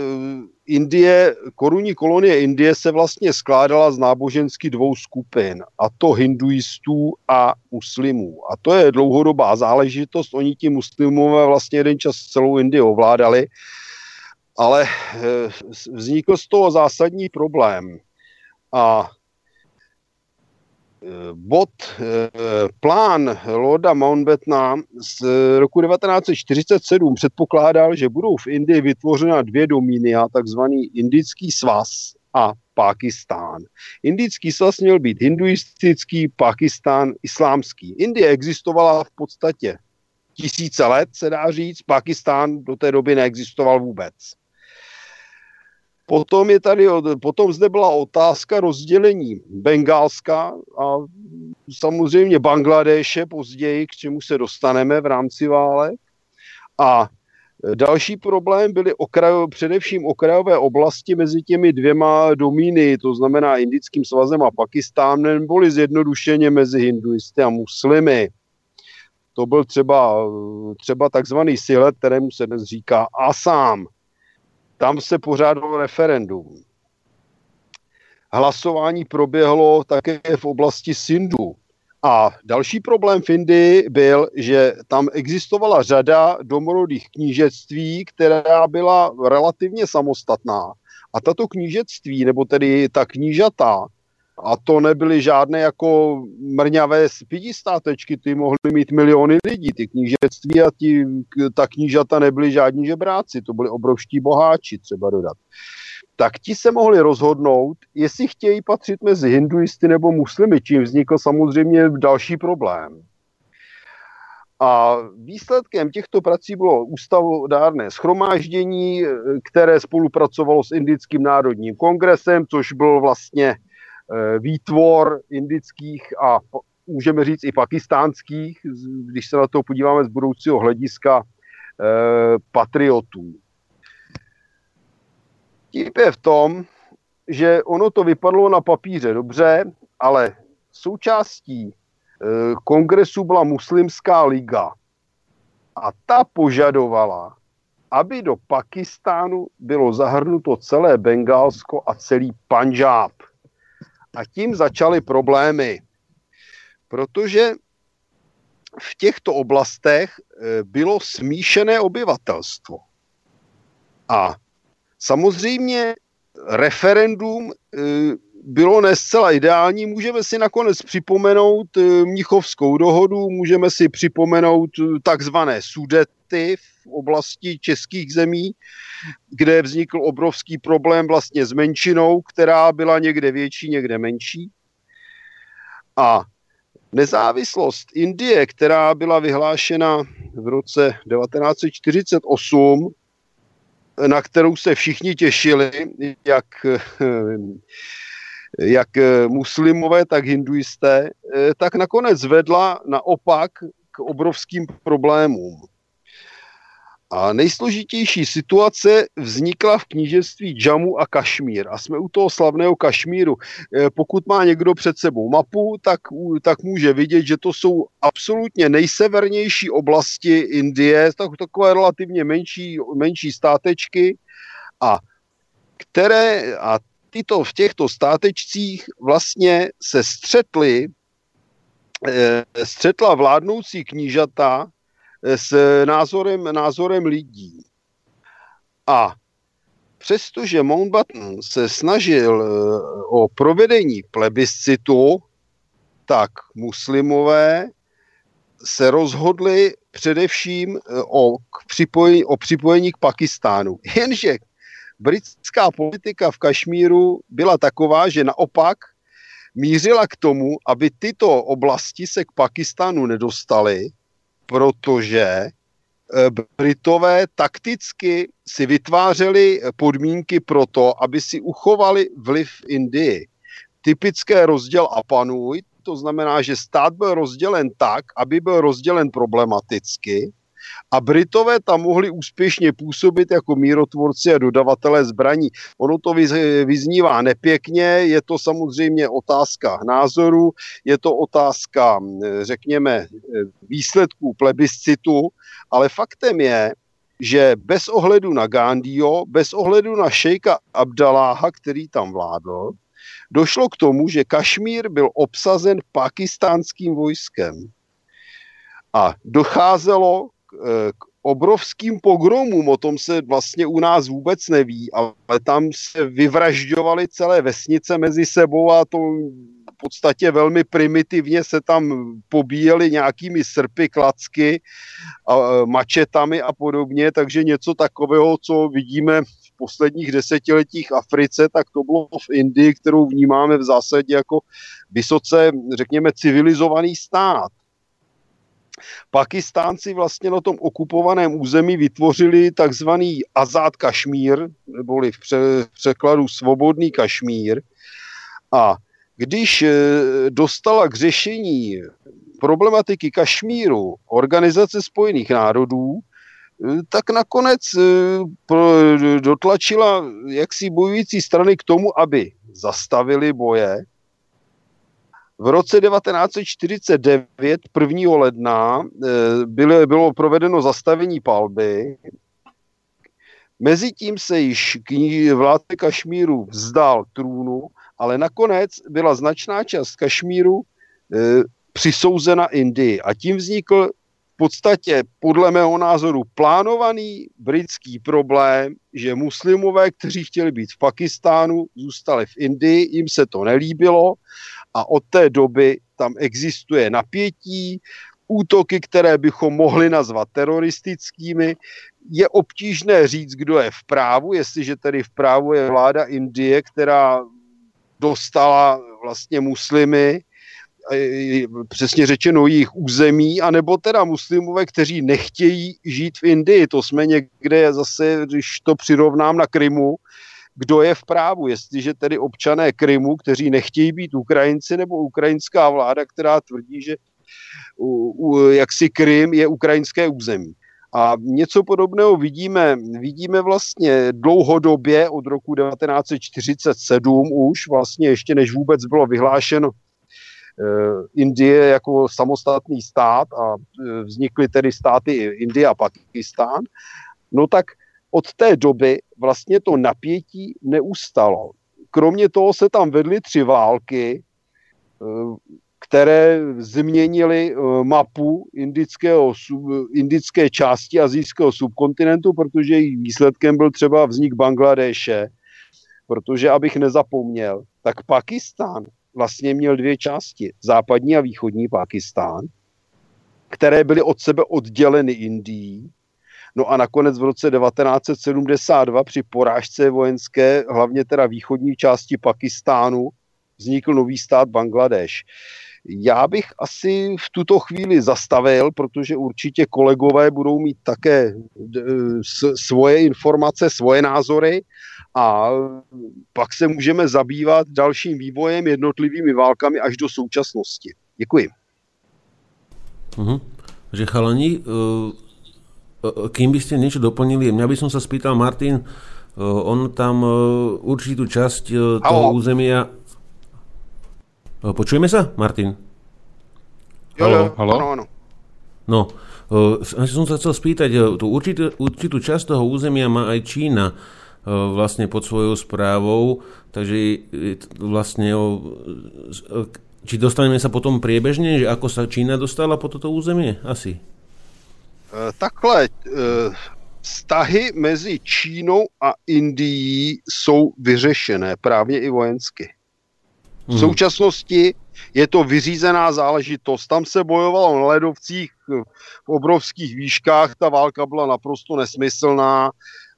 S2: Indie, korunní kolonie Indie se vlastně skládala z nábožensky dvou skupin, a to hinduistů a muslimů. A to je dlouhodobá záležitost, oni ti muslimové vlastně jeden čas celou Indii ovládali, ale eh, vznikl z toho zásadní problém. A bod, eh, plán Lorda Mountbattena z roku 1947 předpokládal, že budou v Indii vytvořena dvě domínia, takzvaný Indický svaz a Pákistán. Indický svaz měl být hinduistický, Pákistán islámský. Indie existovala v podstatě tisíce let, se dá říct, Pákistán do té doby neexistoval vůbec. Potom, je tady, potom zde byla otázka rozdělení Bengálska a samozřejmě Bangladeše později, k čemu se dostaneme v rámci válek. A Další problém byly okrajo, především okrajové oblasti mezi těmi dvěma domíny, to znamená Indickým svazem a Pakistánem, byly zjednodušeně mezi hinduisty a muslimy. To byl třeba, třeba takzvaný Silet, kterému se dnes říká Asám. Tam se pořádalo referendum. Hlasování proběhlo také v oblasti Sindu. A další problém v Indii byl, že tam existovala řada domorodých knížectví, která byla relativně samostatná. A tato knížectví, nebo tedy ta knížata, a to nebyly žádné jako mrňavé státečky, ty mohly mít miliony lidí, ty knížectví a ti, ta knížata nebyly žádní žebráci, to byli obrovští boháči, třeba dodat. tak ti se mohli rozhodnout, jestli chtějí patřit mezi hinduisty nebo muslimy, čím vznikl samozřejmě další problém. A výsledkem těchto prací bylo ústavodárné schromáždění, které spolupracovalo s Indickým národním kongresem, což byl vlastně výtvor indických a můžeme říct i pakistánských, když se na to podíváme z budoucího hlediska, eh, patriotů. Tip je v tom, že ono to vypadlo na papíře dobře, ale součástí Eh, kongresu byla muslimská liga a ta požadovala, aby do Pakistánu bylo zahrnuto celé Bengálsko a celý Panžáb. A tím začaly problémy, protože v těchto oblastech eh, bylo smíšené obyvatelstvo. A samozřejmě referendum eh, bylo ne zcela ideální. Můžeme si nakonec připomenout eh, Mnichovskou dohodu, můžeme si připomenout takzvané sudety v oblasti českých zemí, kde vznikl obrovský problém vlastně s menšinou, která byla někde větší, někde menší. A nezávislost Indie, která byla vyhlášena v roce 1948, na kterou se všichni těšili, jak jak muslimové, tak hinduisté, tak nakonec vedla naopak k obrovským problémům. A nejsložitější situace vznikla v knížectví Džamu a Kašmír. A jsme u toho slavného Kašmíru. Eh, pokud má někdo před sebou mapu, tak, tak může vidět, že to jsou absolutně nejsevernější oblasti Indie, tak, takové relativně menší, menší státečky, a které, a tyto, v těchto státečcích vlastně se střetli, eh, střetla vládnoucí knížata s názorem, názorem lidí. A přestože Mountbatten se snažil eh, o provedení plebiscitu, tak muslimové se rozhodli především o, připojení, o připojení k Pakistánu. (laughs) Jenže britská politika v Kašmíru byla taková, že naopak mířila k tomu, aby tyto oblasti se k Pakistánu nedostaly, protože eh, Britové takticky si vytvářeli podmínky pro to, aby si uchovali vliv Indii. Typické rozděl a panuj, to znamená, že stát byl rozdělen tak, aby byl rozdělen problematicky, a Britové tam mohli úspěšně působit jako mírotvorci a dodavatelé zbraní. Ono to vyznívá nepěkně, je to samozřejmě otázka názoru, je to otázka, řekněme, výsledků plebiscitu, ale faktem je, že bez ohledu na Gandhiho, bez ohledu na šejka Abdaláha, který tam vládl, došlo k tomu, že Kašmír byl obsazen pakistánským vojskem. A docházelo k obrovským pogromům, o tom se vlastně u nás vůbec neví, ale tam se vyvražďovaly celé vesnice mezi sebou a to v podstatě velmi primitivně se tam pobíjeli nějakými srpy, klacky, a, e, mačetami a podobně, takže něco takového, co vidíme v posledních desetiletích Africe, tak to bylo v Indii, kterou vnímáme v zásadě jako vysoce, řekněme, civilizovaný stát. Pakistánci vlastně na tom okupovaném území vytvořili takzvaný Azad Kašmír, neboli v překladu svobodný Kašmír. A když eh, dostala k řešení problematiky Kašmíru Organizace spojených národů, eh, tak nakonec eh, dotlačila jaksi bojující strany k tomu, aby zastavili boje v roce 1949, 1. ledna, eh, bylo, bylo provedeno zastavení palby. Mezitím se již vládce Kašmíru vzdal trůnu, ale nakonec byla značná část Kašmíru e, přisouzena Indii. A tím vznikl v podstatě podle mého názoru plánovaný britský problém, že muslimové, kteří chtěli být v Pakistánu, zůstali v Indii, jim se to nelíbilo a od té doby tam existuje napětí, útoky, které bychom mohli nazvat teroristickými, je obtížné říct, kdo je v právu, jestliže tedy v právu je vláda Indie, která dostala vlastně muslimy, e, přesně řečeno jejich území, anebo teda muslimové, kteří nechtějí žít v Indii. To jsme někde zase, když to přirovnám na Krymu, kdo je v právu, jestliže tedy občané Krymu, kteří nechtějí být Ukrajinci, nebo ukrajinská vláda, která tvrdí, že u, u, jaksi Krym je ukrajinské území. A něco podobného vidíme, vidíme vlastně dlouhodobě od roku 1947 už, vlastně ještě než vůbec bylo vyhlášeno eh, Indie jako samostatný stát a eh, vznikly tedy státy Indie a Pakistán, no tak od té doby vlastně to napětí neustalo. Kromě toho se tam vedly tři války, eh, které změnily eh, mapu indického, indické části azijského subkontinentu, protože jejich výsledkem byl třeba vznik Bangladéše, protože abych nezapomněl, tak Pakistán vlastně měl dvě části, západní a východní Pakistán, které byly od sebe odděleny Indií. No a nakonec v roce 1972 při porážce vojenské, hlavně teda východní části Pakistánu, vznikl nový stát Bangladeš. Já bych asi v tuto chvíli zastavil, protože určitě kolegové budou mít také svoje informace, svoje názory a pak se můžeme zabývat dalším vývojem, jednotlivými válkami až do současnosti. Děkuji.
S1: Uh-huh. Že chalani, uh, kým by ste niečo doplnili, mňa by som sa spýtal, Martin, uh, on tam určitú časť toho územia Počujeme sa, Martin?
S2: Jo, halo? Áno, áno.
S1: No, som sa chcel spýtať, tú určitú, určitú časť toho územia má aj Čína vlastne pod svojou správou, takže vlastne či dostaneme sa potom priebežne, že ako sa Čína dostala po toto územie? Asi.
S2: Uh, takhle, uh, vztahy mezi Čínou a Indií jsou vyřešené právě i vojensky. V současnosti je to vyřízená záležitost. Tam se bojovalo na ledovcích v obrovských výškách, ta válka byla naprosto nesmyslná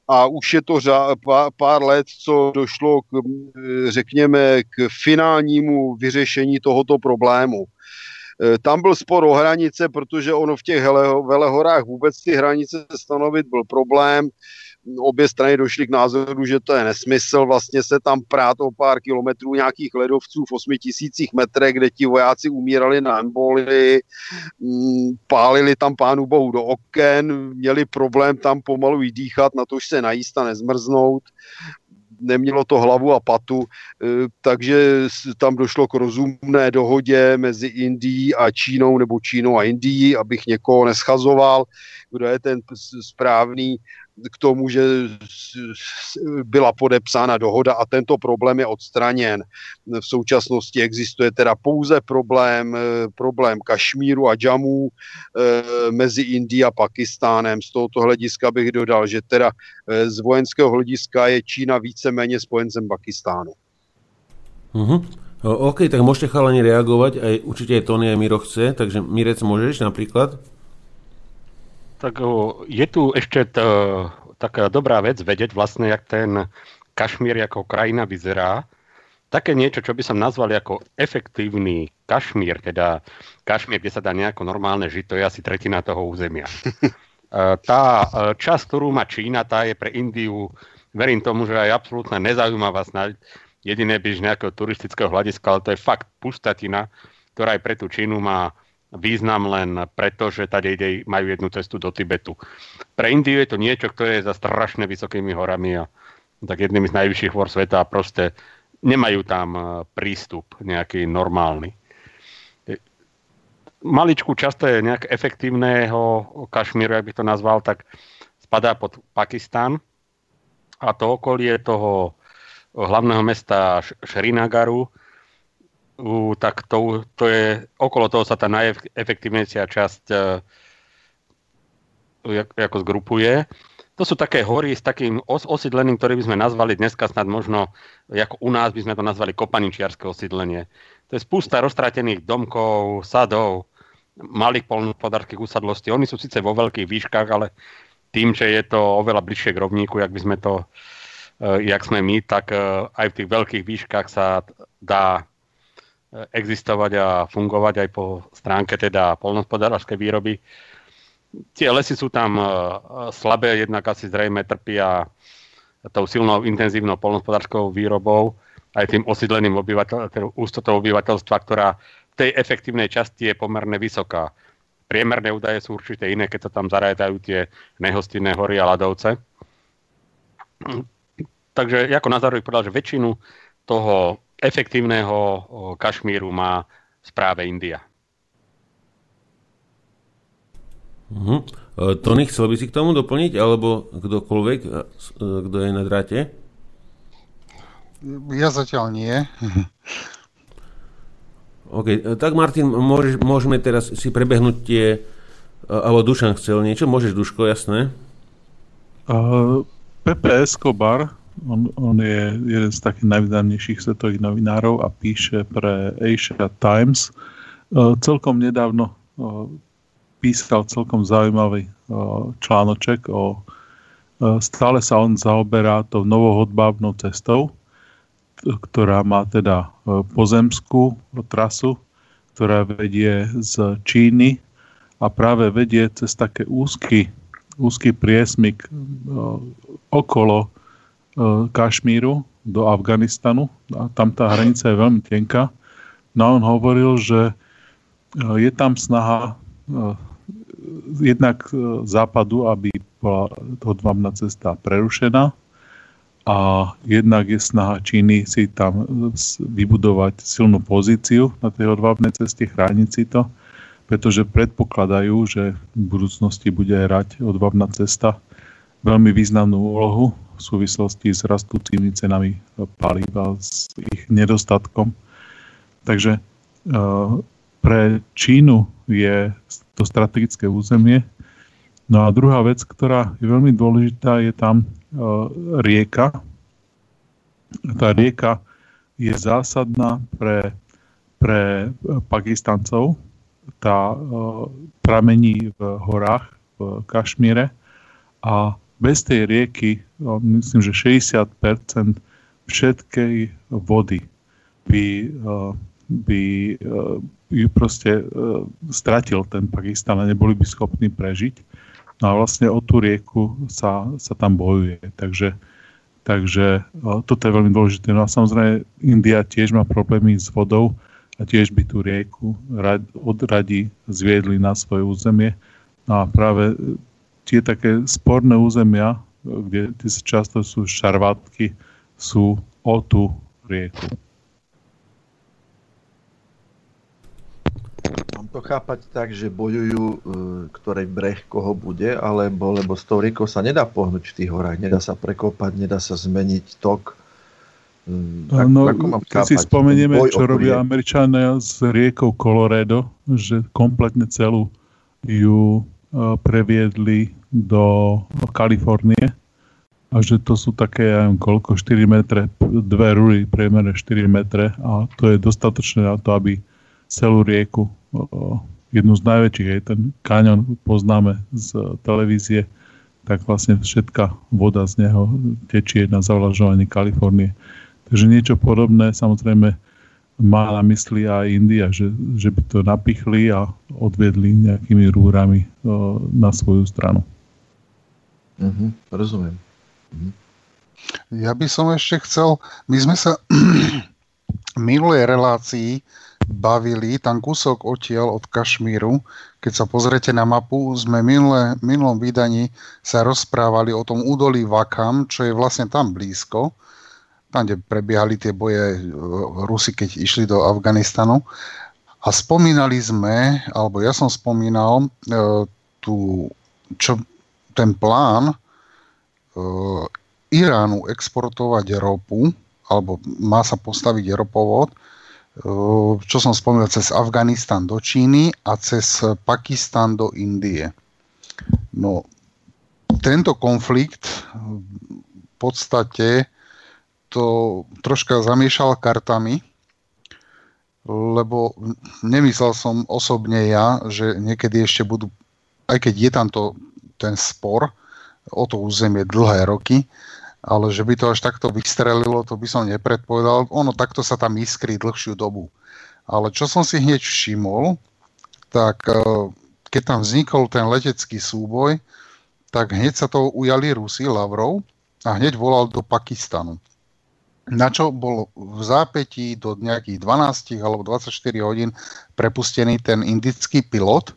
S2: a už je to řa- pár let, co došlo k, řekněme, k finálnímu vyřešení tohoto problému. E, tam byl spor o hranice, protože ono v těch velehorách vůbec ty hranice stanovit byl problém. Obě strany došly k názoru, že to je nesmysl, vlastně se tam prát o pár kilometrů nějakých ledovců v 8 tisících metrech, kde ti vojáci umírali na emboli, mm, pálili tam pánu bohu do oken, měli problém tam pomalu dýchat, na to už se najíst a nezmrznout nemělo to hlavu a patu, e, takže tam došlo k rozumné dohodě mezi Indií a Čínou nebo Čínou a Indií, abych někoho neschazoval, kdo je ten správný k tomu, že byla podepsána dohoda a tento problém je odstraněn. V současnosti existuje teda pouze problém, eh, problém Kašmíru a Džamů eh, mezi Indií a Pakistánem. Z tohoto hlediska bych dodal, že teda eh, z vojenského hlediska je Čína víceméně spojencem Pakistánu.
S1: Uh-huh. OK, tak môžete chalani reagovať, aj určite aj Tony aj Miro chce, takže Mirec môžeš napríklad?
S5: Tak je tu ešte t, taká dobrá vec vedieť vlastne, jak ten Kašmír ako krajina vyzerá. Také niečo, čo by som nazval ako efektívny Kašmír, teda Kašmír, kde sa dá nejako normálne žiť, to je asi tretina toho územia. (laughs) tá e, časť, ktorú má Čína, tá je pre Indiu, verím tomu, že aj absolútne nezaujímavá snáď jediné byť nejakého turistického hľadiska, ale to je fakt pustatina, ktorá aj pre tú Čínu má význam len preto, že tady ide, majú jednu cestu do Tibetu. Pre Indiu je to niečo, ktoré je za strašne vysokými horami a tak jednými z najvyšších hor sveta a proste nemajú tam e, prístup nejaký normálny. E, maličku často je nejak efektívneho Kašmíru, ak by to nazval, tak spadá pod Pakistan a to okolie toho hlavného mesta Šrinagaru, tak to, to je, okolo toho sa tá najefektívnejšia časť uh, ako zgrupuje. To sú také hory s takým os- osídlením, ktoré by sme nazvali dneska snad možno, ako u nás by sme to nazvali kopaničiarské osídlenie. To je spústa roztratených domkov, sadov, malých polnospodárských usadlostí. Oni sú síce vo veľkých výškach, ale tým, že je to oveľa bližšie k rovníku, jak by sme to, e, jak sme my, tak e, aj v tých veľkých výškach sa dá existovať a fungovať aj po stránke teda polnospodárskej výroby. Tie lesy sú tam slabé, jednak asi zrejme trpia tou silnou intenzívnou polnospodárskou výrobou, aj tým osídleným obyvateľ, ústotou obyvateľstva, ktorá v tej efektívnej časti je pomerne vysoká priemerné údaje sú určite iné, keď sa tam zarátajú tie nehostinné hory a ľadovce. Takže ako na zároveň povedal, že väčšinu toho efektívneho Kašmíru má správe India.
S1: Uh-huh. Tony, chcel by si k tomu doplniť, alebo kdokoľvek, e, kto je na dráte?
S4: Ja zatiaľ nie. (laughs)
S1: OK, e, tak Martin, môžeš, môžeme teraz si prebehnúť tie, e, alebo Dušan chcel niečo, môžeš Duško, jasné?
S6: Uh, Pepe Escobar, on, on je jeden z takých najvýznamnejších svetových novinárov a píše pre Asia Times. Uh, celkom nedávno uh, písal celkom zaujímavý uh, článoček o stále sa on zaoberá tou novohodbávnou cestou, ktorá má teda e, pozemskú trasu, ktorá vedie z Číny a práve vedie cez také úzky, úzky priesmik e, okolo e, Kašmíru do Afganistanu. A tam tá hranica je veľmi tenká. No on hovoril, že je tam snaha jednak západu, aby bola hodvábna cesta prerušená a jednak je snaha Číny si tam vybudovať silnú pozíciu na tej odvábnej ceste, chrániť si to, pretože predpokladajú, že v budúcnosti bude hrať odvábna cesta veľmi významnú úlohu v súvislosti s rastúcimi cenami paliva, s ich nedostatkom. Takže pre Čínu je to strategické územie. No a druhá vec, ktorá je veľmi dôležitá, je tam Eh, rieka. Tá rieka je zásadná pre, pre Pakistancov. Tá uh, pramení v horách v Kašmíre a bez tej rieky, uh, myslím, že 60% všetkej vody by, uh, by uh, ju proste uh, stratil ten Pakistan a neboli by schopní prežiť. No a vlastne o tú rieku sa, sa tam bojuje. Takže, takže toto je veľmi dôležité. No a samozrejme India tiež má problémy s vodou a tiež by tú rieku rad, odradí zviedli na svoje územie. No a práve tie také sporné územia, kde často sú šarvátky, sú o tú rieku.
S3: to chápať tak, že bojujú, e, ktorej breh koho bude, alebo lebo s tou riekou sa nedá pohnúť v tých horách, nedá sa prekopať, nedá sa zmeniť tok.
S6: Tak, e, no, ako mám keď si spomenieme, čo robia Američania s riekou Colorado, že kompletne celú ju previedli do Kalifornie a že to sú také, ja neviem, koľko, 4 metre, dve rúry, priemere 4 metre a to je dostatočné na to, aby celú rieku jednu z najväčších, aj ten kaňon poznáme z televízie, tak vlastne všetká voda z neho tečie na zavlažovanie Kalifornie. Takže niečo podobné samozrejme má na mysli aj India, že, že by to napichli a odviedli nejakými rúrami o, na svoju stranu.
S3: Mm-hmm, rozumiem.
S4: Mm-hmm. Ja by som ešte chcel, my sme sa (clears throat) minulej relácii bavili, tam kúsok odtiaľ od Kašmíru, keď sa pozriete na mapu, sme minulé, minulom vydaní sa rozprávali o tom údolí Vakam, čo je vlastne tam blízko, tam, kde prebiehali tie boje e, Rusi, keď išli do Afganistanu. A spomínali sme, alebo ja som spomínal, e, tú, čo, ten plán e, Iránu exportovať ropu, alebo má sa postaviť ropovod, čo som spomínal, cez Afganistan do Číny a cez Pakistan do Indie. No, tento konflikt v podstate to troška zamiešal kartami, lebo nemyslel som osobne ja, že niekedy ešte budú, aj keď je tam to, ten spor o to územie dlhé roky, ale že by to až takto vystrelilo, to by som nepredpovedal. Ono takto sa tam iskrí dlhšiu dobu. Ale čo som si hneď všimol, tak e, keď tam vznikol ten letecký súboj, tak hneď sa to ujali Rusi, Lavrov, a hneď volal do Pakistanu. Na čo bol v zápätí do nejakých 12 alebo 24 hodín prepustený ten indický pilot.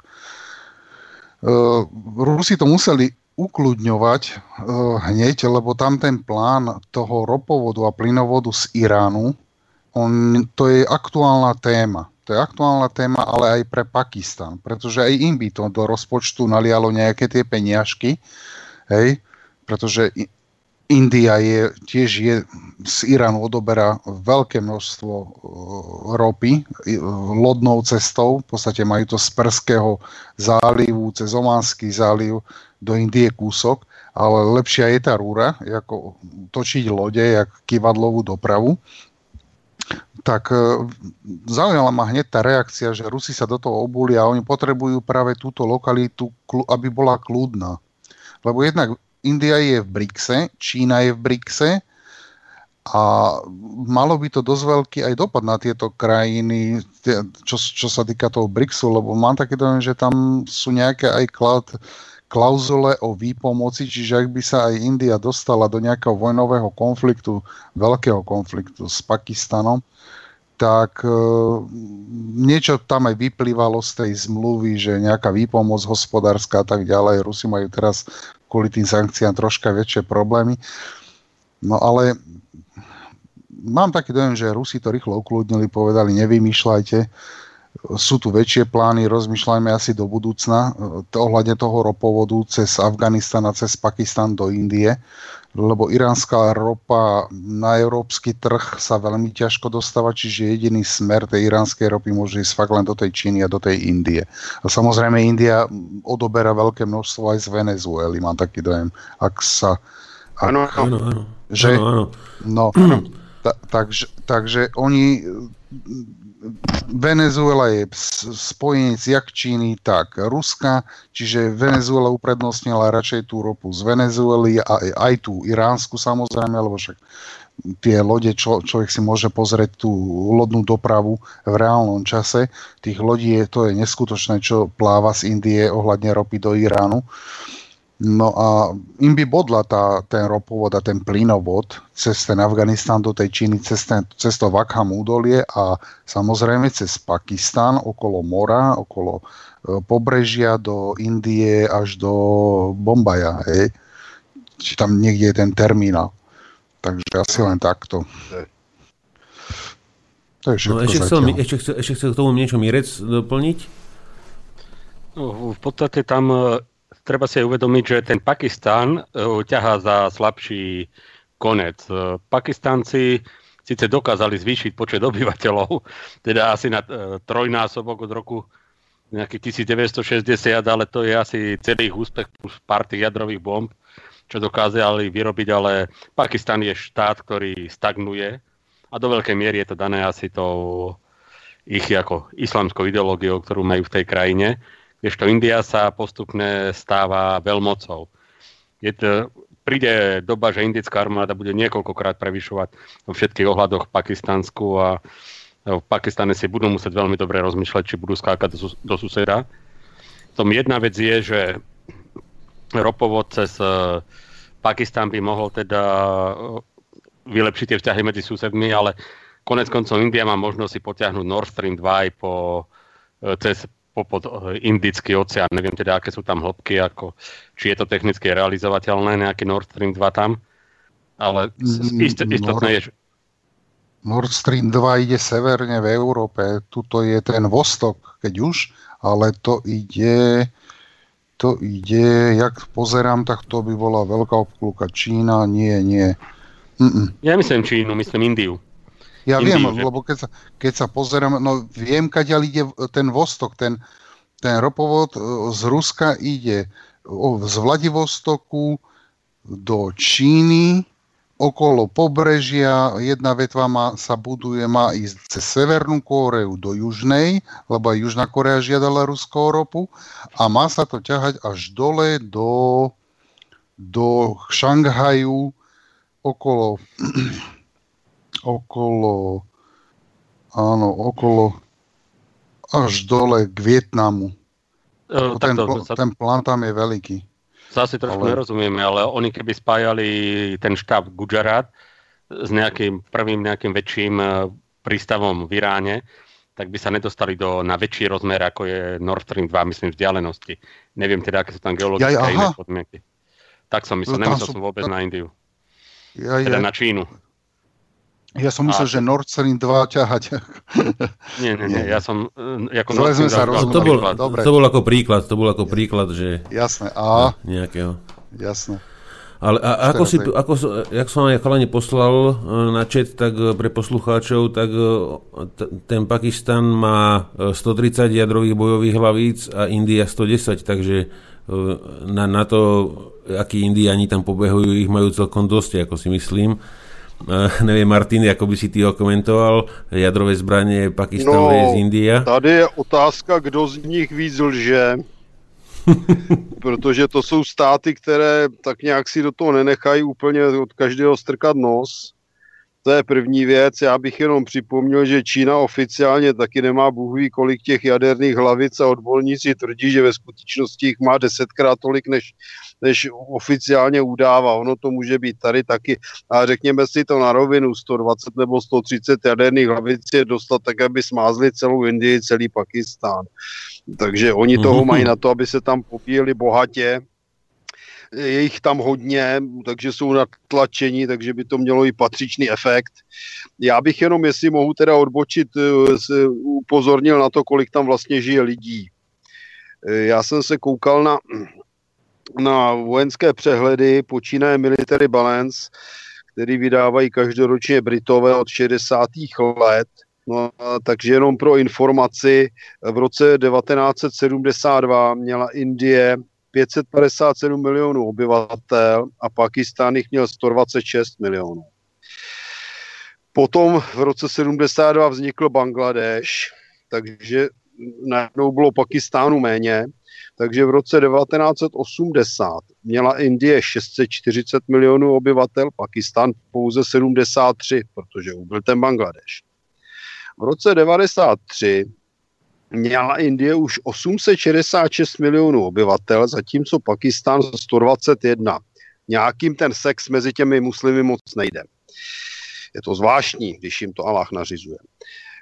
S4: Uh, Rusi to museli ukludňovať uh, hneď, lebo tam ten plán toho ropovodu a plynovodu z Iránu, on, to je aktuálna téma. To je aktuálna téma, ale aj pre Pakistan, pretože aj im by to do rozpočtu nalialo nejaké tie peniažky, hej, pretože India je, tiež je, z Iránu odoberá veľké množstvo ropy lodnou cestou, v podstate majú to z Perského zálivu cez Omanský záliv do Indie kúsok, ale lepšia je tá rúra, ako točiť lode, jak kivadlovú dopravu. Tak e, zaujala ma hneď tá reakcia, že Rusi sa do toho obuli a oni potrebujú práve túto lokalitu, aby bola kľudná. Lebo jednak India je v BRICSe, Čína je v BRICSe a malo by to dosť veľký aj dopad na tieto krajiny, čo, čo sa týka toho BRICSu, lebo mám taký dojem, že tam sú nejaké aj klaud, klauzule o výpomoci, čiže ak by sa aj India dostala do nejakého vojnového konfliktu, veľkého konfliktu s Pakistanom, tak e, niečo tam aj vyplývalo z tej zmluvy, že nejaká výpomoc hospodárska a tak ďalej. Rusi majú teraz kvôli tým sankciám troška väčšie problémy. No ale mám taký dojem, že Rusi to rýchlo ukludnili, povedali nevymýšľajte, sú tu väčšie plány, rozmýšľajme asi do budúcna to, ohľadne toho ropovodu cez Afganistan a cez Pakistan do Indie, lebo iránska ropa na európsky trh sa veľmi ťažko dostáva, čiže jediný smer tej iránskej ropy môže ísť fakt len do tej Číny a do tej Indie. A samozrejme India odoberá veľké množstvo aj z Venezuely, mám taký dojem, ak sa... Ak,
S5: Áno,
S1: Áno, áno.
S4: že,
S1: áno, áno.
S4: No, (clears throat) ta, takže, takže oni Venezuela je spojenec jak Číny, tak Ruska, čiže Venezuela uprednostnila radšej tú ropu z Venezuely a aj tú iránsku samozrejme, lebo však tie lode, čo, človek si môže pozrieť tú lodnú dopravu v reálnom čase. Tých lodí je, to je neskutočné, čo pláva z Indie ohľadne ropy do Iránu. No a im by bodla tá, ten ropovod a ten plynovod cez ten Afganistán do tej Číny, cez, ten, cez to Vakham údolie a samozrejme cez Pakistán okolo mora, okolo e, pobrežia do Indie až do Bombaja. Hej. Či tam niekde je ten terminál. Takže asi len takto. To je
S1: No,
S4: všetko
S1: ešte, chcel, ešte, chcel, ešte chcel k tomu niečo Mirec doplniť?
S5: No, v podstate tam e, treba si uvedomiť, že ten Pakistán e, ťahá za slabší konec. E, Pakistánci síce dokázali zvýšiť počet obyvateľov, (laughs) teda asi na e, trojnásobok od roku nejakých 1960, ale to je asi celý ich úspech plus pár tých jadrových bomb, čo dokázali vyrobiť, ale Pakistan je štát, ktorý stagnuje a do veľkej miery je to dané asi tou ich ako islamskou ideológiou, ktorú majú v tej krajine. Kdežto India sa postupne stáva veľmocou. Je to, príde doba, že indická armáda bude niekoľkokrát prevyšovať vo všetkých ohľadoch Pakistansku a v Pakistane si budú musieť veľmi dobre rozmýšľať, či budú skákať do, do suseda. Tom jedna vec je, že ropovod cez eh, Pakistan by mohol teda eh, vylepšiť tie vzťahy medzi susedmi, ale konec koncov India má možnosť si potiahnuť Nord Stream 2 aj po, eh, cez popod eh, Indický oceán. Neviem teda, aké sú tam hĺbky, ako, či je to technicky realizovateľné, nejaký Nord Stream 2 tam. Ale s-
S4: Mm,
S5: ist, istotné je,
S4: Nord Stream 2 ide severne v Európe, tuto je ten Vostok, keď už, ale to ide, to ide, jak pozerám, tak to by bola veľká obklúka. Čína, nie, nie. Mm-mm.
S5: ja myslím Čínu, myslím Indiu.
S4: Ja
S5: Indiu,
S4: viem,
S5: že?
S4: lebo keď sa, keď sa pozerám, no viem, kadiaľ ide ten Vostok, ten, ten ropovod e, z Ruska ide o, z Vladivostoku do Číny, okolo pobrežia, jedna vetva má, sa buduje, má ísť cez Severnú Kóreu do Južnej, lebo aj Južná Korea žiadala ruskú ropu a má sa to ťahať až dole do do Šanghaju okolo okolo áno, okolo až dole k Vietnamu.
S5: E,
S4: Ten,
S5: takto,
S4: pl-
S5: sa,
S4: ten plán tam je veľký.
S5: asi trošku
S4: ale-
S5: nerozumieme, ale oni keby spájali ten štáb Gujarat s nejakým prvým nejakým väčším e, prístavom v Iráne, tak by sa nedostali do, na väčší rozmer, ako je Nord Stream 2, myslím, vzdialenosti. Neviem teda, aké sú tam geologické
S4: Jaj,
S5: a iné podmienky. Tak som myslel,
S4: No,
S5: nemyslel
S4: sú-
S5: som vôbec na Indiu,
S4: Ja,
S5: teda
S4: ja,
S5: na Čínu.
S4: Ja som myslel,
S5: A-
S4: že Nord Stream 2 ťahať. (laughs)
S5: Nie, nie, nie, ja som... e, Ako
S4: Zle sme sa rozumeli.
S1: To bol.
S4: Dobre.
S1: to bol ako príklad, to bol ako príklad, že
S4: Jasné. A,
S1: nejakého.
S4: jasné.
S1: Ale a, ako si, ako, jak som aj chalani poslal e, na chat, tak e, pre poslucháčov, tak t- ten Pakistan má e, 130 jadrových bojových hlavíc a India 110, takže na, na to, akí Indiani tam pobehujú, ich majú celkom dosť, ako si myslím. E, neviem, Martin, ako by si ty okomentoval jadrové zbranie Pakistan
S2: No,
S1: vs. India?
S2: Tady je otázka, kdo z nich víc lže. (laughs) Protože to jsou státy, které tak nějak si do toho nenechají úplně od každého strkat nos. To je první věc. Já bych jenom připomněl, že Čína oficiálně taky nemá bůh ví kolik těch jaderných hlavic a odborníci tvrdí, že ve skutečnosti jich má desetkrát tolik, než, než oficiálně udává. Ono to může být tady taky. A řekněme si to na rovinu, 120 nebo 130 jaderných hlavic je dostat tak, aby smázli celou Indii, celý Pakistán. Takže oni toho mají na to, aby se tam popíjeli bohatě. Je jich tam hodně, takže jsou natlačení, takže by to mělo i patřičný efekt. Já bych jenom, jestli mohu teda odbočit, eh, upozornil na to, kolik tam vlastně žije lidí. Eh, Já jsem se koukal na, na vojenské přehledy, počínaje Military Balance, který vydávají každoročně Britové od 60. let. No, takže jenom pro informaci, v roce 1972 měla Indie 557 milionů obyvatel a Pakistán jich měl 126 milionů. Potom v roce 72 vznikl Bangladeš, takže najednou bylo Pakistánu méně, takže v roce 1980 měla Indie 640 milionů obyvatel, Pakistán pouze 73, protože byl ten Bangladeš. V roce 93 měla Indie už 866 milionů obyvatel, zatímco Pakistán 121. Nějakým ten sex mezi těmi muslimy moc nejde. Je to zvláštní, když jim to Allah nařizuje.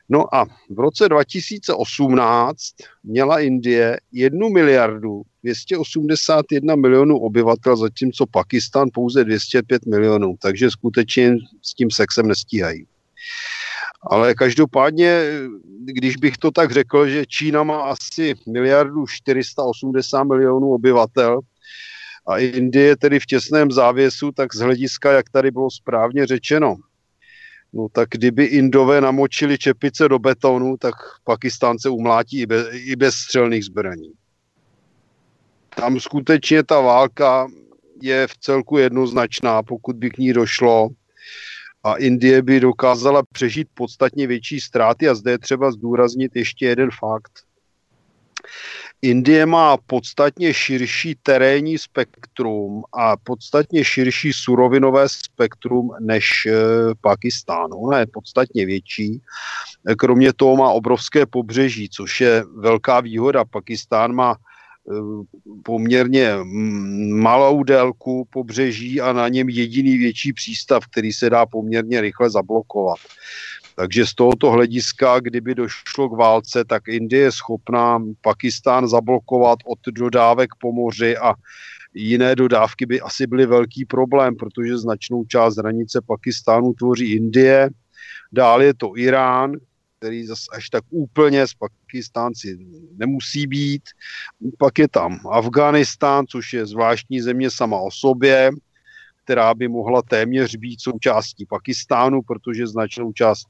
S2: No a v roce 2018 měla Indie 1 miliardu 281 milionů obyvatel, zatímco Pakistan pouze 205 milionů, takže skutečně s tím sexem nestíhají. Ale každopádně, když bych to tak řekl, že Čína má asi miliardu 480 milionů obyvatel a Indie tedy v těsném závěsu, tak z hlediska, jak tady bylo správně řečeno, no tak kdyby Indové namočili čepice do betonu, tak Pakistán se umlátí i bez, i bez střelných zbraní. Tam skutečně ta válka je v celku jednoznačná, pokud by k ní došlo a Indie by dokázala přežít podstatně větší ztráty a zde je třeba zdůraznit ještě jeden fakt. Indie má podstatně širší terénní spektrum a podstatně širší surovinové spektrum než e, Pakistán. Ona je podstatně větší. E, Kromě toho má obrovské pobřeží, což je velká výhoda. Pakistán má e, poměrně mm, malou délku pobřeží a na něm jediný větší přístav, který se dá poměrně rychle zablokovat. Takže z tohoto hlediska, kdyby došlo k válce, tak Indie je schopná Pakistán zablokovat od dodávek po moři a jiné dodávky by asi byly velký problém, protože značnou část hranice Pakistánu tvoří Indie. Dál je to Irán, který zase až tak úplně s Pakistánci nemusí být. Pak je tam Afghánistán, což je zvláštní země sama o sobě, která by mohla téměř být součástí Pakistánu, protože značnou část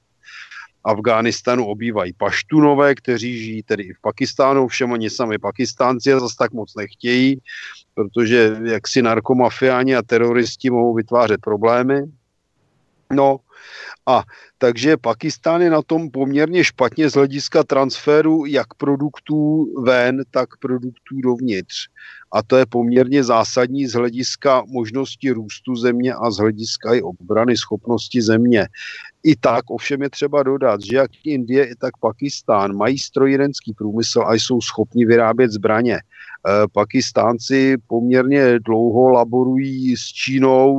S2: Afghánistánu obývají paštunové, kteří žijí tedy i v Pakistánu, všem oni sami pakistánci a zase tak moc nechtějí, protože jaksi narkomafiáni a teroristi mohou vytvářet problémy. No A takže Pakistán je na tom poměrně špatně z hlediska transferu jak produktů ven, tak produktů dovnitř. A to je poměrně zásadní z hlediska možnosti růstu země a z hlediska i obrany schopnosti země. I tak ovšem je třeba dodat, že jak Indie, i tak Pakistán mají strojírenský průmysl a jsou schopni vyrábět zbraně. Eh, Pakistánci poměrně dlouho laborují s Čínou,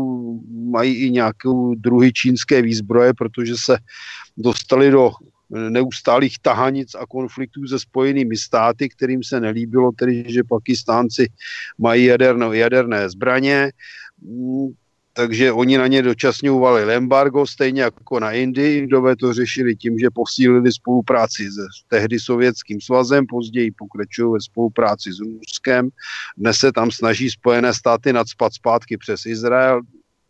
S2: mají i nějaké druhy čínské výzbroje, protože se dostali do neustálých tahanic a konfliktů se spojenými státy, kterým se nelíbilo tedy, že Pakistánci mají jaderno, jaderné zbraně, Mm, takže oni na ně dočasně uvalili embargo, stejně jako na Indii. Indové to řešili tím, že posílili spolupráci s tehdy sovětským svazem, později pokračují ve spolupráci s Ruskem. Dnes se tam snaží Spojené státy nadspat zpátky přes Izrael.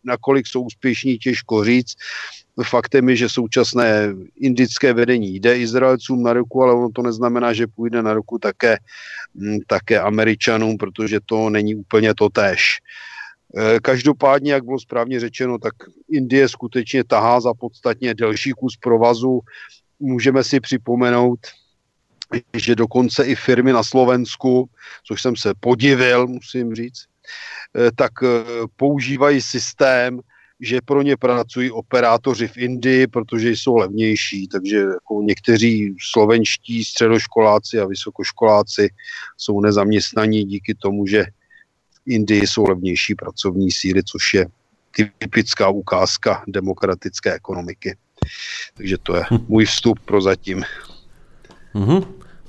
S2: Nakolik jsou úspěšní, těžko říct. Faktem je, že současné indické vedení jde Izraelcům na ruku, ale ono to neznamená, že půjde na ruku také, mm, také Američanům, protože to není úplně to tež. Eh, každopádně, jak bylo správně řečeno, tak Indie skutečně tahá za podstatně delší kus provazu. Můžeme si připomenout, že dokonce i firmy na Slovensku, což jsem se podivil, musím říct, eh, tak eh, používají systém, že pro ně pracují operátoři v Indii, protože jsou levnější, takže jako někteří slovenští středoškoláci a vysokoškoláci jsou nezaměstnaní díky tomu, že Indii jsou levnější pracovní síly, což je typická ukázka demokratické ekonomiky. Takže to je můj vstup pro zatím.
S1: Uh-huh.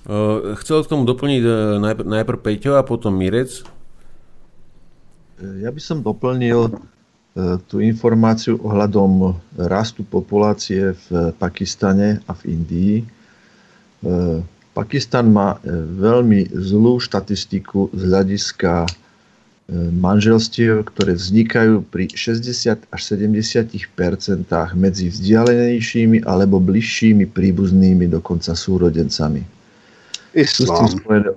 S1: Uh, chcel k tomu doplniť uh, najpr- najprv Peťo a potom Mirec.
S3: Ja by som doplnil tú informáciu ohľadom rastu populácie v Pakistane a v Indii. Uh, Pakistan má veľmi zlú štatistiku z hľadiska manželstiev, ktoré vznikajú pri 60 až 70 medzi vzdialenejšími alebo bližšími príbuznými, dokonca súrodencami. Spojené,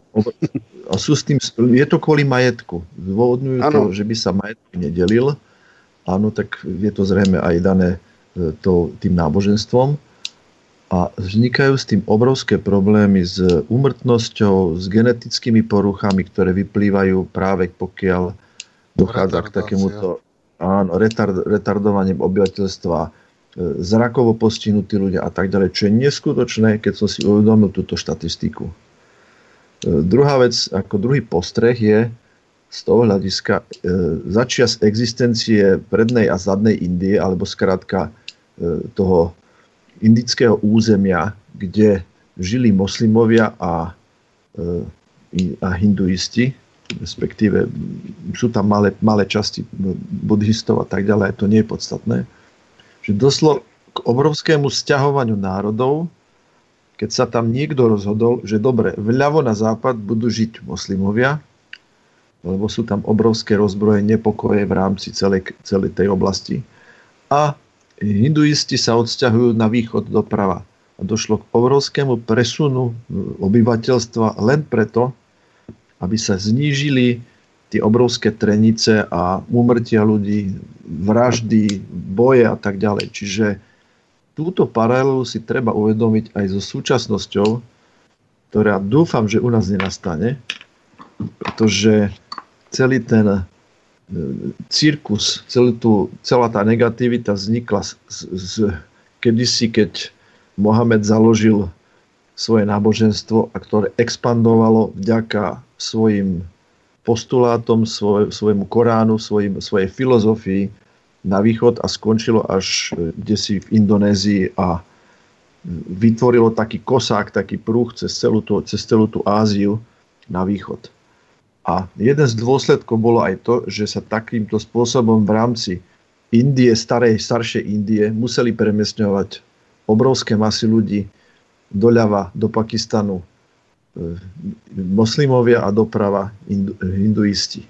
S3: sú s tým, je to kvôli majetku. Zdôvodňujú to, že by sa majetku nedelil. Áno, tak je to zrejme aj dané e, to, tým náboženstvom a vznikajú s tým obrovské problémy s úmrtnosťou, s genetickými poruchami, ktoré vyplývajú práve pokiaľ dochádza k takémuto áno, retard, retardovaním obyvateľstva, e, zrakovo postihnutí ľudia a tak ďalej, čo je neskutočné, keď som si uvedomil túto štatistiku. E, druhá vec, ako druhý postreh je z toho hľadiska e, začias existencie prednej a zadnej Indie, alebo skrátka toho indického územia, kde žili moslimovia a, e, a hinduisti, respektíve sú tam malé, malé časti buddhistov a tak ďalej, to nie je podstatné, že doslo k obrovskému sťahovaniu národov, keď sa tam niekto rozhodol, že dobre, vľavo na západ budú žiť moslimovia, lebo sú tam obrovské rozbroje, nepokoje v rámci celej, celej tej oblasti. A hinduisti sa odsťahujú na východ doprava. A došlo k obrovskému presunu obyvateľstva len preto, aby sa znížili tie obrovské trenice a úmrtia ľudí, vraždy, boje a tak ďalej. Čiže túto paralelu si treba uvedomiť aj so súčasnosťou, ktorá dúfam, že u nás nenastane, pretože celý ten cirkus, celý tu, celá tá negativita vznikla z, z, kedysi, keď Mohamed založil svoje náboženstvo a ktoré expandovalo vďaka svojim postulátom, svoj, svojmu Koránu, svojim, svojej filozofii na východ a skončilo až e, desi v Indonézii a vytvorilo taký kosák, taký prúh cez celú tú, cez celú tú Áziu na východ. A jeden z dôsledkov bolo aj to, že sa takýmto spôsobom v rámci Indie, starej, staršej Indie, museli premiesňovať obrovské masy ľudí doľava do Pakistanu, e, moslimovia a doprava hinduisti. E,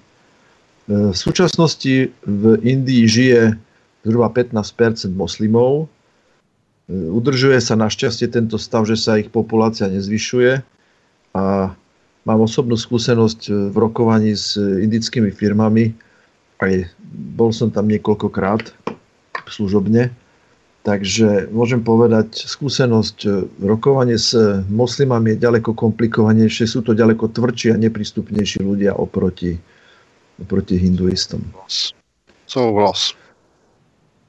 S3: v súčasnosti v Indii žije zhruba 15 moslimov. E, udržuje sa našťastie tento stav, že sa ich populácia nezvyšuje a Mám osobnú skúsenosť e, v rokovaní s indickými firmami. Aj bol som tam niekoľkokrát služobne. Takže môžem povedať, skúsenosť e, rokovanie s moslimami je ďaleko komplikovanejšie, sú to ďaleko tvrdší a neprístupnejší ľudia oproti, oproti hinduistom.
S2: Souhlas.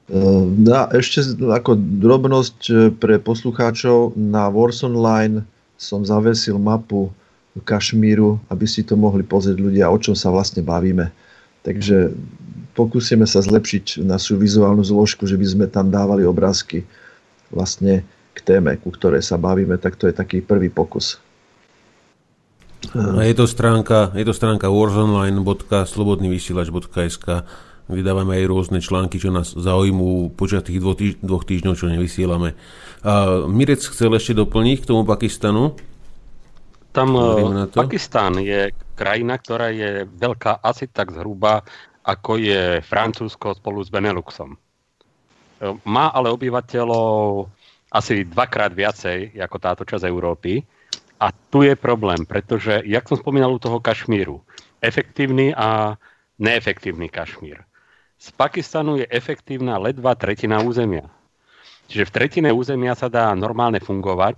S3: A ešte ako drobnosť e, pre poslucháčov na Wars Online som zavesil mapu Kašmíru, aby si to mohli pozrieť ľudia, o čom sa vlastne bavíme. Takže pokúsime sa zlepšiť našu vizuálnu zložku, že by sme tam dávali obrázky vlastne k téme, ku ktorej sa bavíme, tak to je taký prvý pokus.
S1: A je to stránka, je to stránka warsonline.slobodnyvysielač.sk kde dávame aj rôzne články, čo nás zaujímujú počas tých dvoch, týž- dvoch týždňov, čo nevysielame. A Mirec chcel ešte doplniť k tomu Pakistanu.
S5: Tam
S1: to?
S5: Pakistán je krajina, ktorá je veľká asi tak zhruba ako je Francúzsko spolu s Beneluxom. E, Má ale obyvateľov asi dvakrát viacej ako táto časť Európy. A tu je problém, pretože, jak som spomínal u toho Kašmíru, efektívny a neefektívny Kašmír. Z Pakistanu je efektívna ledva tretina územia. Čiže v tretine územia sa dá normálne fungovať.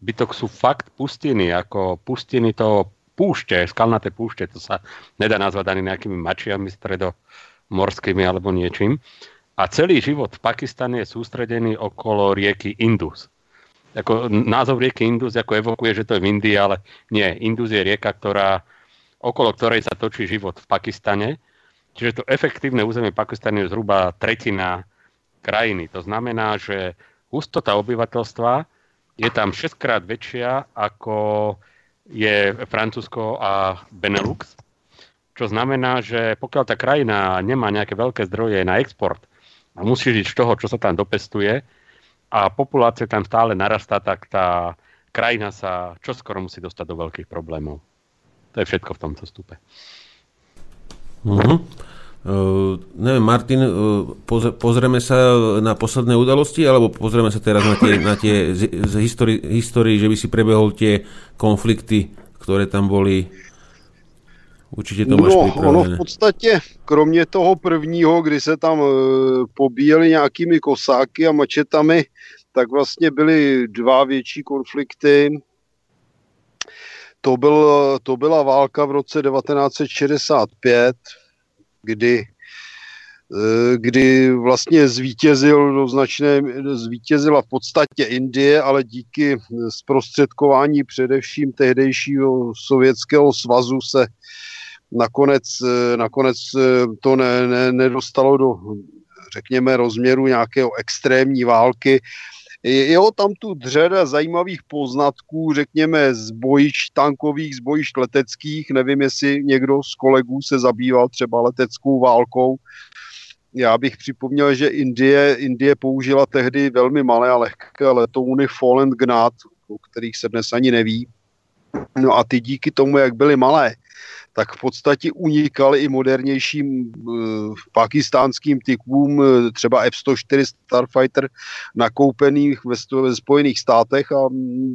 S5: Bytok sú fakt pustiny, ako pustiny to púšte, skalnaté púšte, to sa nedá nazvať ani nejakými mačiami stredomorskými alebo niečím. A celý život v Pakistane je sústredený okolo rieky Indus. Ako, názov rieky Indus ako evokuje, že to je v Indii, ale nie. Indus je rieka, ktorá, okolo ktorej sa točí život v Pakistane. Čiže to efektívne územie Pakistanu je zhruba tretina krajiny. To znamená, že hustota obyvateľstva je tam 6 krát väčšia ako je Francúzsko a Benelux. Čo znamená, že pokiaľ tá krajina nemá nejaké veľké zdroje na export a musí žiť z toho, čo sa tam dopestuje a populácia tam stále narastá, tak tá krajina sa čoskoro musí dostať do veľkých problémov. To je všetko v tomto stupe.
S1: Uh-huh. Uh, neviem, Martin, uh, poz, pozrieme sa na posledné udalosti, alebo pozrieme sa teraz na tie, na tie z, z histórii, histórii, že by si prebehol tie konflikty, ktoré tam boli. Určitě to máš
S2: No, ono
S1: připravené.
S2: v podstatě, kromě toho prvního, kdy se tam e, pobíjeli nějakými kosáky a mačetami, tak vlastně byly dva větší konflikty. To, byl, to byla válka v roce 1965, kdy e, kdy vlastně zvítězil do značné, zvítězila v podstatě Indie, ale díky zprostředkování především tehdejšího sovětského svazu se nakonec, eh, nakonec eh, to ne, ne, nedostalo do, řekněme, rozměru nějakého extrémní války. Je jo tam tu řada zajímavých poznatků, řekněme, z bojišť tankových, z bojišť leteckých. Nevím, jestli někdo z kolegů se zabýval třeba leteckou válkou. Já bych připomněl, že Indie, Indie použila tehdy velmi malé a lehké letouny Fallen Gnat, o kterých se dnes ani neví. No a ty díky tomu, jak byly malé, tak v podstatě unikaly i modernějším uh, pakistánským typům, eh, třeba F-104 Starfighter nakoupených ve, ve Spojených státech a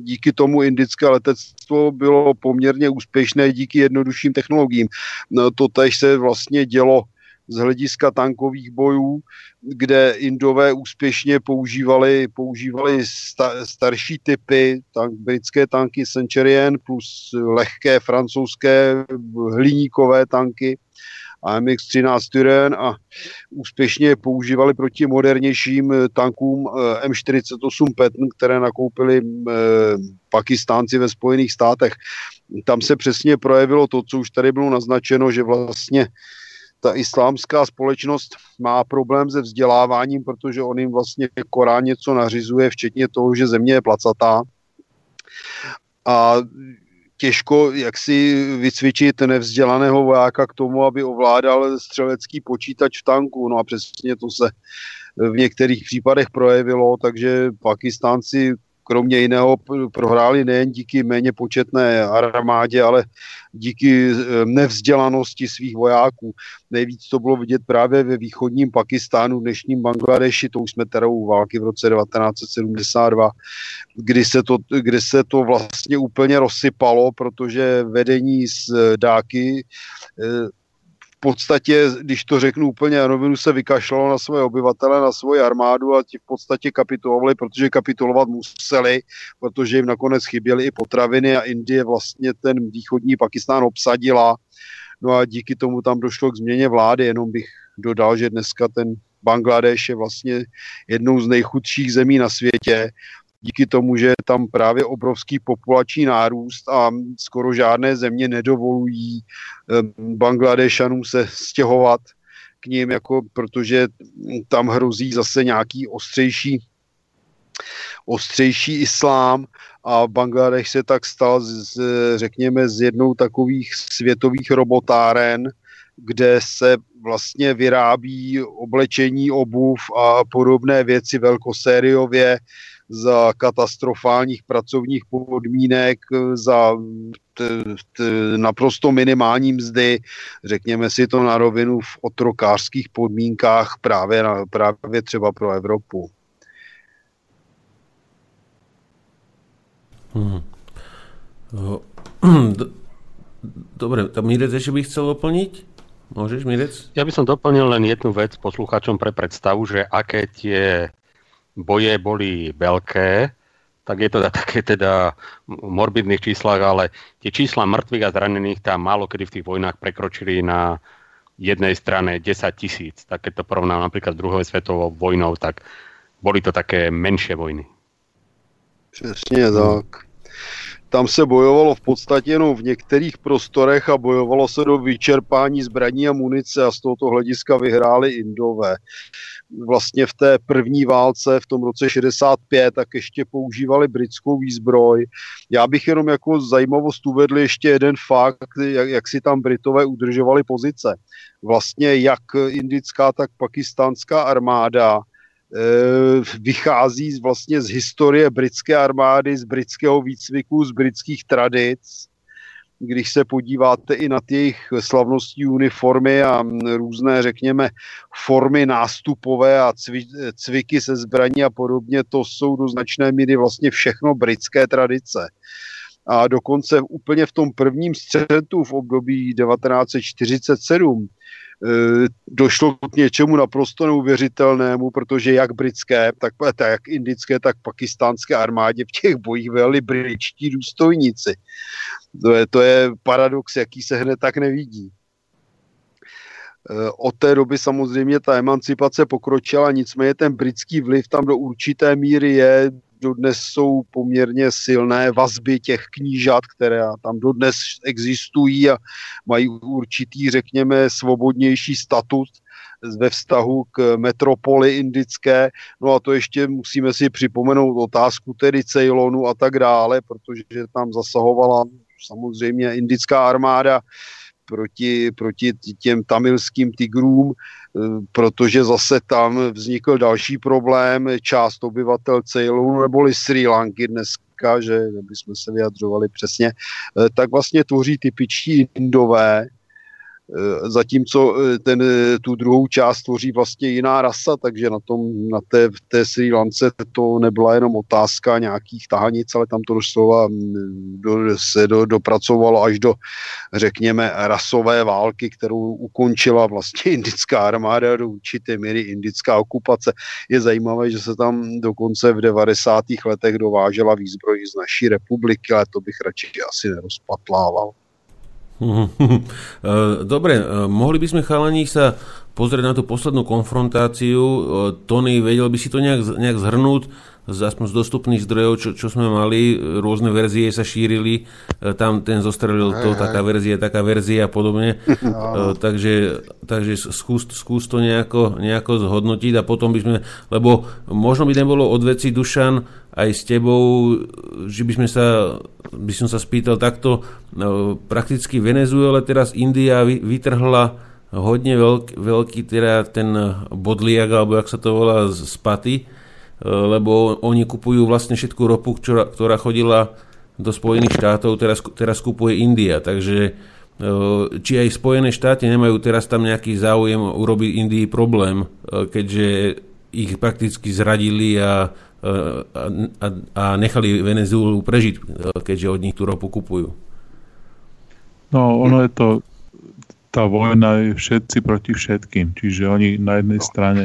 S2: díky tomu indické letectvo bylo poměrně úspěšné díky jednodušším technologiím. No, to tež se vlastně dělo z hlediska tankových bojů, kde Indové úspěšně používali, používali sta, starší typy, tank, britské tanky Centurion plus lehké francouzské hliníkové tanky AMX-13 Turen a úspěšně používali proti modernějším tankům eh, M48 Patton, které nakoupili eh, Pakistánci ve Spojených státech. Tam se přesně projevilo to, co už tady bylo naznačeno, že vlastně ta islámská společnost má problém se vzděláváním, protože on jim vlastně Korán něco nařizuje, včetně toho, že země je placatá. A těžko jak si vycvičit nevzdělaného vojáka k tomu, aby ovládal střelecký počítač v tanku. No a přesně to se v některých případech projevilo, takže Pakistánci kromě jiného prohráli nejen díky méně početné armádě, ale díky eh, nevzdělanosti svých vojáků. Nejvíc to bylo vidět právě ve východním Pakistánu, dnešním Bangladeši, to už jsme teda u války v roce 1972, kdy se to, kdy se to vlastně úplně rozsypalo, protože vedení z eh, Dáky eh, podstatě, když to řeknu úplně na rovinu, se vykašlalo na svoje obyvatele, na svoji armádu a ti v podstatě kapitulovali, protože kapitulovat museli, protože jim nakonec chyběly i potraviny a Indie vlastně ten východní Pakistán obsadila. No a díky tomu tam došlo k změně vlády, jenom bych dodal, že dneska ten Bangladeš je vlastně jednou z nejchudších zemí na světě díky tomu, že je tam právě obrovský populační nárůst a skoro žádné země nedovolují Bangladešanům se stěhovat k ním, jako, protože tam hrozí zase nějaký ostřejší ostřejší islám a Bangladeš se tak stal, z, řekněme, z jednou takových světových robotáren, kde se vlastně vyrábí oblečení, obuv a podobné věci velkosériově za katastrofálních pracovních podmínek, za t, t, naprosto minimální mzdy, řekněme si to na rovinu v otrokářských podmínkách právě, na, právě třeba pro Evropu.
S1: Hmm. (clears throat) Dobre, tam Mirec ešte by chcel doplniť? Môžeš, Mirec?
S5: Ja by som doplnil len jednu vec poslucháčom pre predstavu, že aké tie boje boli veľké, tak je to na také teda morbidných číslach, ale tie čísla mŕtvych a zranených tam málo kedy v tých vojnách prekročili na jednej strane 10 tisíc. Tak keď to porovnám napríklad s druhou svetovou vojnou, tak boli to také menšie vojny.
S2: Přesně tak. Tam se bojovalo v podstatě jenom v některých prostorech a bojovalo se do vyčerpání zbraní a munice a z tohoto hlediska vyhráli Indové. Vlastně v té první válce v tom roce 65 tak ještě používali britskou výzbroj. Já bych jenom jako zajímavost uvedl ještě jeden fakt, jak, jak si tam Britové udržovali pozice. Vlastně jak indická, tak pakistánská armáda vychází vlastně z historie britské armády, z britského výcviku, z britských tradic. Když se podíváte i na ty slavnostní uniformy a různé, řekněme, formy nástupové a cvi, cviky se zbraní a podobně, to jsou do značné míry vlastně všechno britské tradice. A dokonce úplně v tom prvním střetu v období 1947 došlo k něčemu naprosto neuvěřitelnému, protože jak britské, tak, tak indické, tak pakistánské armádě v těch bojích veli britští důstojníci. To je, to je paradox, jaký se hned tak nevidí. Od té doby samozřejmě ta emancipace pokročila, nicméně ten britský vliv tam do určité míry je, dodnes jsou poměrně silné vazby těch knížat, které tam dodnes existují a mají určitý, řekněme, svobodnější statut ve vztahu k metropoli indické. No a to ještě musíme si připomenout otázku tedy Ceylonu a tak dále, protože tam zasahovala samozřejmě indická armáda proti, proti těm tamilským tigrům, eh, protože zase tam vznikl další problém, část obyvatel Ceylonu neboli Sri Lanky dneska, že aby jsme se vyjadřovali přesně, eh, tak vlastně tvoří typičtí indové, zatímco eh, ten, eh, tu druhou část tvoří vlastně jiná rasa, takže na, tom, na té, té Sri Lance to nebyla jenom otázka nějakých tahanic, ale tam to doslova mm, do, se do, dopracovalo až do, řekněme, rasové války, kterou ukončila vlastně indická armáda do určité míry indická okupace. Je zajímavé, že se tam dokonce v 90. letech dovážela výzbroj z naší republiky, ale to bych radši asi nerozpatlával. (laughs)
S1: Dobre, mohli by sme chalani sa pozrieť na tú poslednú konfrontáciu. Tony, vedel by si to nejak, nejak zhrnúť, aspoň z dostupných zdrojov, čo, čo sme mali, rôzne verzie sa šírili, tam ten zostrelil to, taká verzia, taká verzia a podobne. No. (laughs) takže takže skús, skús to nejako, nejako zhodnotiť a potom by sme, lebo možno by nebolo od veci Dušan aj s tebou, že by sme sa, by som sa spýtal takto, no, prakticky Venezuela teraz India vytrhla hodne veľký, veľký teda ten bodliak, alebo jak sa to volá, z paty, E, lebo oni kupujú vlastne všetku ropu, ktorá, chodila do Spojených štátov, teraz, teraz kupuje India, takže e, či aj Spojené štáty nemajú teraz tam nejaký záujem urobiť Indii problém, e, keďže ich prakticky zradili a, a, a, a nechali Venezuelu prežiť, keďže od nich tú ropu kupujú.
S6: No, ono je to tá vojna je všetci proti všetkým. Čiže oni na jednej strane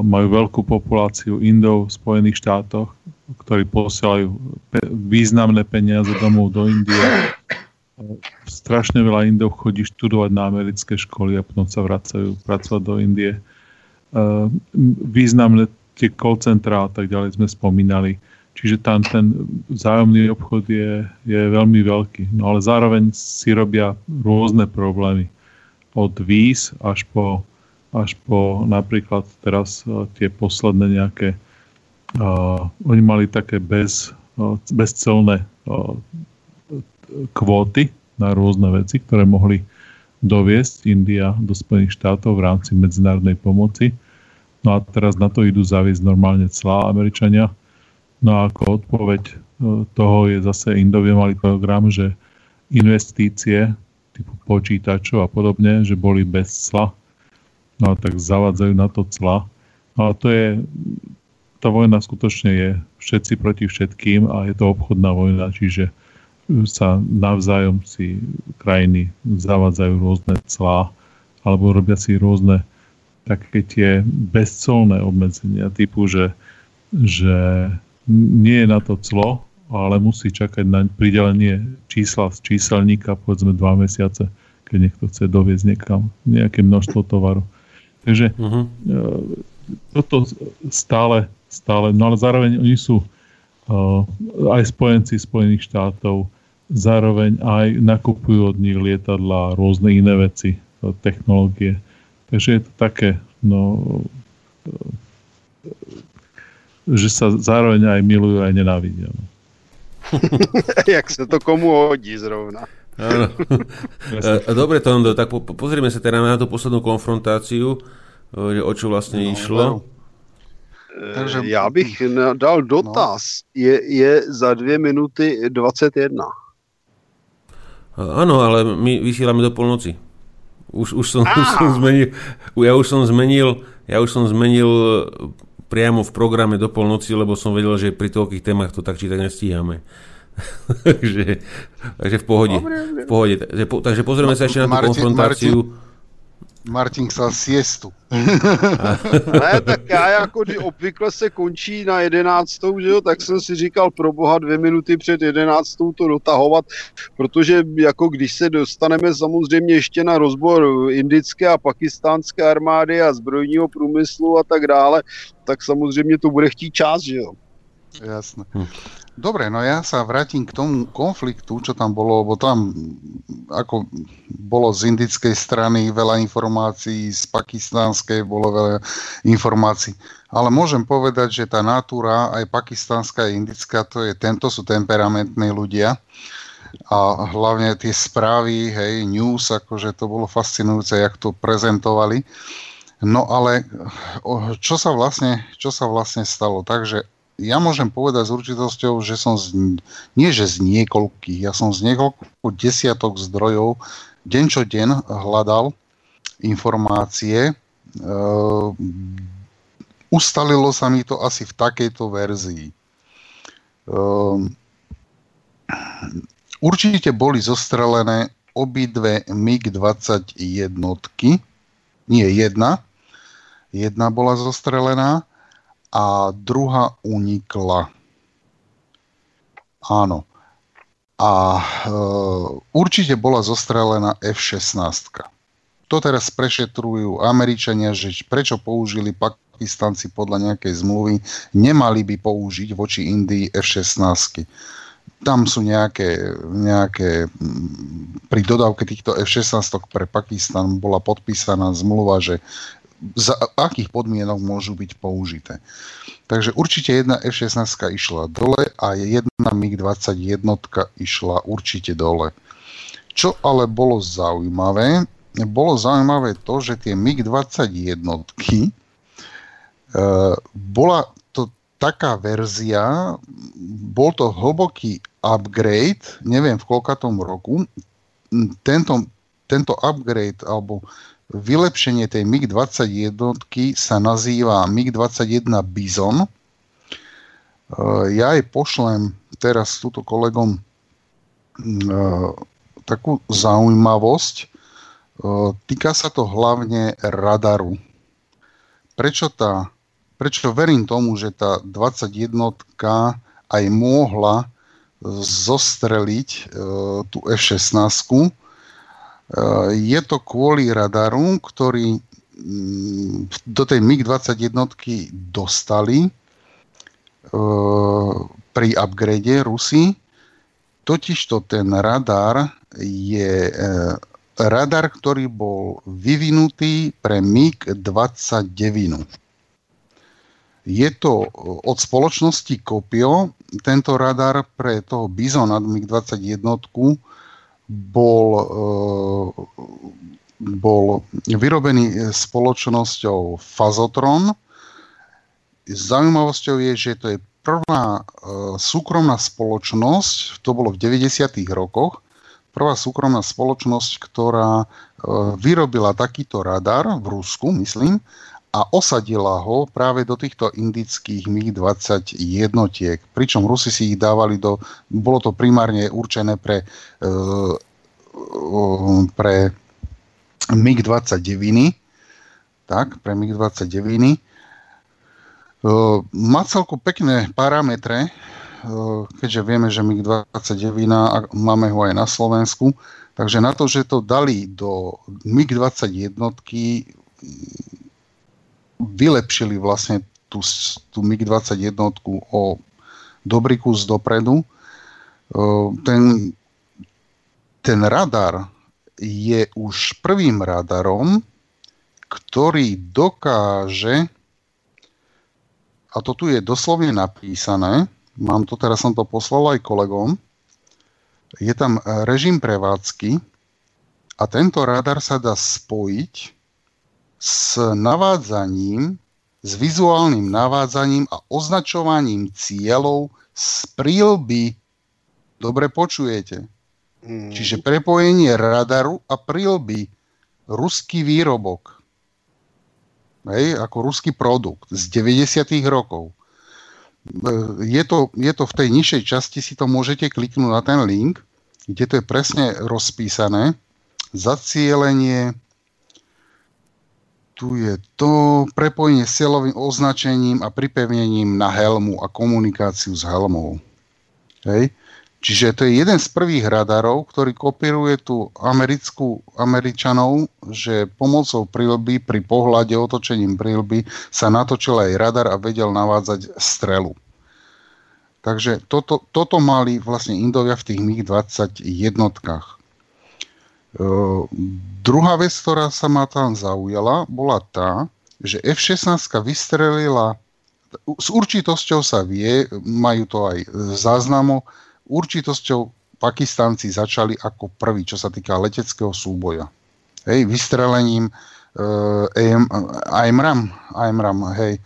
S6: majú veľkú populáciu Indov v Spojených štátoch, ktorí posielajú pe- významné peniaze domov do Indie. Strašne veľa Indov chodí študovať na americké školy a potom sa vracajú pracovať do Indie. Uh, významné tie call centrá a tak ďalej sme spomínali. Čiže tam ten vzájomný obchod je, je veľmi veľký. No ale zároveň si robia rôzne problémy. Od víz až po, až po napríklad teraz uh, tie posledné nejaké uh, oni mali také bez, uh, bezcelné uh, kvóty na rôzne veci, ktoré mohli doviesť India do Spojených štátov v rámci medzinárodnej pomoci. No a teraz na to idú zaviesť normálne clá Američania. No a ako odpoveď e, toho je zase Indovie mali program, že investície typu počítačov a podobne, že boli bez cla. No tak zavádzajú na to cla. No a to je, tá vojna skutočne je všetci proti všetkým a je to obchodná vojna, čiže sa navzájom si krajiny zavádzajú rôzne clá alebo robia si rôzne také tie bezcolné obmedzenia typu, že, že nie je na to clo, ale musí čakať na pridelenie čísla z číselníka povedzme dva mesiace, keď niekto chce doviezť niekam nejaké množstvo tovaru. Takže uh-huh. toto stále, stále, no ale zároveň oni sú uh, aj spojenci Spojených štátov, zároveň aj nakupujú od nich lietadla, rôzne iné veci, technológie. Takže je to také, no, že sa zároveň aj milujú, aj nenávidia. No. (laughs) (laughs)
S2: Jak sa to komu hodí zrovna.
S1: Áno. Dobre, Tondo, tak po, pozrieme sa teda na tú poslednú konfrontáciu, že o čo vlastne no, išlo. No.
S2: Takže... Já bych dal dotaz. No. Je, je za dvě minuty 21.
S1: Áno, ale my vysielame do polnoci. Už, už, som, už som zmenil, ja už som zmenil, ja už som zmenil priamo v programe do polnoci, lebo som vedel, že pri toľkých témach to tak či tak nestíhame. (laughs) takže, takže v pohode. Dobre, v pohode. Takže, po, takže pozrieme sa ešte na tú Martin, konfrontáciu.
S4: Martin Martin chcel siestu. (laughs)
S2: ne, tak já jako obvykle se končí na jedenáctou, že jo, tak jsem si říkal pro boha dvě minuty před jedenáctou to dotahovat, protože jako když se dostaneme samozřejmě ještě na rozbor indické a pakistánské armády a zbrojního průmyslu a tak dále, tak samozřejmě to bude chtít čas, že jo.
S4: Jasné. Hm. Dobre, no ja sa vrátim k tomu konfliktu, čo tam bolo, lebo tam ako bolo z indickej strany veľa informácií, z pakistánskej bolo veľa informácií. Ale môžem povedať, že tá natúra, aj pakistánska, aj indická, to je, tento sú temperamentní ľudia. A hlavne tie správy, hej, news, akože to bolo fascinujúce, jak to prezentovali. No ale čo sa vlastne, čo sa vlastne stalo? Takže ja môžem povedať s určitosťou, že som z, nie že z niekoľkých, ja som z niekoľko desiatok zdrojov deň čo deň hľadal informácie. E, ustalilo sa mi to asi v takejto verzii. E, určite boli zostrelené obidve MiG-20 jednotky, nie jedna, jedna bola zostrelená a druhá unikla. Áno. A e, určite bola zostrelená F-16. To teraz prešetrujú Američania, že prečo použili Pakistanci podľa nejakej zmluvy, nemali by použiť voči Indii F-16. Tam sú nejaké, nejaké pri dodávke týchto F-16 pre Pakistan bola podpísaná zmluva, že za akých podmienok môžu byť použité. Takže určite jedna F-16 išla dole a jedna MiG-21 išla určite dole. Čo ale bolo zaujímavé, bolo zaujímavé to, že tie MiG-21 e, bola to taká verzia, bol to hlboký upgrade, neviem v koľkatom roku, tento, tento upgrade alebo vylepšenie tej MiG-21 sa nazýva MiG-21 Bison. E, ja aj pošlem teraz túto kolegom e, takú zaujímavosť. E, Týka sa to hlavne radaru. Prečo, tá, prečo verím tomu, že tá 21 aj mohla zostreliť tú F-16. E, je to kvôli radaru, ktorý mm, do tej MiG-21 dostali e, pri upgrade Rusy. Totižto ten radar je radar, ktorý bol vyvinutý pre MiG-29. Je to od spoločnosti Kopio. Tento radar pre toho Bizona MiG-21 bol, eh, bol vyrobený spoločnosťou Fazotron. Zaujímavosťou je, že to je prvá eh, súkromná spoločnosť, to bolo v 90. rokoch, prvá súkromná spoločnosť, ktorá e, vyrobila takýto radar v Rusku, myslím, a osadila ho práve do týchto indických MiG-20 jednotiek. Pričom Rusi si ich dávali do... Bolo to primárne určené pre, e, pre MiG-29. Tak, pre MiG-29. E, má celkom pekné parametre, Eh, keďže vieme, že MiG-29 máme ho aj na Slovensku, takže na to, že to dali do MiG-21 vylepšili vlastne tú, tú MiG-21 o dobrý kus dopredu. Eh, ten, ten radar je už prvým radarom, ktorý dokáže, a to tu je doslovne napísané, Mám to, teraz som to poslal aj kolegom. Je tam e, režim prevádzky a tento radar sa dá spojiť s navádzaním, s vizuálnym navádzaním a označovaním cieľov z prílby. Dobre počujete. Mm. Čiže prepojenie radaru a prílby. Ruský výrobok. Hej, ako ruský produkt z 90. rokov. E, je to, je to v tej nižšej časti, si to môžete kliknúť na ten link, kde to je presne rozpísané. Zacielenie, tu je to prepojenie s cieľovým označením a pripevnením na helmu a komunikáciu s helmou. Hej. Čiže to je jeden z prvých radarov, ktorý kopíruje tú americkú Američanov, že pomocou prílby pri pohľade otočením prílby sa natočil aj radar a vedel navádzať strelu. Takže toto, toto mali vlastne Indovia v tých MiG-20 jednotkách. E, druhá vec, ktorá sa ma tam zaujala, bola tá, že F-16 vystrelila, s určitosťou sa vie, majú to aj záznamo, určitosťou Pakistanci začali ako prvý, čo sa týka leteckého súboja. Hej, vystrelením uh, AMRAM, hej,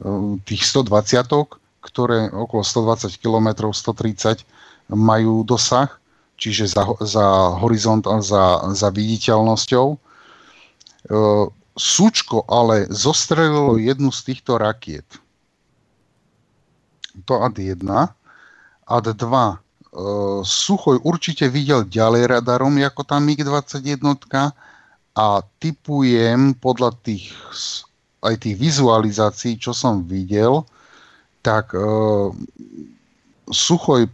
S4: uh, tých 120 ktoré okolo 120 km, 130 majú dosah, čiže za, za horizont a za, za viditeľnosťou. Uh, Súčko ale zostrelilo jednu z týchto rakiet. To AD-1 AD2 uh, Suchoj určite videl ďalej radarom ako tá MiG-21 a typujem podľa tých aj tých vizualizácií, čo som videl, tak uh, Suchoj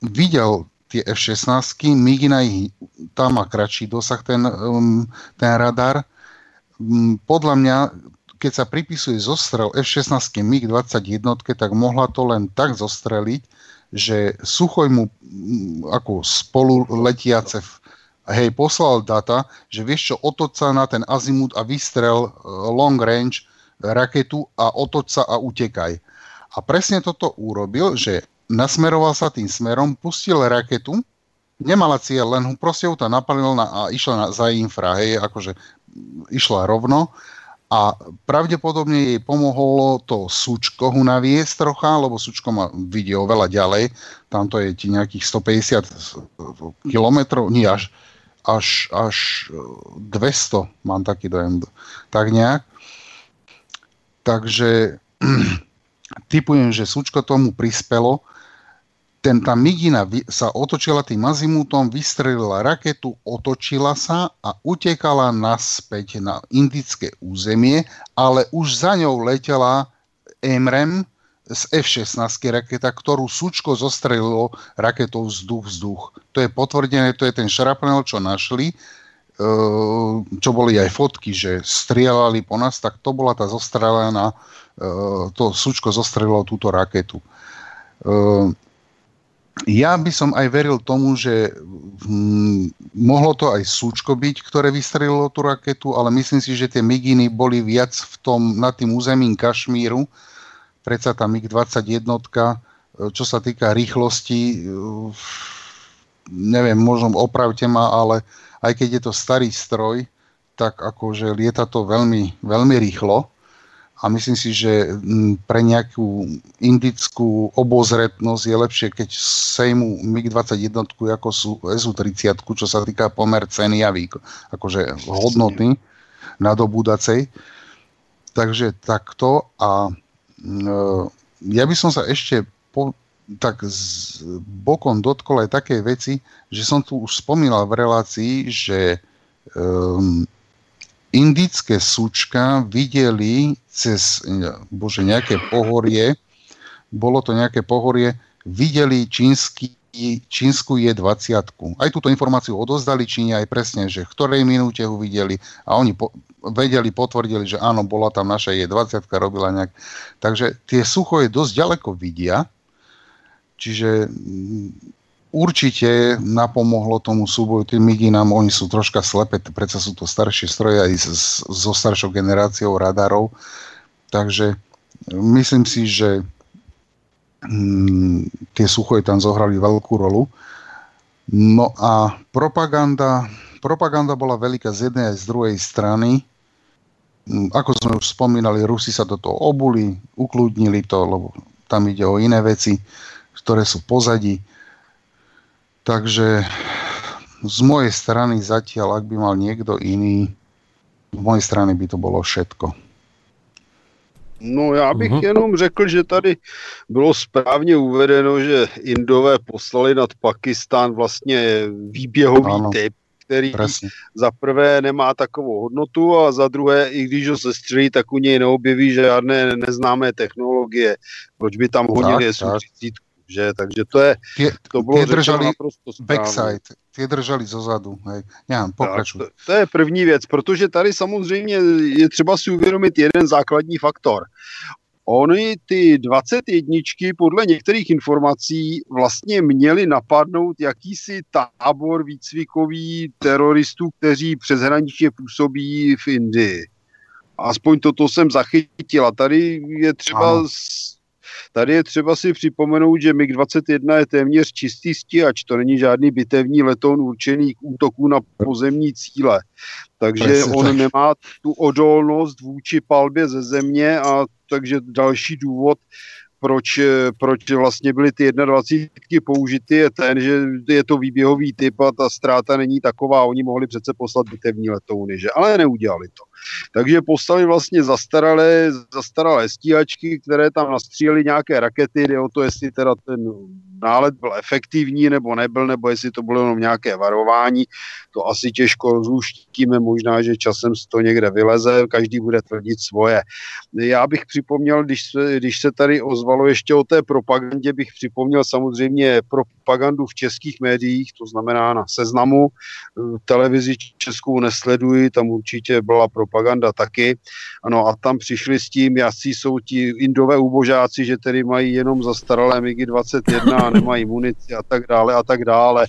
S4: videl tie F-16, Migina ich, tam má kratší dosah ten, um, ten radar. Um, podľa mňa keď sa pripisuje zostrel F-16 MiG-21, tak mohla to len tak zostreliť, že Suchoj mu ako spolu letiace hej, poslal data, že vieš čo, otoč sa na ten azimut a vystrel e, long range raketu a otoč sa a utekaj. A presne toto urobil, že nasmeroval sa tým smerom, pustil raketu, nemala cieľ, len proste ju tam napalil na, a išla na, za infra, hej, akože išla rovno. A pravdepodobne jej pomohlo to súčko ho naviesť trocha, lebo súčko má vidie oveľa ďalej, tamto je ti nejakých 150 kilometrov, nie až, až, až 200 mám taký dojem, tak nejak. Takže (clears throat) typujem, že súčko tomu prispelo, ten, tá Migina sa otočila tým azimutom, vystrelila raketu, otočila sa a utekala naspäť na indické územie, ale už za ňou letela EMREM z F-16 raketa, ktorú Sučko zostrelilo raketou vzduch-vzduch. To je potvrdené, to je ten šrapnel, čo našli, e, čo boli aj fotky, že strieľali po nás, tak to bola tá zostrelená, e, to Sučko zostrelilo túto raketu. E, ja by som aj veril tomu, že hm, mohlo to aj Súčko byť, ktoré vystrelilo tú raketu, ale myslím si, že tie Miginy boli viac v tom, nad tým územím Kašmíru. Predsa tá MiG-21, čo sa týka rýchlosti, neviem, možno opravte ma, ale aj keď je to starý stroj, tak akože lieta to veľmi, veľmi rýchlo a myslím si, že mm, pre nejakú indickú obozretnosť je lepšie, keď sejmu MiG-21 ako sú SU-30, čo sa týka pomer ceny a výko, akože hodnoty nadobúdacej. Takže takto a mm, ja by som sa ešte po, tak z bokom dotkol aj takej veci, že som tu už spomínal v relácii, že um, indické súčka videli cez bože, nejaké pohorie, bolo to nejaké pohorie, videli čínsky, čínsku je 20 Aj túto informáciu odozdali Číne aj presne, že v ktorej minúte ho videli a oni po, vedeli, potvrdili, že áno, bola tam naša je 20 robila nejak. Takže tie suchoje dosť ďaleko vidia, čiže určite napomohlo tomu súboju tým Miginám, oni sú troška slepé, predsa sú to staršie stroje aj so staršou generáciou radarov, takže myslím si, že hm, tie suchoje tam zohrali veľkú rolu. No a propaganda, propaganda bola veľká z jednej aj z druhej strany. Hm, ako sme už spomínali, Rusi sa do toho obuli, ukludnili to, lebo tam ide o iné veci, ktoré sú pozadí. Takže z mojej strany zatiaľ, ak by mal niekto iný, z mojej strany by to bolo všetko.
S2: No já bych uh-huh. jenom řekl, že tady bylo správně uvedeno, že Indové poslali nad Pakistán vlastně výběhový ano, typ, který presne. za prvé nemá takovou hodnotu a za druhé, i když ho sestřelí, tak u něj neobjeví žádné neznámé technologie. Proč by tam honili S-30 že? Takže to je,
S4: tie,
S2: to bolo
S4: tie držali
S2: naprosto
S4: backside, tie držali zozadu, hej. Nevím, pokračuj.
S2: To, to je první věc, protože tady samozřejmě je třeba si uvědomit jeden základní faktor. Oni ty 21 podle některých informací vlastně měli napadnout jakýsi tábor výcvikový teroristů, kteří přeshraničně působí v Indii. Aspoň toto jsem zachytila. Tady je třeba ano. Tady je třeba si připomenout, že MiG-21 je téměř čistý stíhač, to není žádný bitevní letoun určený k útoku na pozemní cíle. Takže Presně on tak. nemá tu odolnost vůči palbě ze země a takže další důvod, proč, proč vlastně byly ty 21 použity, je ten, že je to výběhový typ a ta ztráta není taková. Oni mohli přece poslat bitevní letouny, že? ale neudělali to. Takže poslali vlastně zastaralé, zastaralé stíhačky, které tam nastřílely nějaké rakety, jde o to, jestli teda ten nálet byl efektivní nebo nebyl, nebo jestli to bylo jenom nějaké varování. To asi těžko rozluštíme, možná, že časem to někde vyleze, každý bude tvrdit svoje. Já bych připomněl, když se, když se tady ozvalo ještě o té propagandě, bych připomněl samozřejmě propagandu v českých médiích, to znamená na seznamu. Televizi českou nesleduji, tam určitě byla propaganda taky. Ano a tam přišli s tím, jací jsou ti indové ubožáci, že tedy mají jenom zastaralé MIGI 21 a nemají munici a tak dále a tak dále.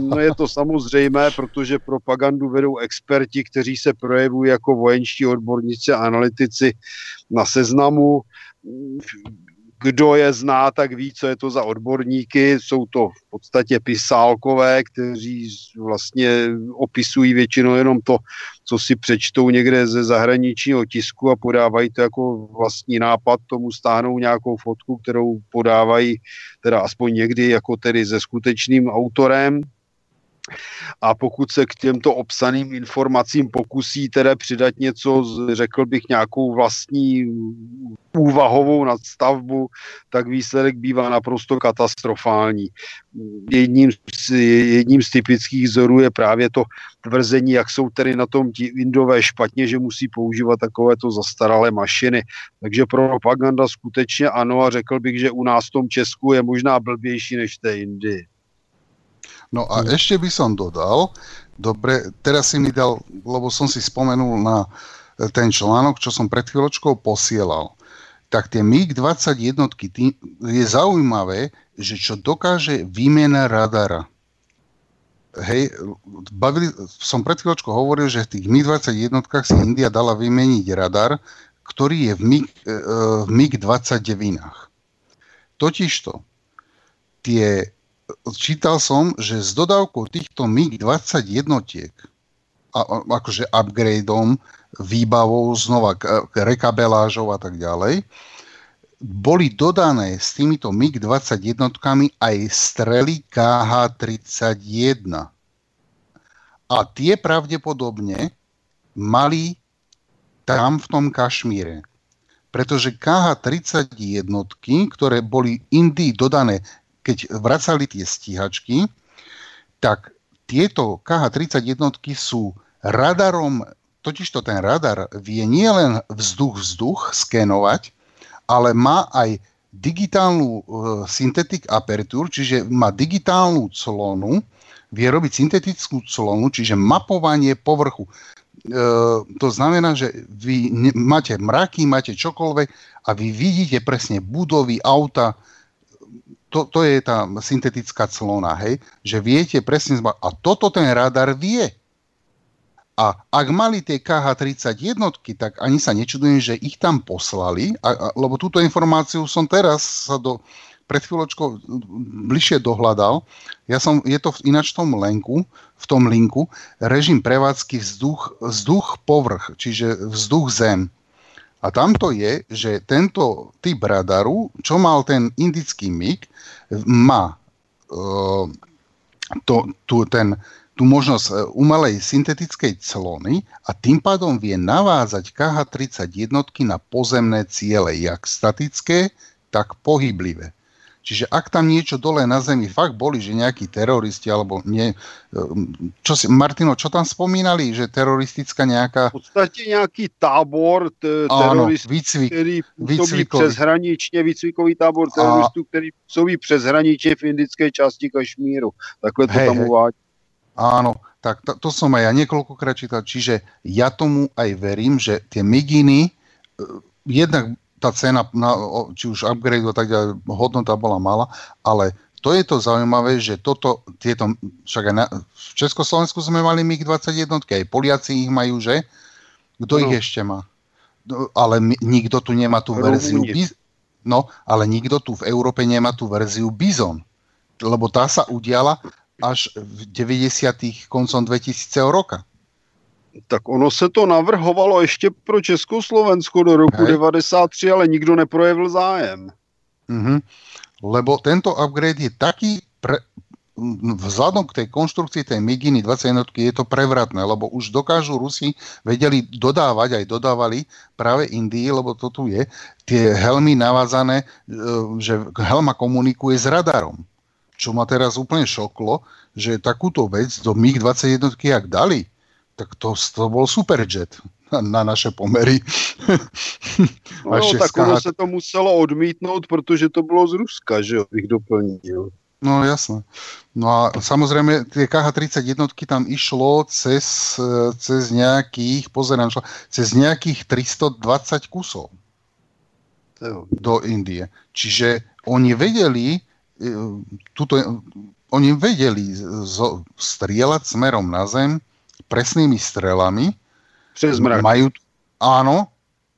S2: No je to samozřejmé, protože propagandu vedou experti, kteří se projevují jako vojenští odborníci a analytici na seznamu kdo je zná, tak ví, co je to za odborníky. Jsou to v podstatě pisálkové, kteří vlastně opisují většinou jenom to, co si přečtou někde ze zahraničního tisku a podávají to jako vlastní nápad, tomu stáhnou nějakou fotku, kterou podávají teda aspoň někdy jako tedy se skutečným autorem. A pokud se k těmto obsaným informacím pokusí teda přidat něco, řekl bych nějakou vlastní úvahovou nadstavbu, tak výsledek bývá naprosto katastrofální. Jedním z, jedním z typických vzorů je právě to tvrzení, jak jsou tedy na tom ti Indové špatně, že musí používat takovéto zastaralé mašiny. Takže propaganda skutečně ano a řekl bych, že u nás v tom Česku je možná blbější než té Indii.
S4: No a ešte by som dodal, dobre, teraz si mi dal, lebo som si spomenul na e, ten článok, čo som pred chvíľočkou posielal. Tak tie MiG-20 jednotky, tý, je zaujímavé, že čo dokáže výmena radara. Hej, bavili, som pred chvíľočkou hovoril, že v tých MiG-20 jednotkách si India dala vymeniť radar, ktorý je v, MiG, e, v MiG-29. Totižto, tie čítal som, že s dodávkou týchto MiG-20 jednotiek, akože upgradeom, výbavou, znova rekabelážou a tak ďalej, boli dodané s týmito MiG-20 jednotkami aj strely KH-31. A tie pravdepodobne mali tam v tom Kašmíre. Pretože KH-30 jednotky, ktoré boli Indii dodané keď vracali tie stíhačky, tak tieto KH-30 jednotky sú radarom, totižto ten radar vie nielen vzduch-vzduch skenovať, ale má aj digitálnu uh, synthetic aperture, čiže má digitálnu clonu, vie robiť syntetickú clonu, čiže mapovanie povrchu. E, to znamená, že vy máte mraky, máte čokoľvek a vy vidíte presne budovy, auta, to, to je tá syntetická clona, hej, že viete presne, a toto ten radar vie. A ak mali tie KH-30 jednotky, tak ani sa nečudujem, že ich tam poslali, a, a, lebo túto informáciu som teraz sa do, pred chvíľočkou bližšie dohľadal. Ja som, je to ináč v tom linku, v tom linku, režim prevádzky vzduch, vzduch povrch, čiže vzduch zem. A tamto je, že tento typ radaru, čo mal ten indický MiG, má uh, to, tu, ten, tú možnosť e, umelej syntetickej clony a tým pádom vie navázať KH-30 jednotky na pozemné ciele, jak statické, tak pohyblivé. Čiže ak tam niečo dole na zemi fakt boli, že nejakí teroristi alebo nie... Čo si, Martino, čo tam spomínali, že teroristická nejaká...
S2: V podstate nejaký tábor t- teroristů, výcvik, který působí přeshraničně, výcvikový tábor teroristů, a... který působí přeshraničně v indické části Kašmíru. Takhle to hej, tam uvádí.
S4: Áno, tak to, to som aj ja niekoľkokrát čítal, čiže ja tomu aj verím, že tie miginy, eh, jednak tá cena, na, či už upgrade a tak ďalej, hodnota bola malá, ale to je to zaujímavé, že toto, tieto, však aj na, v Československu sme mali MiG-21, aj Poliaci ich majú, že? Kto no. ich ešte má? No, ale mi, nikto tu nemá tú verziu Biz, No, ale nikto tu v Európe nemá tú verziu Bizon, lebo tá sa udiala až v 90. koncom 2000 roka
S2: tak ono se to navrhovalo ještě pro Československo do roku Hej. 93, ale nikdo neprojevil zájem.
S4: Mm-hmm. Lebo tento upgrade je taký pre, vzhľadom k tej konštrukcii tej Miginy 21 je to prevratné, lebo už dokážu Rusi, vedeli dodávať, aj dodávali práve Indii, lebo to tu je, tie helmy navázané, e, že helma komunikuje s radarom. Čo ma teraz úplne šoklo, že takúto vec do MiG-21 jak dali, tak to, to bol superjet na, na naše pomery.
S2: no, tak ono se to muselo odmítnout, protože to bylo z Ruska, že jo, bych doplnil.
S4: No jasné. No a samozrejme tie KH-30 jednotky tam išlo cez, cez nejakých, pozerám, cez nejakých 320 kusov do Indie. Čiže oni vedeli, e, tuto, oni vedeli strieľať smerom na zem presnými strelami.
S2: Cez mrak.
S4: Majú, áno,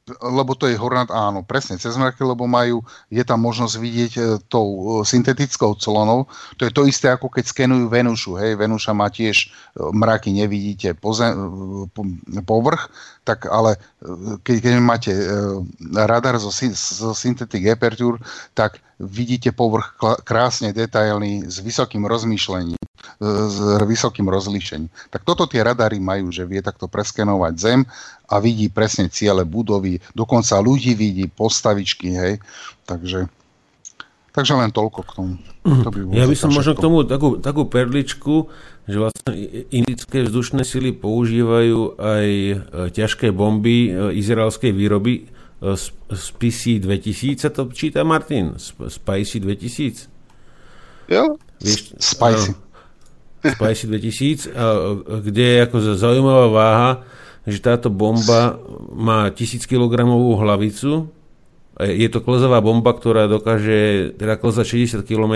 S4: lebo to je hornat, áno, presne cez mraky, lebo majú, je tam možnosť vidieť e, tou e, syntetickou clonou. To je to isté, ako keď skenujú Venušu. Hej, Venuša má tiež e, mraky, nevidíte pozem, po, povrch, tak ale keď, keď máte radar zo, zo synthetic aperture, tak vidíte povrch krásne detailný s vysokým rozmýšľaním. s vysokým rozlíšením. Tak toto tie radary majú, že vie takto preskenovať zem a vidí presne ciele budovy, dokonca ľudí vidí, postavičky, hej. Takže, takže len toľko k tomu. To by
S1: Ja by som možno
S4: všetko.
S1: k tomu takú, takú perličku, že vlastne indické vzdušné sily používajú aj e, ťažké bomby e, izraelskej výroby z z PC-2000 sa to číta, Martin? Z Spicy 2000?
S2: Jo?
S1: Vieš,
S4: Spicy.
S1: áno. Spicy 2000, a, a, kde je ako zaujímavá váha, že táto bomba má 1000 kg hlavicu. E, Je to klzová bomba, ktorá dokáže teda klzať 60 km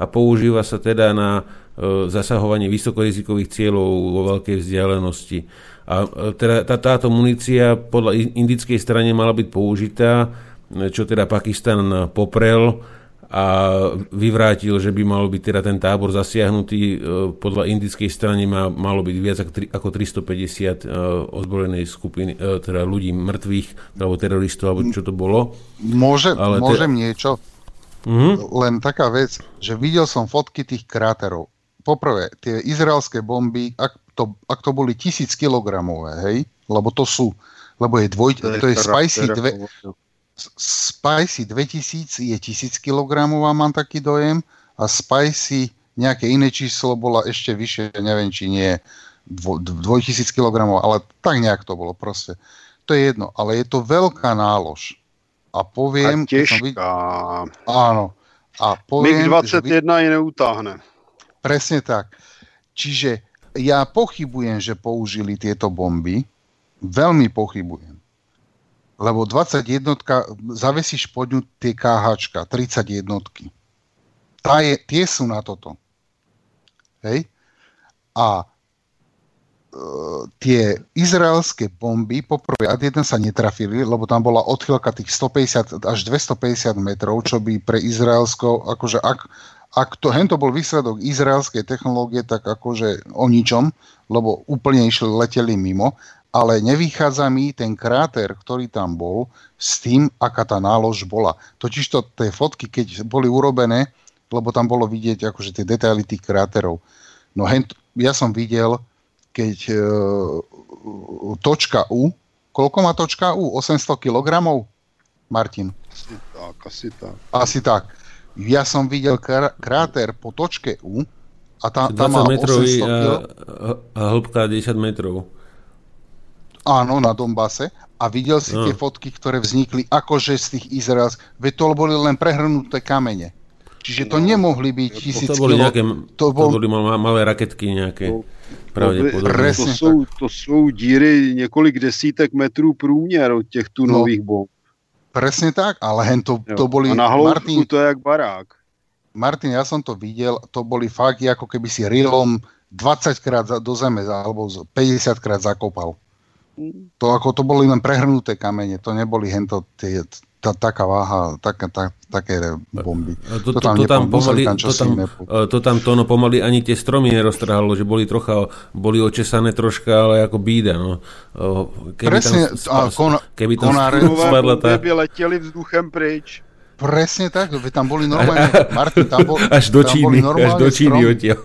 S1: a používa sa teda na e, zasahovanie vysokorizikových cieľov vo veľkej vzdialenosti. A e, teda tá, táto munícia podľa indickej strane mala byť použitá, e, čo teda Pakistan poprel a vyvrátil, že by mal byť teda ten tábor zasiahnutý. E, Podľa indickej strany má, malo byť viac ako, tri- ako 350 e, ozbrojenej skupiny, e, teda ľudí mŕtvych, alebo teroristov, alebo čo to bolo.
S4: Môže,
S1: Ale te-
S4: môžem niečo?
S1: Mhm.
S4: Len taká vec, že videl som fotky tých kráterov. Poprvé, tie izraelské bomby, ak to, ak to boli tisíc kilogramové, hej, lebo to sú, lebo je dvoj, to je Spicy, dve, Spicy 2000 je 1000 kg, mám taký dojem, a Spicy nejaké iné číslo bola ešte vyššie, neviem, či nie dvo, 2000 kg, ale tak nejak to bolo proste. To je jedno, ale je to veľká nálož. A
S2: A
S4: poviem... keď som vid-. Áno. A poviem, že vy-
S2: MiG-21 ji neutáhne.
S4: Presne tak. Čiže ja pochybujem, že použili tieto bomby. Veľmi pochybujem. Lebo 21, zavesíš pod ňu tie KH, 30 jednotky. Tá je, tie sú na toto. Hej? A e, tie izraelské bomby, poprvé, ad jeden sa netrafili, lebo tam bola odchýlka tých 150 až 250 metrov, čo by pre Izraelsko, akože ak, ak to, hento bol výsledok izraelskej technológie, tak akože o ničom, lebo úplne išli, leteli mimo, ale nevychádza mi ten kráter, ktorý tam bol, s tým, aká tá nálož bola. Totižto tie fotky, keď boli urobené, lebo tam bolo vidieť akože tie detaily tých kráterov. No hent, ja som videl, keď e, točka U, koľko má točka U? 800 kg? Martin?
S2: Asi tak, asi tak.
S4: Asi tak. Ja som videl krá- kráter po točke U a tam, tam má
S1: 20 metrový
S4: 800
S1: a,
S4: kg.
S1: a hĺbka 10 metrov.
S4: Áno, na Dombase. A videl si
S1: No.
S4: tie fotky, ktoré vznikli akože z tých Izraels. Veď to boli len prehrnuté kamene. Čiže to nemohli byť tisíc
S1: To boli,
S4: kilo.
S1: nejaké,
S4: to
S1: to
S4: bol-
S1: boli mal, malé raketky nejaké. Pravdepodobne.
S2: To,
S4: Presne
S2: jsou, to jsou díry několik desítek metrů průměr od těch tunových bomb.
S4: Presne tak, ale hen to,
S2: Jo.
S4: to boli...
S2: A na hloubku
S4: Martin,
S2: to je jak barák.
S4: Martin, ja som to videl, to boli fakt, ako keby si rilom 20 krát do zeme alebo z- 50 krát zakopal. To ako to boli len prehrnuté kamene, to neboli hento tie, tá, taká váha, taká, tá, také bomby.
S1: A to, to,
S4: To tam
S1: to, tam pomaly,
S4: tam
S1: to, tam, e, to tam to no pomaly ani tie stromy neroztrhalo, že boli trocha, boli očesané troška, ale ako bída, no. O, Keby
S4: Presne, a
S1: tam,
S4: kon-
S1: keby tam
S4: konáre-
S1: spadla tá,
S2: letěli vzduchem pryč.
S4: Presne tak, tam boli normálne, Martin, tam, bol,
S1: až do
S4: tam
S1: Číny,
S4: boli
S1: až
S4: normálne
S1: do Číny odtiaľ.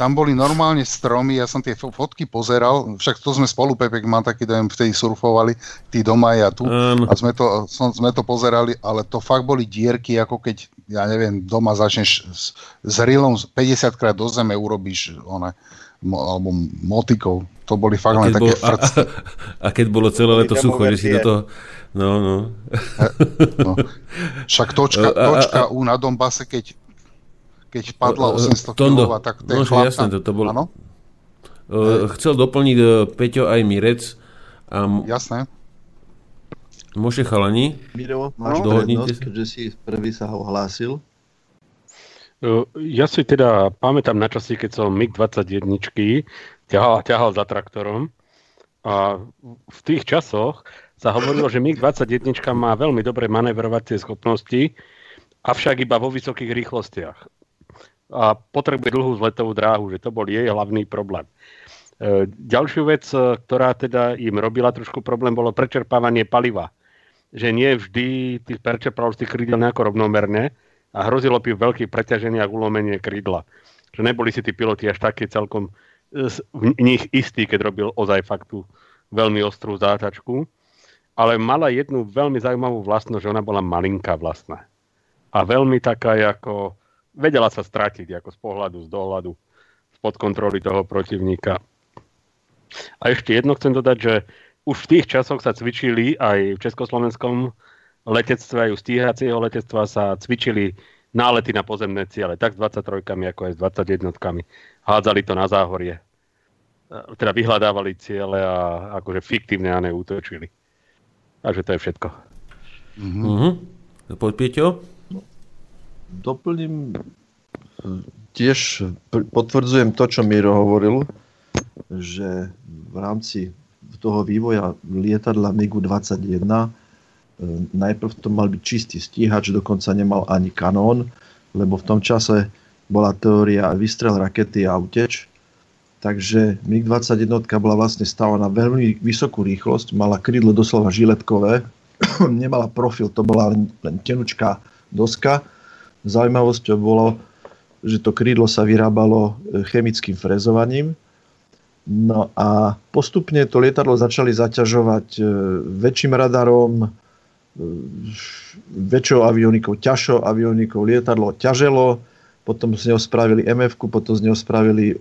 S4: Tam boli normálne stromy, ja som tie fo- fotky pozeral, však to sme spolu, Pepek, mám taký dojem, vtedy surfovali, tí doma a ja tu,
S1: Áno.
S4: a sme to, som, sme to pozerali, ale to fakt boli dierky, ako keď, ja neviem, doma začneš s, s rilom z 50 krát do zeme urobíš, one, mo, alebo motikou. To boli fakt len také
S1: bolo, a,
S4: frc.
S1: a, a keď bolo celé leto sucho, že si do toho... No, no.
S4: No. Však točka,
S1: A- a- a-
S4: točka U na Dombase, keď, keď padla
S1: A- a-
S4: 800
S1: Tondo,
S4: kg, tak ten
S1: no, že
S4: chlap
S1: jasné, to- to bol-
S4: Áno,
S1: Uh, chcel doplniť uh, Peťo aj Mirec a m-
S4: jasné.
S1: môže chalani.
S3: Miro, máš
S1: No. Dohodnite
S3: keďže si prvý sa ho hlásil.
S5: Uh, Ja si teda pamätám na časy, keď som MiG-21 ťahal, ťahal za traktorom a v tých časoch sa hovorilo, že MiG-21 má veľmi dobré manevrovacie schopnosti, avšak iba vo vysokých rýchlostiach. A potrebuje dlhú vzletovú dráhu, že to bol jej hlavný problém. E, Ďalšiu vec, e, ktorá teda im robila trošku problém, bolo prečerpávanie paliva. Že nie vždy tých prečerpával z tých krídel nejako rovnomerne a hrozilo by veľký preťaženie a ulomenie krídla. že neboli si tí piloti až také celkom e, v nich istí, keď robil ozaj faktu veľmi ostrú zátačku. Ale mala jednu veľmi zaujímavú vlastnosť, že ona bola malinká vlastná. A veľmi taká, ako vedela sa stratiť ako z pohľadu, z dohľadu, spod kontroly toho protivníka. A ešte jedno chcem dodať, že už v tých časoch sa cvičili aj v československom letectve, aj u stíhacieho letectva sa cvičili nálety na pozemné ciele, tak s 23 ako aj s 21 Hádzali to na záhorie. Teda vyhľadávali ciele a akože fiktívne a neútočili. Takže to je všetko.
S1: Mhm. Poď, Pieťo.
S3: Doplním tiež potvrdzujem to, čo Miro hovoril, že v rámci toho vývoja lietadla MiG-21 e, najprv to mal byť čistý stíhač, dokonca nemal ani kanón, lebo v tom čase bola teória vystrel rakety a uteč. Takže MiG-21 bola vlastne stávaná na veľmi vysokú rýchlosť, mala krídlo doslova žiletkové, (clears throat) nemala profil, to bola len, len tenučká doska. Zaujímavosťou bolo, že to krídlo sa vyrábalo e, chemickým frezovaním, No a postupne to lietadlo začali zaťažovať e, väčším radarom, e, väčšou avionikou, ťažšou avionikou. Lietadlo ťaželo, potom z neho spravili mf potom z neho spravili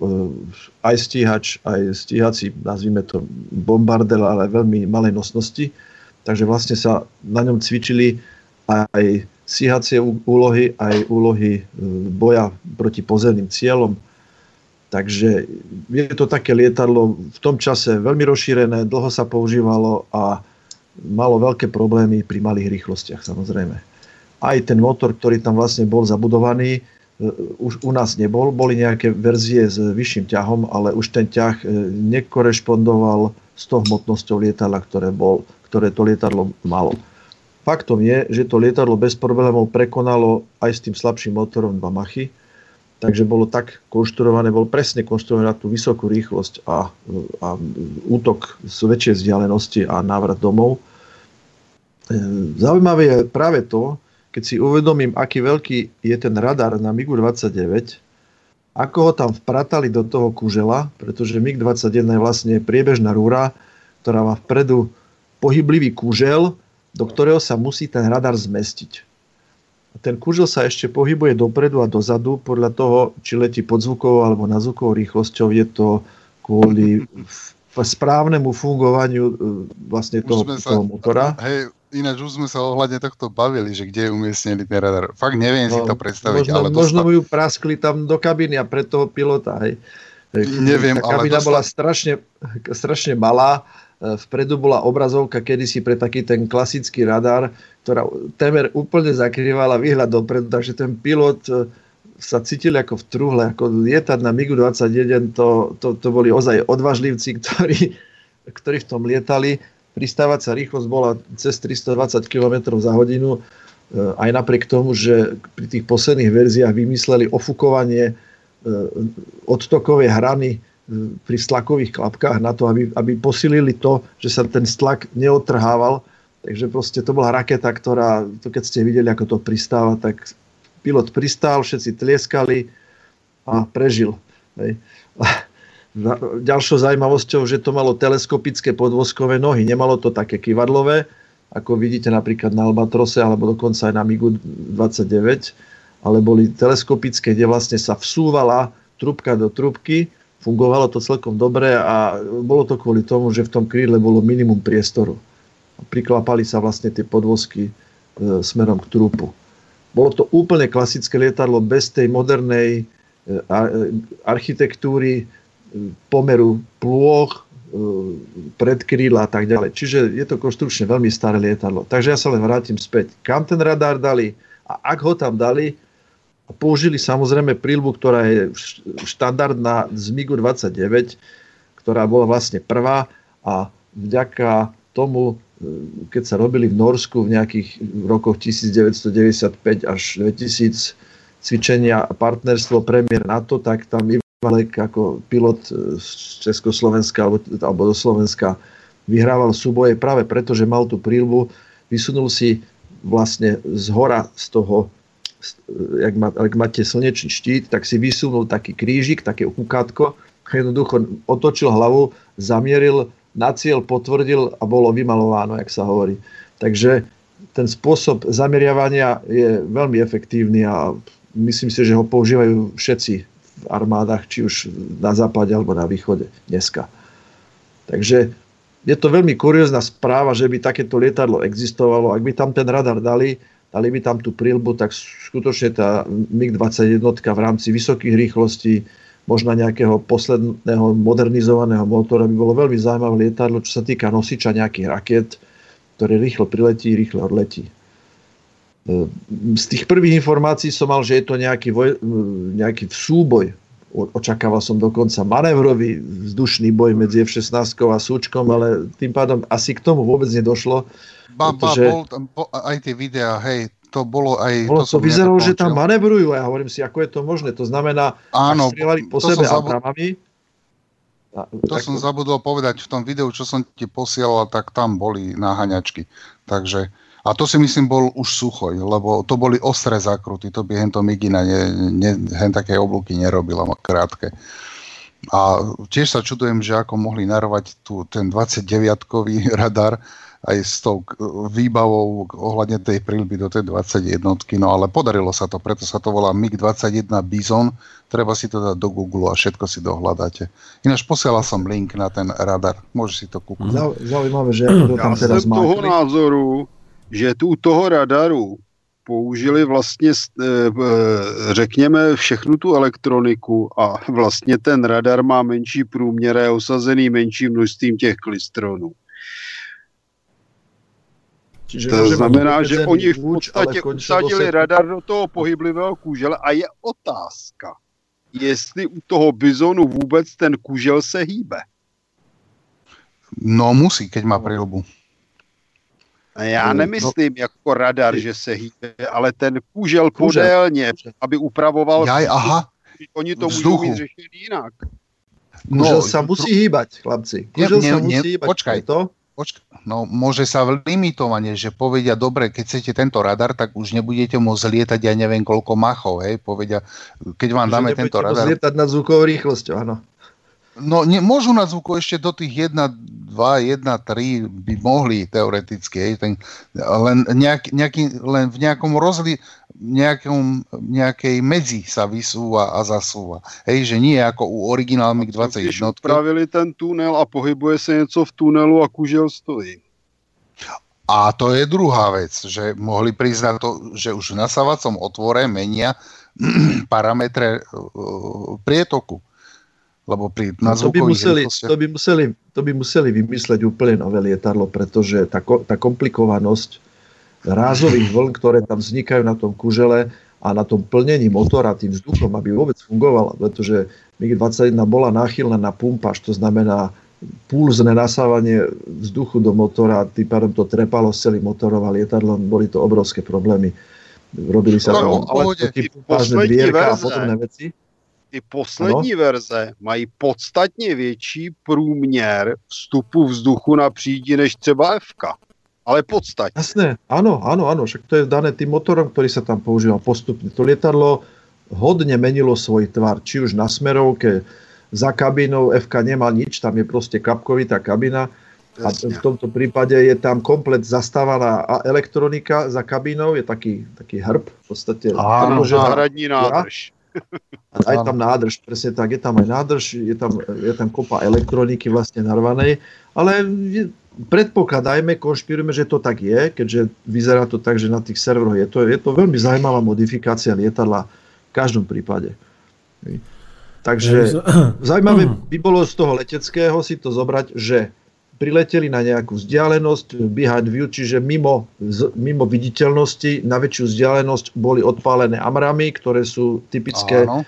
S3: aj stíhač, aj stíhací, nazvime to bombardel, ale veľmi malej nosnosti. Takže vlastne sa na ňom cvičili aj stíhacie úlohy, aj úlohy boja proti pozemným cieľom Takže je to také lietadlo v tom čase veľmi rozšírené, dlho sa používalo a malo veľké problémy pri malých rýchlostiach samozrejme. Aj ten motor, ktorý tam vlastne bol zabudovaný, e, už u nás nebol. Boli nejaké verzie s vyšším ťahom, ale už ten ťah e, nekorešpondoval s tou hmotnosťou lietadla, ktoré, bol, ktoré to lietadlo malo. Faktom je, že to lietadlo bez problémov prekonalo aj s tým slabším motorom 2 machy, Takže bolo tak konštruované, bol presne konštruované na tú vysokú rýchlosť a, a útok z väčšej vzdialenosti a návrat domov. E, zaujímavé je práve to, keď si uvedomím, aký veľký je ten radar na MiG-29, ako ho tam vpratali do toho kužela, pretože MiG-21 je vlastne priebežná rúra, ktorá má vpredu pohyblivý kužel, do ktorého sa musí ten radar zmestiť ten kužel sa ešte pohybuje dopredu a dozadu podľa toho, či letí pod zvukovou alebo na zvukovou rýchlosťou. Je to kvôli (laughs) správnemu fungovaniu e, vlastne toho, sa, toho motora.
S4: Hej, ináč už sme sa ohľadne tohto bavili, že kde je umiestnený ten radar. Fakt neviem no, si to predstaviť.
S3: Možno, ale možno mu ju praskli tam do kabiny a pre toho pilota. Hej.
S4: Neviem,
S3: Tá kabina ale bola strašne, strašne malá E, vpredu bola obrazovka kedysi pre taký ten klasický radar, ktorá temer úplne zakrývala výhľad dopredu, takže ten pilot e, sa cítil ako v truhle, ako lietať na MiG-21, to, to, to boli ozaj odvážlivci, (laughs) ktorí, ktorí v tom lietali. Pristávacia rýchlosť bola cez 320 km za hodinu, e, aj napriek tomu, že pri tých posledných verziách vymysleli ofukovanie odtokovej hrany pri stlakových klapkách na to, aby, aby posilili to, že sa ten stlak neotrhával. Takže proste to bola raketa, ktorá, to keď ste videli, ako to pristáva, tak pilot pristál, všetci tlieskali a prežil. Hej. Ďalšou zaujímavosťou, že to malo teleskopické podvozkové nohy. Nemalo to také kivadlové, ako vidíte napríklad na Albatrose alebo dokonca aj na MiGu 29, ale boli teleskopické, kde vlastne sa vsúvala trubka do trubky fungovalo to celkom dobre a bolo to kvôli tomu, že v tom krídle bolo minimum priestoru. Priklapali sa vlastne tie podvozky e, smerom k trupu. Bolo to úplne klasické lietadlo bez tej modernej e, e, architektúry, e, pomeru plôch, e, predkrídla a tak ďalej. Čiže je to konštrukčne veľmi staré lietadlo. Takže ja sa len vrátim späť. Kam ten radar dali a ak ho tam dali, použili samozrejme prílbu, ktorá je štandardná z MiGu 29, ktorá bola vlastne prvá. A vďaka tomu, e, keď sa robili v Norsku v nejakých rokoch 1995 až 2000 cvičenia a partnerstvo premiér NATO, tak tam Ivalek ako pilot e, z Československa alebo, alebo do Slovenska vyhrával súboje práve preto, že mal tú prílbu, vysunul si vlastne z hora z toho jak, má, ak máte slnečný štít, tak si vysunul taký krížik, také kukátko, jednoducho otočil hlavu, zamieril, na cieľ potvrdil a bolo vymalováno, jak sa hovorí. Takže ten spôsob zameriavania je veľmi efektívny a myslím si, že ho používajú všetci v armádach, či už na západe alebo na východe dneska. Takže je to veľmi kuriózna správa, že by takéto lietadlo existovalo. Ak by tam ten radar dali, dali by tam tú prílbu, tak skutočne tá MiG-21 v rámci vysokých rýchlostí, možno nejakého posledného modernizovaného motora by bolo veľmi zaujímavé lietadlo, čo sa týka nosiča nejakých raket, ktoré rýchlo priletí, rýchlo odletí. E, Z tých prvých informácií som mal, že je to nejaký, voj, nejaký súboj. Očakával som dokonca manévrový vzdušný boj medzi F-16 a Súčkom, ale tým pádom asi k tomu vôbec nedošlo.
S4: Ba, ba,
S3: Pretože-
S4: bol, tam- bo, aj tie videá, hej, to bolo aj...
S3: Bolo to,
S4: som
S3: vyzeralo, že tam manevrujú a ja hovorím si, ako je to možné. To znamená,
S4: Áno,
S3: strieľali po
S4: to
S3: sebe
S4: zabud-
S3: Abramami, a,
S4: To
S3: tak,
S4: som zabudol povedať, v tom videu, čo som ti posielal, tak tam boli naháňačky. Takže, a to si myslím bol už suchoj, lebo to boli ostré zákruty, to by hento Migina ne, ne, hen také oblúky nerobila krátke. A tiež sa čudujem, že ako mohli narovať tu ten 29-kový (laughs) radar aj s tou výbavou ohľadne tej prílby do tej 21 no ale podarilo sa to, preto sa to volá MiG-21 Bison, treba si to dať do Google a všetko si dohľadáte. Ináč posielal som link na ten radar, môžeš si to
S3: zau- zaujímavé, že ako to tam
S2: Já
S3: teraz
S2: toho
S3: má.
S2: názoru, že tu u toho radaru použili vlastně, eh, eh, řekněme, všechnu tu elektroniku a vlastně ten radar má menší průměr a je osazený menším množstvím těch klistronů.
S3: Čiže
S2: To znamená, že oni v podstatě usadili
S3: dosť-
S2: radar do toho pohyblivého kůžele a je otázka, jestli u toho bizonu vůbec ten kůžel se hýbe.
S4: No musí, keď má prílbu.
S2: Já
S3: No,
S2: nemyslím jako radar, že se hýbe, ale ten kůžel
S3: Kůžel.
S2: podélně, aby upravoval...
S4: Jaj, aha,
S2: Oni to
S4: vzduchu.
S2: můžou mít řešit jinak.
S3: Kúžel sa musí hýbať, chlapci. Kúžel
S4: No, Ne-
S3: sa
S4: ne-
S3: musí
S4: ne-
S3: hýbať.
S4: počkaj.
S3: To?
S4: Počk- no môže sa limitovane, že povedia, dobre, keď chcete tento radar, tak už nebudete môcť lietať, ja neviem koľko machov, hej, povedia, keď vám
S3: Že
S4: dáme
S3: nebudete
S4: tento
S3: môcť
S4: radar,
S3: lietať nad zvukovou rýchlosťou, áno.
S4: No ne, môžu na zvuku ešte do tých 1, 2, 1, 3 by mohli teoreticky, ten, len, nejak, nejaký, len v nejakom rozli, nejakom, nejakej medzi sa vysúva a zasúva. Hej, že nie ako u originál
S2: Když
S4: MiG-21.
S2: upravili ten tunel a pohybuje se něco v tunelu a kůžel stojí.
S4: A to je druhá vec, že mohli na to, že už v nasávacom otvore menia (clears throat) parametre uh, prietoku. Lebo pri
S3: No, to, by museli, to, by museli, to by museli vymysleť úplne nové lietadlo, pretože tá, ko- tá komplikovanosť rázových vln, ktoré tam vznikajú na tom kužele a na tom plnení motora tým vzduchom, aby vôbec fungovala, pretože MiG-21 bola náchylná na pumpáž, to znamená pulzné nasávanie vzduchu do motora, tým pádom to trepalo s celým motorom a lietadlom, boli to obrovské problémy. Robili sa
S2: No,
S3: tam
S2: ale
S4: pohode.
S2: poslední
S3: dvierka a podobné veci.
S2: Ty poslední verze mají podstatně větší průměr vstupu vzduchu na přídi než třeba FK. Ale podstatně.
S3: Jasné, áno, áno, áno, však to je dané tým motorom, ktorý sa tam používal postupne. To lietadlo hodne menilo svoj tvar, či už na smerovke, za kabinou, FK nemá nič, tam je proste kapkovitá kabina. A v tomto prípade je tam komplet zastávaná a- elektronika za kabinou, je taký, taký hrb, v podstate.
S4: Áno,
S2: Náhradní nádrž.
S3: A aj tam nádrž, presne tak, je tam aj nádrž, je tam, je tam kopa elektroniky vlastne narvanej, ale predpokladajme, konšpirujeme, že to tak je, keďže vyzerá to tak, že na tých serveroch je to, je to veľmi zaujímavá modifikácia lietadla v každom prípade. Takže zaujímavé (clears throat) by bolo z toho leteckého si to zobrať, že prileteli na nejakú vzdialenosť behind view, čiže mimo, z, mimo viditeľnosti, na väčšiu vzdialenosť boli odpálené amramy, ktoré sú typické
S4: Áno.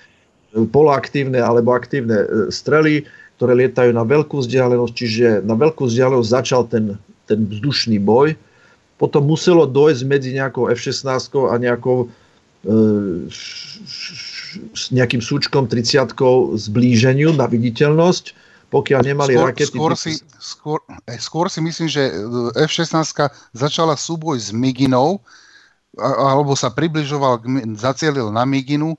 S3: poloaktívne alebo aktívne e, strely, ktoré lietajú na veľkú vzdialenosť, čiže na veľkú vzdialenosť začal ten, ten vzdušný boj. Potom muselo dojsť medzi nejakou F-16 a nejakou e, s nejakým súčkom 30 zblíženiu na viditeľnosť, pokiaľ nemali
S4: skôr,
S3: rakety.
S4: skôr, si, skôr, eh, skôr si myslím, že eh, F-16 začala súboj s Miginou alebo sa približoval, zacielil na Miginu. E,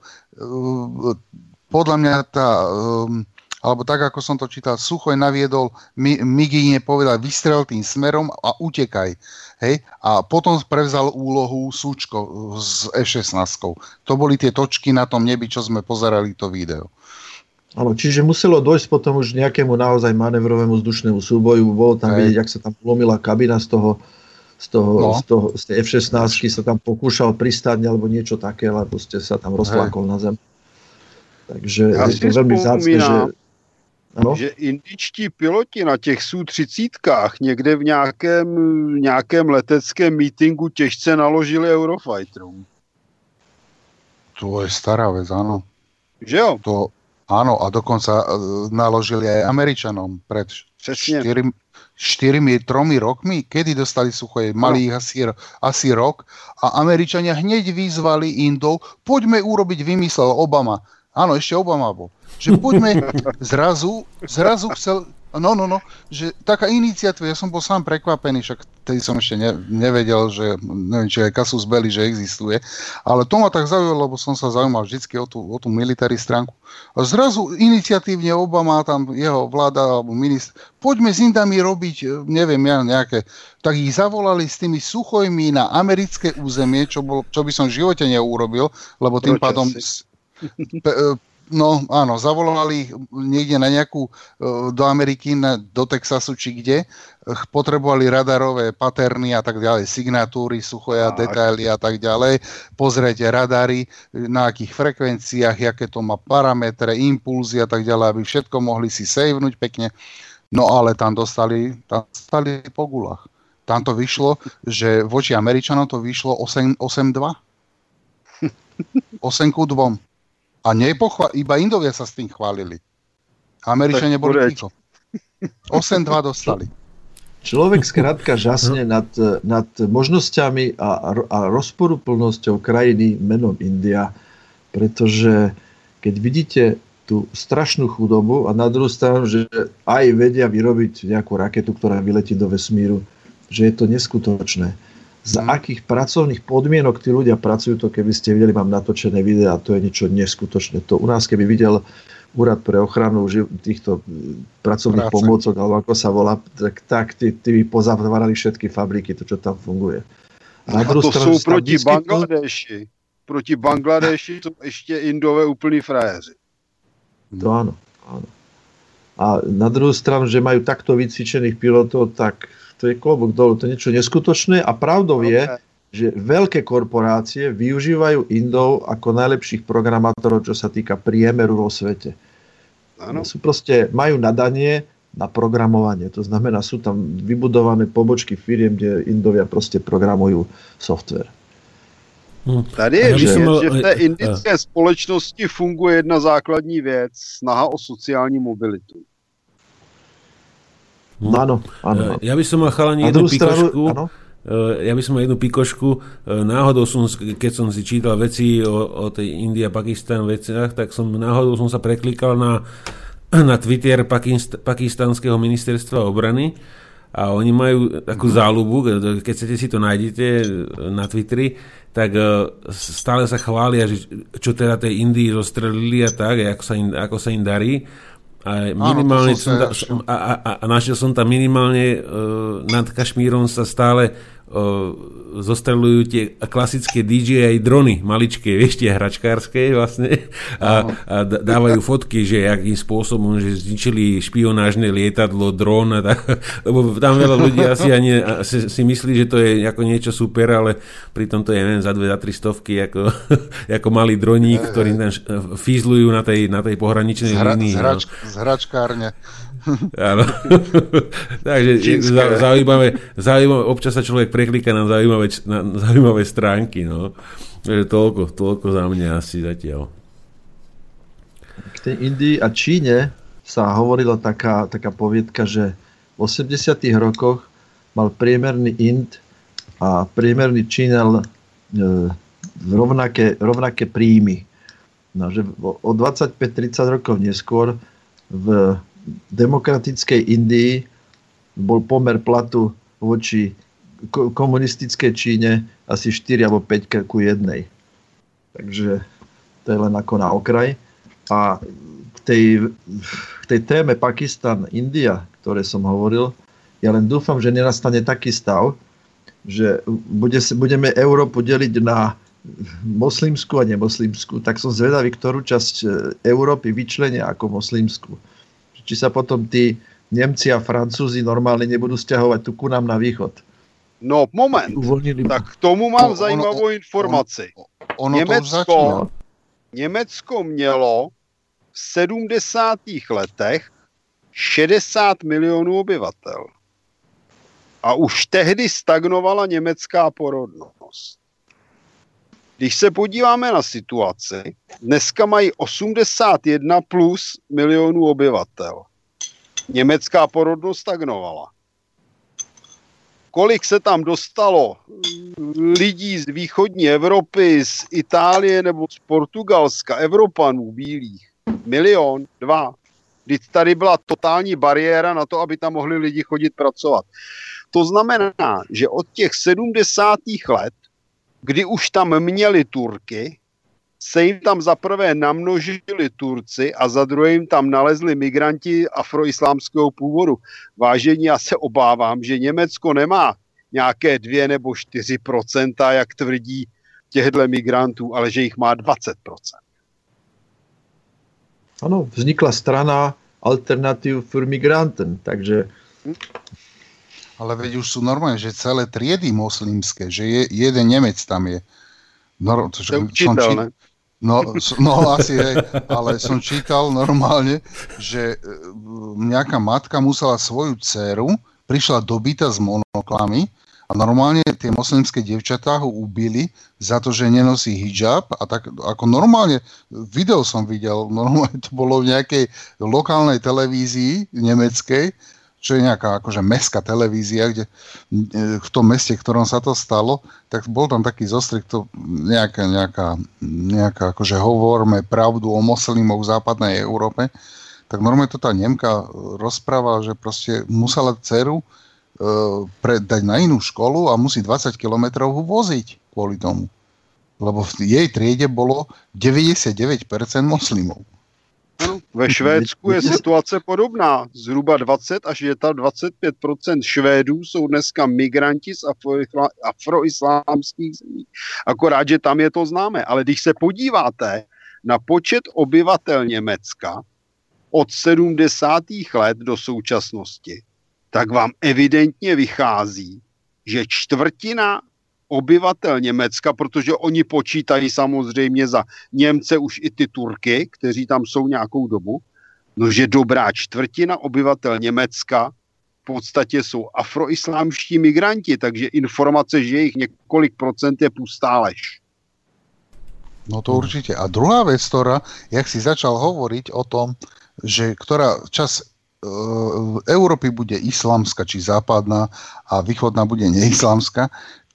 S4: Podľa mňa tá, um, alebo tak, ako som to čítal, Suchoj naviedol Mi- Migine, povedal, vystrel tým smerom a utekaj. Hej? A potom prevzal úlohu Súčko s F-16. To boli tie točky na tom nebi, čo sme pozerali to video.
S3: Áno, čiže muselo dojsť potom už nejakému naozaj manevrovému vzdušnému súboju. Bolo tam
S4: Hej.
S3: vidieť, jak sa tam lomila kabina z toho, z, toho,
S4: No.
S3: z, toho, z tej F-16 sa tam pokúšal pristáť alebo niečo také, ale proste sa tam rozflákol na zem. Takže
S2: Já
S3: je to veľmi vzácne, že... Ano?
S2: že indičtí piloti na těch Su-30 někde v nějakém, nějakém leteckém meetingu těžce naložili Eurofighterům.
S4: To je stará vec, áno.
S2: Že jo?
S4: To, áno, a dokonca e, naložili aj Američanom pred
S2: Přesně.
S4: 4, 4 3 rokmi, kedy dostali suchoje, mali ich asi, asi rok a Američania hneď vyzvali Indov, poďme urobiť, vymyslel Obama. Áno, ešte Obama bol. Že poďme (laughs) zrazu, zrazu chcel, no, no, no, že taká iniciatíva, ja som bol sám prekvapený, však tedy som ešte ne, nevedel, že neviem, či aj Casus Belli, že existuje, ale to ma tak zaujalo, lebo som sa zaujímal vždycky o tú, o tú military stránku. A zrazu iniciatívne Obama, tam jeho vláda alebo ministr, poďme s Indami robiť, e, neviem ja, nejaké, tak ich zavolali s tými suchojmi na americké územie, čo, bol, čo by som v živote neurobil, lebo tým
S2: Prečo
S4: pádom...
S2: si?
S4: No áno, zavolali niekde na nejakú, e, do Ameriky, na, do Texasu či kde, potrebovali radarové paterny a tak ďalej, signatúry, suchoja,
S2: Tak.
S4: detaily a tak ďalej, pozrieť radary, na akých frekvenciách, aké to má parametre, impulzy a tak ďalej, aby všetko mohli si savenúť pekne. No ale tam dostali, tam dostali po gulách. Tam to vyšlo, že voči Američanom to vyšlo 8, 8-2. 8 ku 2. A nepochva- iba Indovia sa s tým chválili. Američania boli ticho. 8-2 dostali.
S3: Človek skrátka žasne nad, nad možnosťami a, a rozporuplnosťou krajiny menom India, pretože keď vidíte tú strašnú chudobu a na druhú stranu, že aj vedia vyrobiť nejakú raketu, ktorá vyletí do vesmíru, že je to neskutočné. Za akých pracovných podmienok tí ľudia pracujú, to keby ste videli, mám natočené videá, to je niečo neskutočné. To u nás, keby videl úrad pre ochranu týchto pracovných
S4: Práce.
S3: pomôcok, alebo ako sa volá, tak, tak tí, tí pozatvárali všetky fabriky, to čo tam funguje.
S2: A to
S3: stranu tam
S2: proti Bangladeši. Proti Bangladeši jsou ještě Indové úplní frajeři.
S3: To áno, áno. A na druhú stranu, že majú takto vycvičených pilotov, tak to je klobúk dolu, to je niečo neskutočné a pravdou je, že veľké korporácie využívajú Indov ako najlepších programátorov, čo sa týka priemeru vo svete.
S2: Ano.
S3: Sú proste, majú nadanie na programovanie. To znamená, sú tam vybudované pobočky firiem, kde Indovia proste programujú software.
S2: Tady je vidět,
S1: mohl-
S2: že v té
S1: eh,
S2: indické společnosti funguje jedna základní věc, snaha o sociální mobilitu.
S3: No, áno, áno.
S1: Ja by som mal chalani jednu
S3: stranu,
S1: pikošku. Eh, Ja by som mal jednu pikošku. Eh, Náhodou som, keď som si čítal veci o, o tej India Pakistan veciach, tak som náhodou som sa preklikal na, (clears throat) na Twitter Pakist, pakistanského ministerstva obrany a oni majú takú záľubu, keď chcete si to nájdete na Twitteri, tak eh, stále sa chvália, že čo teda tej Indii zostrelili a tak, a ako sa im, ako sa im darí. A minimálne
S4: to
S1: som
S4: som
S1: ta,
S4: sa našiel.
S1: a, a, a- našiel som tam minimálne uh, nad Kašmírom sa stále zostrelujú tie klasické DJI drony, maličké, (laughs) vieš, tie hračkárske vlastne a, a dávajú fotky, že akým spôsobom, že zničili špionážne lietadlo, dron a tak, (laughs) lebo tam veľa ľudí asi ani si, si myslí, že to je ako niečo super, ale pritom to je, neviem, za dve, za tri stovky ako, (laughs) ako malý droník, ktorý tam fízlujú na tej, na tej pohraničnej
S4: Z, hra,
S1: línii.
S4: z,
S1: no.
S4: hrač, z hračkárne. (laughs)
S1: Áno. (laughs) Takže zaujímavé, zaujímavé, občas sa človek preklika na zaujímavé, na zaujímavé stránky. No. Takže toľko, toľko za mňa asi zatiaľ.
S3: K tej Indii a Číne sa hovorila taká, taká poviedka, že v 80 rokoch mal priemerný Ind a priemerný Čínel e, rovnaké, rovnaké príjmy. No, že o 25-30 rokov neskôr v demokratickej Indii bol pomer platu voči ko- komunistickej Číne asi 4 alebo 5 ku 1. Takže to je len ako na okraj. A k tej, k tej téme Pakistan-India, ktoré som hovoril, ja len dúfam, že nenastane taký stav, že bude, budeme Európu deliť na moslimskú a nemoslimskú, tak som zvedavý, ktorú časť e, Európy vyčlenia ako moslimskú. Či sa potom tí Nemci a Francúzi normálne nebudú stiahovať tu ku nám na východ.
S2: No, moment.
S3: Uvoľnili...
S2: Tak k tomu mám
S4: To- ono-
S2: zajímavou informaci.
S4: Ono už
S2: Německo,
S4: začína.
S2: Německo mělo v 70. letech 60 milionů obyvatel. A už tehdy stagnovala německá porodnost. Když se podíváme na situaci, dneska mají 81 plus milionů obyvatel. Německá porodnost stagnovala. Kolik se tam dostalo lidí z východní Evropy, z Itálie nebo z Portugalska, Evropanů bílých? Milion, dva. Když tady byla totální bariéra na to, aby tam mohli lidi chodit pracovat. To znamená, že od těch 70. let, kdy už tam měli Turky, se jim tam za prvé namnožili Turci a za druhé jim tam nalezli migranti afroislámského původu. Vážení, já se obávám, že Německo nemá nějaké 2 nebo 4% jak tvrdí těchto migrantů, ale že jich má 20%
S3: Áno, vznikla strana Alternativ für Migranten, takže
S4: Ale veď už sú normálne, že celé triedy moslimské, že je, jeden Nemec tam je. No, to,
S2: To je učitel, ne?
S4: No, no asi hej, ale som čítal normálne, že e, nejaká matka musela svoju dceru, prišla dobyta s monoklami a normálne tie moslimské devčatá ho ubili za to, že nenosí hijab a tak ako normálne, video som videl, normálne to bolo v nejakej lokálnej televízii nemeckej, čo je nejaká akože mestská televízia, kde e, v tom meste, v ktorom sa to stalo, tak bol tam taký zostrih, to nejaká, nejaká, nejaká akože hovorme pravdu o moslimoch v západnej Európe, tak normálne to tá Nemka rozprávala, že proste musela dceru e, pre, dať na inú školu a musí 20 kilometrov voziť kvôli tomu. Lebo v jej triede bolo 99% moslimov.
S2: Ve (laughs) Švédsku je situace podobná. Zhruba 20 až 25 Švédů jsou dneska migranti z afro- afroislámských zemí. Akorát, že tam je to známe. Ale když se podíváte na počet obyvatel Německa od 70. let do současnosti, tak vám evidentně vychází, že čtvrtina obyvatel Německa, protože oni počítají samozřejmě za Němce už i ty Turky, kteří tam jsou nějakou dobu, no že dobrá čtvrtina obyvatel Německa v podstatě jsou afroislámští migranti, takže informace, že jich několik procent je pustá lež.
S4: No to určite. A druhá vec, ktorá, jak si začal hovoriť o tom, že ktorá čas Európy bude islamská či západná a východná bude neislamská,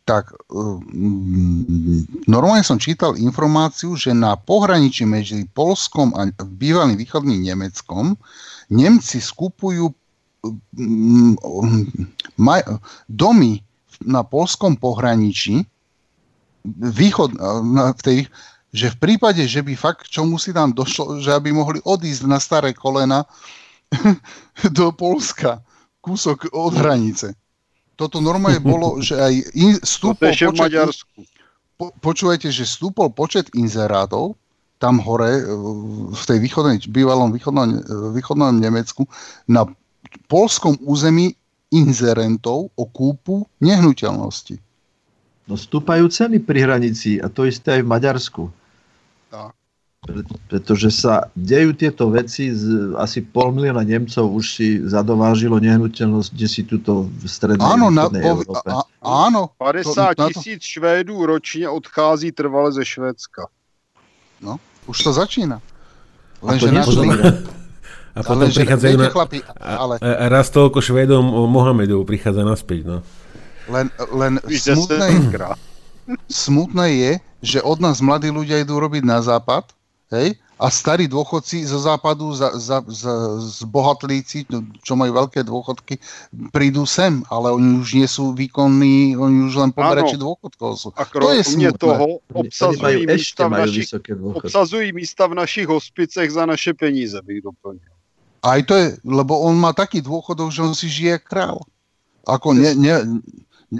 S4: tak mm, normálne som čítal informáciu, že na pohraničí medzi Polskom a bývalým východným Nemeckom Nemci skupujú mm, maj, domy na polskom pohraničí východ, na, v tej, že v prípade, že by fakt čo musí tam došlo, že aby mohli odísť na staré kolena (laughs) do Polska, kúsok od hranice. Toto normálne bolo, že aj in,
S2: To
S4: stúpol
S2: je v
S4: počet,
S2: Maďarsku.
S4: po, počúvajte, že stúpol počet inzerátov tam hore e, v tej východnej, bývalom východnom, e, východnom Nemecku na polskom území inzerentov o kúpu nehnuteľnosti.
S3: no, stúpajú ceny pri hranici a to isté aj v Maďarsku.
S2: Tak.
S3: Pre- Pretože sa dejú tieto veci, z, asi pol milióna Nemcov už si zadovážilo nehnuteľnosť, kde si tuto v strednej
S4: Áno, na,
S3: Európe.
S4: a, áno,
S2: 50
S4: na to-
S2: tisíc Švédů ročně odchází trvale ze Švédska.
S4: už to začína.
S3: A to
S4: Lenže na to. (laughs)
S1: A potom
S4: lenže,
S1: prichádzajú na...
S4: chlapi,
S1: A,
S4: ale
S1: a raz toľko Švédom Mohamedov prichádza naspäť, no.
S4: len, len smutné, (laughs) smutné je, že od nás mladí ľudia idú robiť na západ, hej, a starí dôchodci zo západu, za, za, za, z bohatlíci, no, čo majú veľké dôchodky, prídu sem, ale oni už nie sú výkonní, oni už len poberači dôchodkov sú.
S2: A
S4: to je smutné.
S2: toho
S3: ešte
S2: místa, v našich,
S3: vysoké dôchodky.
S2: obsazují místa v našich hospicech za naše peníze, bych doplnil.
S4: Aj to je, lebo on má taký dôchodok, že on si žije král. Ako ne, ne,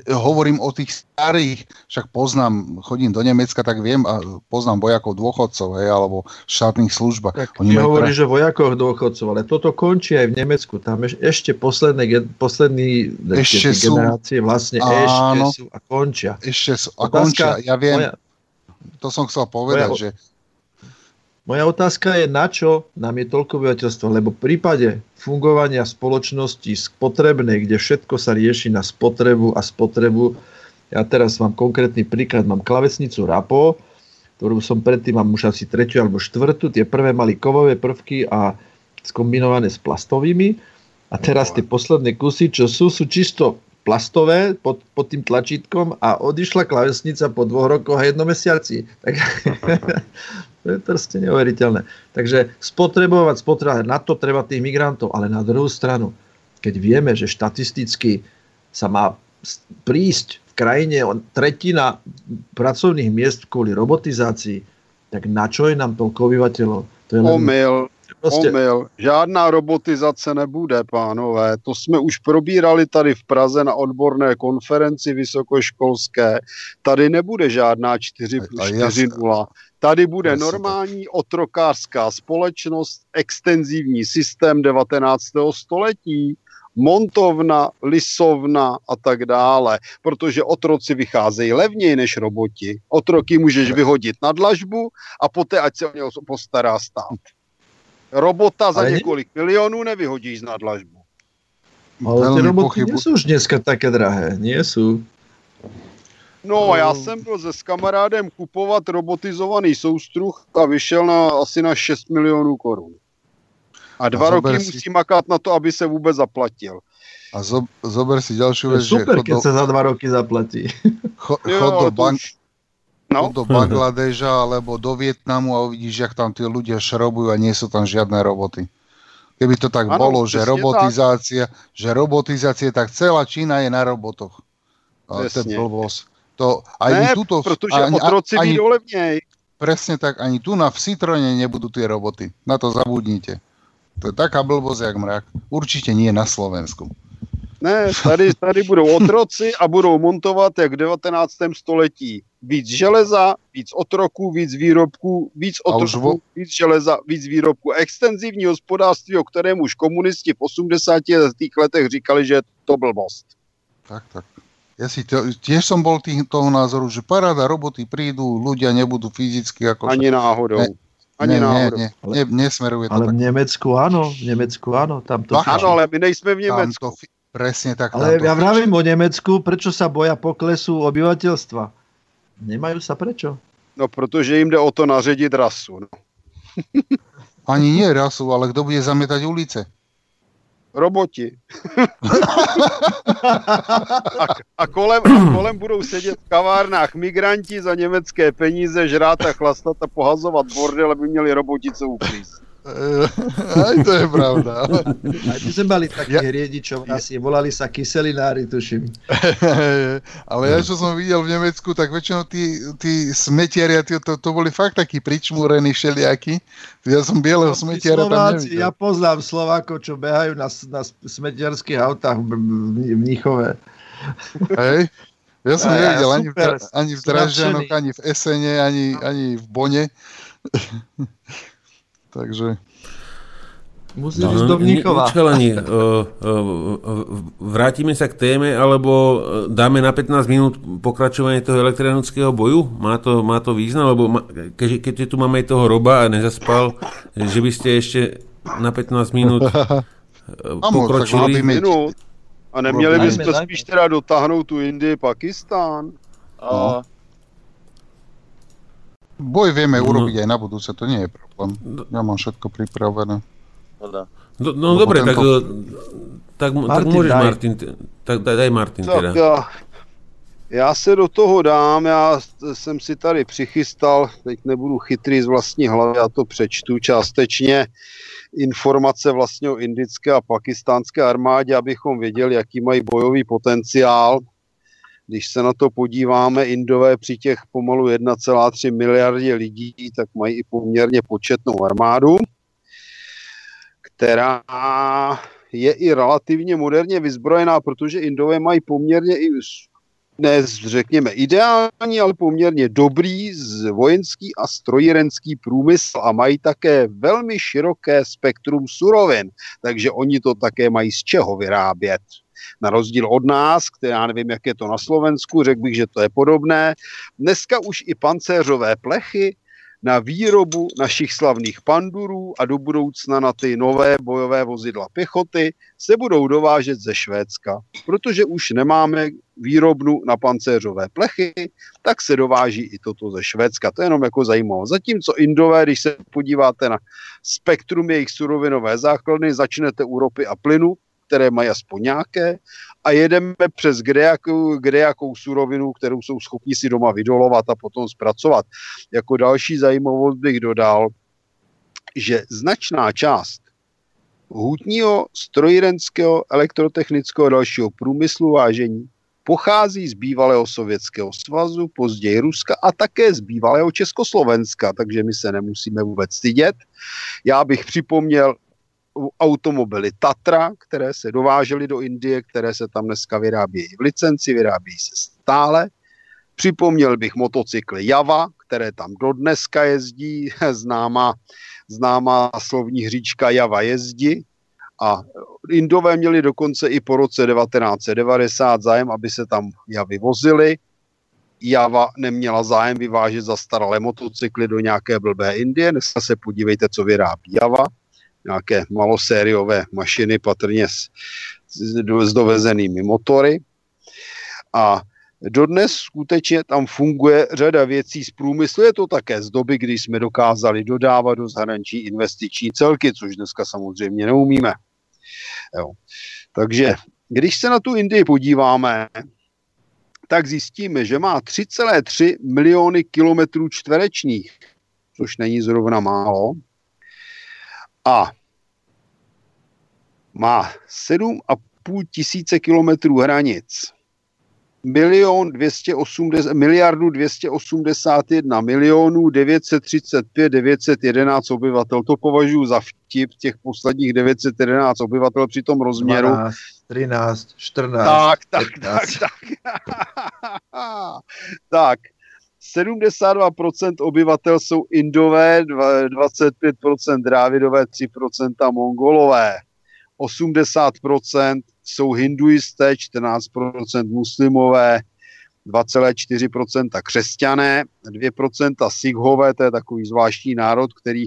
S4: hovorím o tých starých, však poznám, chodím do Nemecka, tak viem a poznám vojakov dôchodcov, hej, alebo v štátnych službách.
S3: Tak
S4: Oni
S3: ty hovoríš o vojakoch dôchodcov, ale toto končí aj v Nemecku. Tam eš, ešte posledné, poslední
S4: Ešte sú-
S3: generácie vlastne
S4: Áno.
S3: ešte sú a končia.
S4: Ešte sú, a
S3: Otázka
S4: končia, ja viem,
S3: Moja,
S4: to som chcel povedať,
S3: moja-
S4: že
S3: moja otázka je, na čo nám je toľko obyvateľstva, lebo v prípade fungovania spoločnosti spotrebnej, kde všetko sa rieši na spotrebu a spotrebu, ja teraz mám konkrétny príklad, mám klavesnicu RAPO, ktorú som predtým mám už asi tretiu alebo štvrtú, tie prvé mali kovové prvky a skombinované s plastovými a teraz tie posledné kusy, čo sú, sú čisto plastové pod, pod tým tlačítkom a odišla klavesnica po dvoch rokoch a jednom mesiaci. Tak, (laughs) to je proste neuveriteľné. Takže spotrebovať, spotrebovať, na to treba tých migrantov, ale na druhú stranu, keď vieme, že štatisticky sa má prísť v krajine tretina pracovných miest kvôli robotizácii, tak na čo je nám toľko obyvateľov? To je len,
S2: Omyl,
S3: proste,
S2: omyl. Žádná robotizace nebude, pánové. To jsme už probírali tady v Praze na odborné konferenci vysokoškolské. Tady nebude žádná 4 plus
S4: A
S2: 4
S4: jasně.
S2: 0. Tady bude normální otrokářská společnost, extenzivní systém 19. století, montovna, lisovna a tak dále, protože otroci vycházejí levněji než roboti. Otroky můžeš vyhodit na dlažbu a poté, ať se o něho postará stát. Robota za
S3: Ale ne-
S2: několik milionů nevyhodíš na dlažbu.
S3: ale tie roboty
S4: pochybu-
S3: nie sú už dneska také drahé. Nie sú.
S2: No, já jsem byl se s kamarádem kupovat robotizovaný soustruh a vyšel na asi na 6 milionů korun. A dva
S4: A
S2: roky
S4: si-
S2: musí makat na to, aby se vůbec zaplatil.
S4: a zo, zober si ďalšiu
S3: je
S4: vec, že
S3: super, keď
S4: do,
S3: sa za dva roky zaplatí. (laughs)
S4: cho,
S2: Jo,
S4: chod do, bank,
S2: už- No,
S4: chod do Bangladeža alebo do Vietnamu a uvidíš, jak tam tí ľudia šrobujú a nie sú tam žiadne roboty. Keby to tak
S2: Áno,
S4: bolo, že
S2: presne
S4: robotizácia, že robotizácia, tak celá Čína je na robotoch. A to je
S2: Presne.
S4: blbosť. To, ani
S2: ne,
S4: tuto,
S2: protože
S4: ani,
S2: otroci
S4: ani,
S2: vyjdou levněji.
S4: presne tak, ani tu na v Citrone nebudú tie roboty. Na to zabudnite. To je taká blbosť, jak mrak. Určite nie na Slovensku.
S2: Ne, tady, tady budou otroci a budou montovat jak v 19. století. Víc železa, víc otroků, víc výrobků, víc otroků,
S4: vo-
S2: víc železa, víc výrobků. Extenzivní hospodářství, o kterém už komunisti v 80. letech říkali, že je to blbost.
S4: Tak, tak. Ja si to, tiež som bol tých, toho názoru, že paráda, roboty prídu, ľudia nebudú fyzicky ako...
S2: Ani náhodou.
S4: Ne,
S2: Ani
S4: ne,
S2: náhodou.
S4: ne, ne, ne, nesmeruje to
S3: Ale
S4: tak.
S3: v Nemecku áno, v Nemecku áno. Tam to
S4: Bacha,
S2: Ano, ale my nejsme v
S4: Tam
S2: Německu.
S4: to, fi- presne tak. tam
S3: Ale
S4: to
S3: ja vravím o Nemecku, prečo sa boja poklesu obyvateľstva? Nemajú sa prečo?
S2: No, protože jim jde o to naředit rasu. No.
S4: Ani nie rasu, ale kto bude zametať ulice?
S2: Roboti. a, a, kolem, a kolem budou sedět v kavárnách migranti za německé peníze, žrát a chlastat a pohazovat bordel, aby měli roboti co uklízt.
S4: Aj to je pravda.
S3: Aj my sme mali takých
S4: Ja-
S3: riedičov, asi volali sa kyselinári, tuším. (laughs)
S4: Ale ja, čo som videl v Nemecku, tak väčšinou tí, tí smetiari, tí, to, to boli fakt takí pričmúrení všelijakí. Ja som bieleho smetiara tam nevidel.
S3: ja poznám Slovákov, čo behajú na, na smetiarských autách v, v, v Mníchove.
S4: Hej? Ja som
S3: ja,
S4: nevidel ani v,
S3: super,
S4: Dra- ani v Dražďanoch, ani v Esene, ani, ani v Bone. Takže
S3: Musíš
S1: No,
S3: ísť do Mníchova.
S1: Chalani, uh, uh, vrátime sa k téme, alebo uh, dáme na 15 minút pokračovanie toho elektronického boju? Má to, má to význam? Lebo ma, keď, keď tu máme aj toho roba a nezaspal, že by ste ešte na 15 minút pokročili.
S2: Minut. A neměli bychom spíš teda dotáhnout tu Indii, Pakistán.
S7: A,
S4: boj vieme
S1: No.
S4: urobiť aj na budúce, to nie je problém. Ja mám všetko pripravené.
S1: No, no
S4: Lebo
S1: dobre, tak,
S4: tento-
S1: uh, tak, tak
S3: Martin,
S1: môžeš
S3: daj.
S1: Martin, tak daj, daj Martin
S2: Tak
S1: teda.
S2: já, Já se do toho dám, já jsem si tady přichystal, teď nebudu chytrý z vlastní hlavy, já to přečtu částečně, informace vlastně o indické a pakistánské armádě, abychom věděli, jaký mají bojový potenciál. Když se na to podíváme, Indové při těch pomalu 1,3 miliardě lidí, tak mají i poměrně početnou armádu, která je i relativně moderně vyzbrojená, protože Indové mají poměrně i ne řekněme ideální, ale poměrně dobrý vojenský a strojírenský průmysl a mají také velmi široké spektrum surovin, takže oni to také mají z čeho vyrábět. Na rozdíl od nás, které já nevím, jak je to na Slovensku, řekl bych, že to je podobné. Dneska už i pancéřové plechy na výrobu našich slavných pandurů a do budoucna na ty nové bojové vozidla pěchoty se budou dovážet ze Švédska, protože už nemáme výrobnu na pancéřové plechy, tak se dováží i toto ze Švédska. To je jenom jako zajímavé. Zatímco Indové, když se podíváte na spektrum jejich surovinové základny, začnete u ropy a plynu, které mají aspoň nějaké, a jedeme přes kde jakou, kde jakou surovinu, kterou jsou schopni si doma vydolovat a potom zpracovat. Jako další zajímavost bych dodal, že značná část hutního, strojírenského, elektrotechnického a dalšího průmyslu vážení pochází z bývalého Sovětského svazu, později Ruska a také z bývalého Československa, takže my se nemusíme vůbec stydět. Já bych připomněl automobily Tatra, které se dovážely do Indie, které se tam dneska vyrábějí v licenci, vyrábějí se stále. Připomněl bych motocykly Java, které tam dodneska jezdí, (laughs) známá, známá slovní hříčka Java jezdí. A Indové měli dokonce i po roce 1990 zájem, aby se tam Javy vozily. Java neměla zájem vyvážet zastaralé motocykly do nějaké blbé Indie. Dneska se podívejte, co vyrábí Java nějaké malosériové mašiny, patrně s, s dovezenými motory. A dodnes skutečně tam funguje řada věcí z průmyslu. Je to také z doby, kdy jsme dokázali dodávat do zahraničí investiční celky, což dneska samozřejmě neumíme. Jo. Takže když se na tu Indii podíváme, tak zjistíme, že má 3,3 miliony kilometrů čtverečních, což není zrovna málo. A má 7,5 tisíce kilometrů hranic. Milion 280, miliardu 281 milionů 935 911 obyvatel. To považuji za vtip těch posledních 911 obyvatel při tom rozměru.
S3: 12, 13, 14,
S2: Tak, tak,
S3: 15.
S2: tak, tak. tak. 72% (laughs) obyvatel jsou Indové, dva- 25% Drávidové, 3% Mongolové. 80% jsou hinduisté, 14% muslimové, 2,4% křesťané, 2% sikhové, to je takový zvláštní národ, který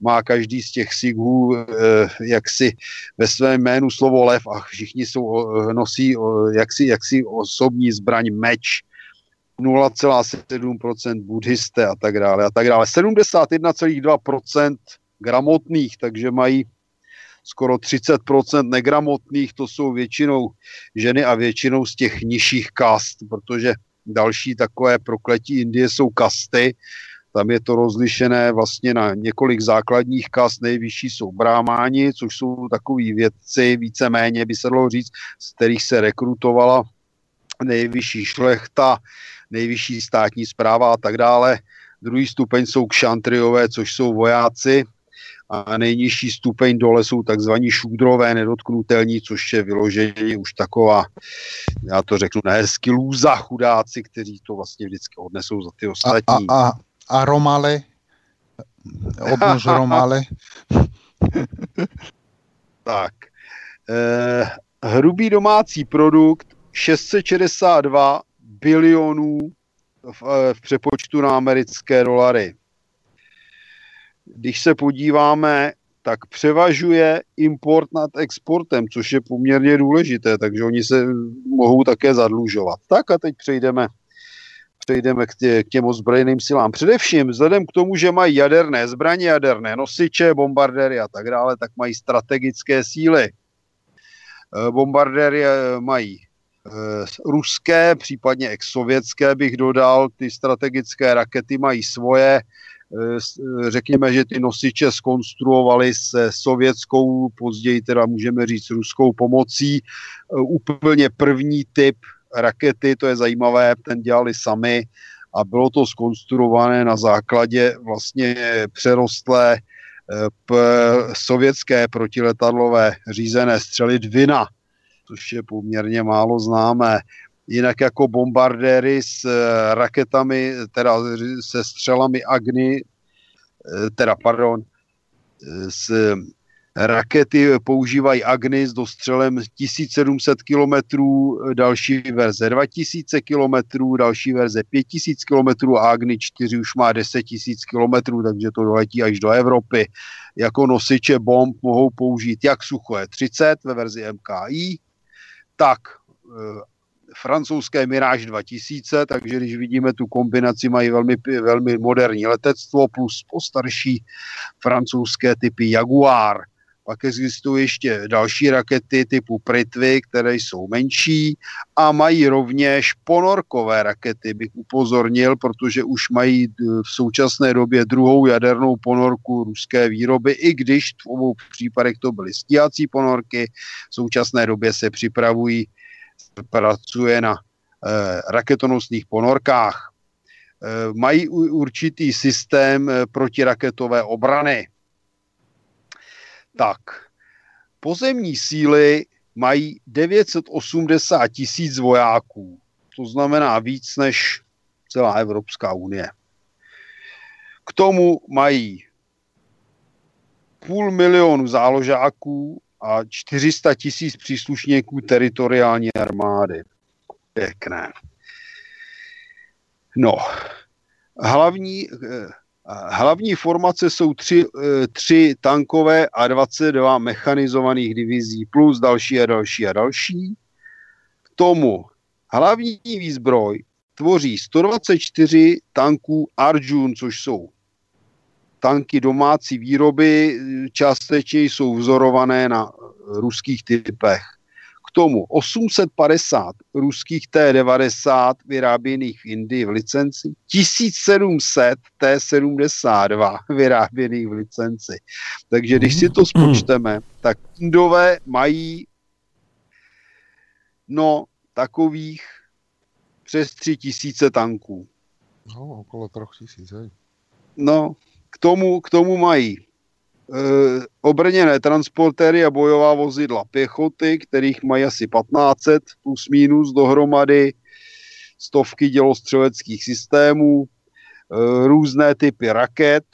S2: má každý z těch sikhů eh, jaksi ve svém jménu slovo lev a všichni jsou, eh, nosí eh, jaksi, jaksi osobní zbraň meč. 0,7% buddhisté a tak dále a tak dále. 71,2% gramotných, takže mají skoro 30% negramotných, to jsou většinou ženy a většinou z těch nižších kast, protože další takové prokletí Indie jsou kasty, tam je to rozlišené vlastně na několik základních kast, nejvyšší jsou brámáni, což jsou takový vědci, víceméně by se dalo říct, z kterých se rekrutovala nejvyšší šlechta, nejvyšší státní zpráva a tak dále. Druhý stupeň jsou kšantriové, což jsou vojáci, a nejnižší stupeň dole jsou takzvaní šúdrové nedotknutelní, což je vyloženě už taková, já to řeknu nehezky, lůza chudáci, kteří to vlastně vždycky odnesou za ty
S4: A,
S2: ostatní.
S4: a, a, a Romale? Odnož (laughs) Romale?
S2: Tak. Eh, hrubý domácí produkt 662 bilionů v, eh, v přepočtu na americké dolary. Když se podíváme, tak převažuje import nad exportem, což je poměrně důležité, takže oni se mohou také zadlužovat. Tak a teď přejdeme přejdeme k, tě, k těm ozbrojeným silám. Především vzhledem k tomu, že mají jaderné zbraně, jaderné nosiče, bombardéry a tak dále, tak mají strategické síly. Eh, Bombardéry eh, mají ruské, případně ex-sovětské bych dodal, ty strategické rakety mají svoje, řekněme, že ty nosiče skonstruovali se sovětskou, později teda můžeme říct ruskou pomocí. Úplně první typ rakety, to je zajímavé, ten dělali sami a bylo to skonstruované na základě vlastně přerostlé p- sovětské protiletadlové řízené střely Dvina, což je poměrně málo známé. Jinak jako bombardéry s eh, raketami, teda se střelami Agni, eh, teda pardon, eh, s rakety používají Agni s dostřelem 1700 km, další verze 2000 km, další verze 5000 km a Agni 4 už má 10 000 km, takže to doletí až do Evropy. Jako nosiče bomb mohou použít jak Suchové 30 ve verzi MKI, tak francouzské Mirage 2000, takže když vidíme tu kombinaci, mají velmi, velmi moderní letectvo plus postarší francouzské typy Jaguar. Pak existují ještě další rakety typu Prithvi, které jsou menší a mají rovněž ponorkové rakety, bych upozornil, protože už mají v současné době druhou jadernou ponorku ruské výroby, i když v obou případech to byly stíhací ponorky. V současné době se připravují, pracuje na eh, raketonosných ponorkách. Eh, mají určitý systém eh, protiraketové obrany tak pozemní síly mají 980 tisíc vojáků. To znamená víc než celá Evropská unie. K tomu mají půl milionu záložáků a 400 tisíc příslušníků teritoriální armády. Pěkné. No, hlavní, Hlavní formace jsou tři, eh, tři tankové a 22 mechanizovaných divizí plus další a další a další. K tomu hlavní výzbroj tvoří 124 tanků Arjun, což jsou tanky domácí výroby, částečně jsou vzorované na ruských typech tomu 850 ruských T-90 vyráběných v Indii v licenci, 1700 T-72 (laughs) vyráběných v licenci. Takže když si to spočteme, tak Indové mají no takových přes tři tisíce tanků.
S4: No, okolo troch tisíc, hej.
S2: No, k tomu, k tomu mají e, obrněné transportéry a bojová vozidla pěchoty, kterých mají asi 1500 plus minus dohromady, stovky dělostřeleckých systémů, e, různé typy raket,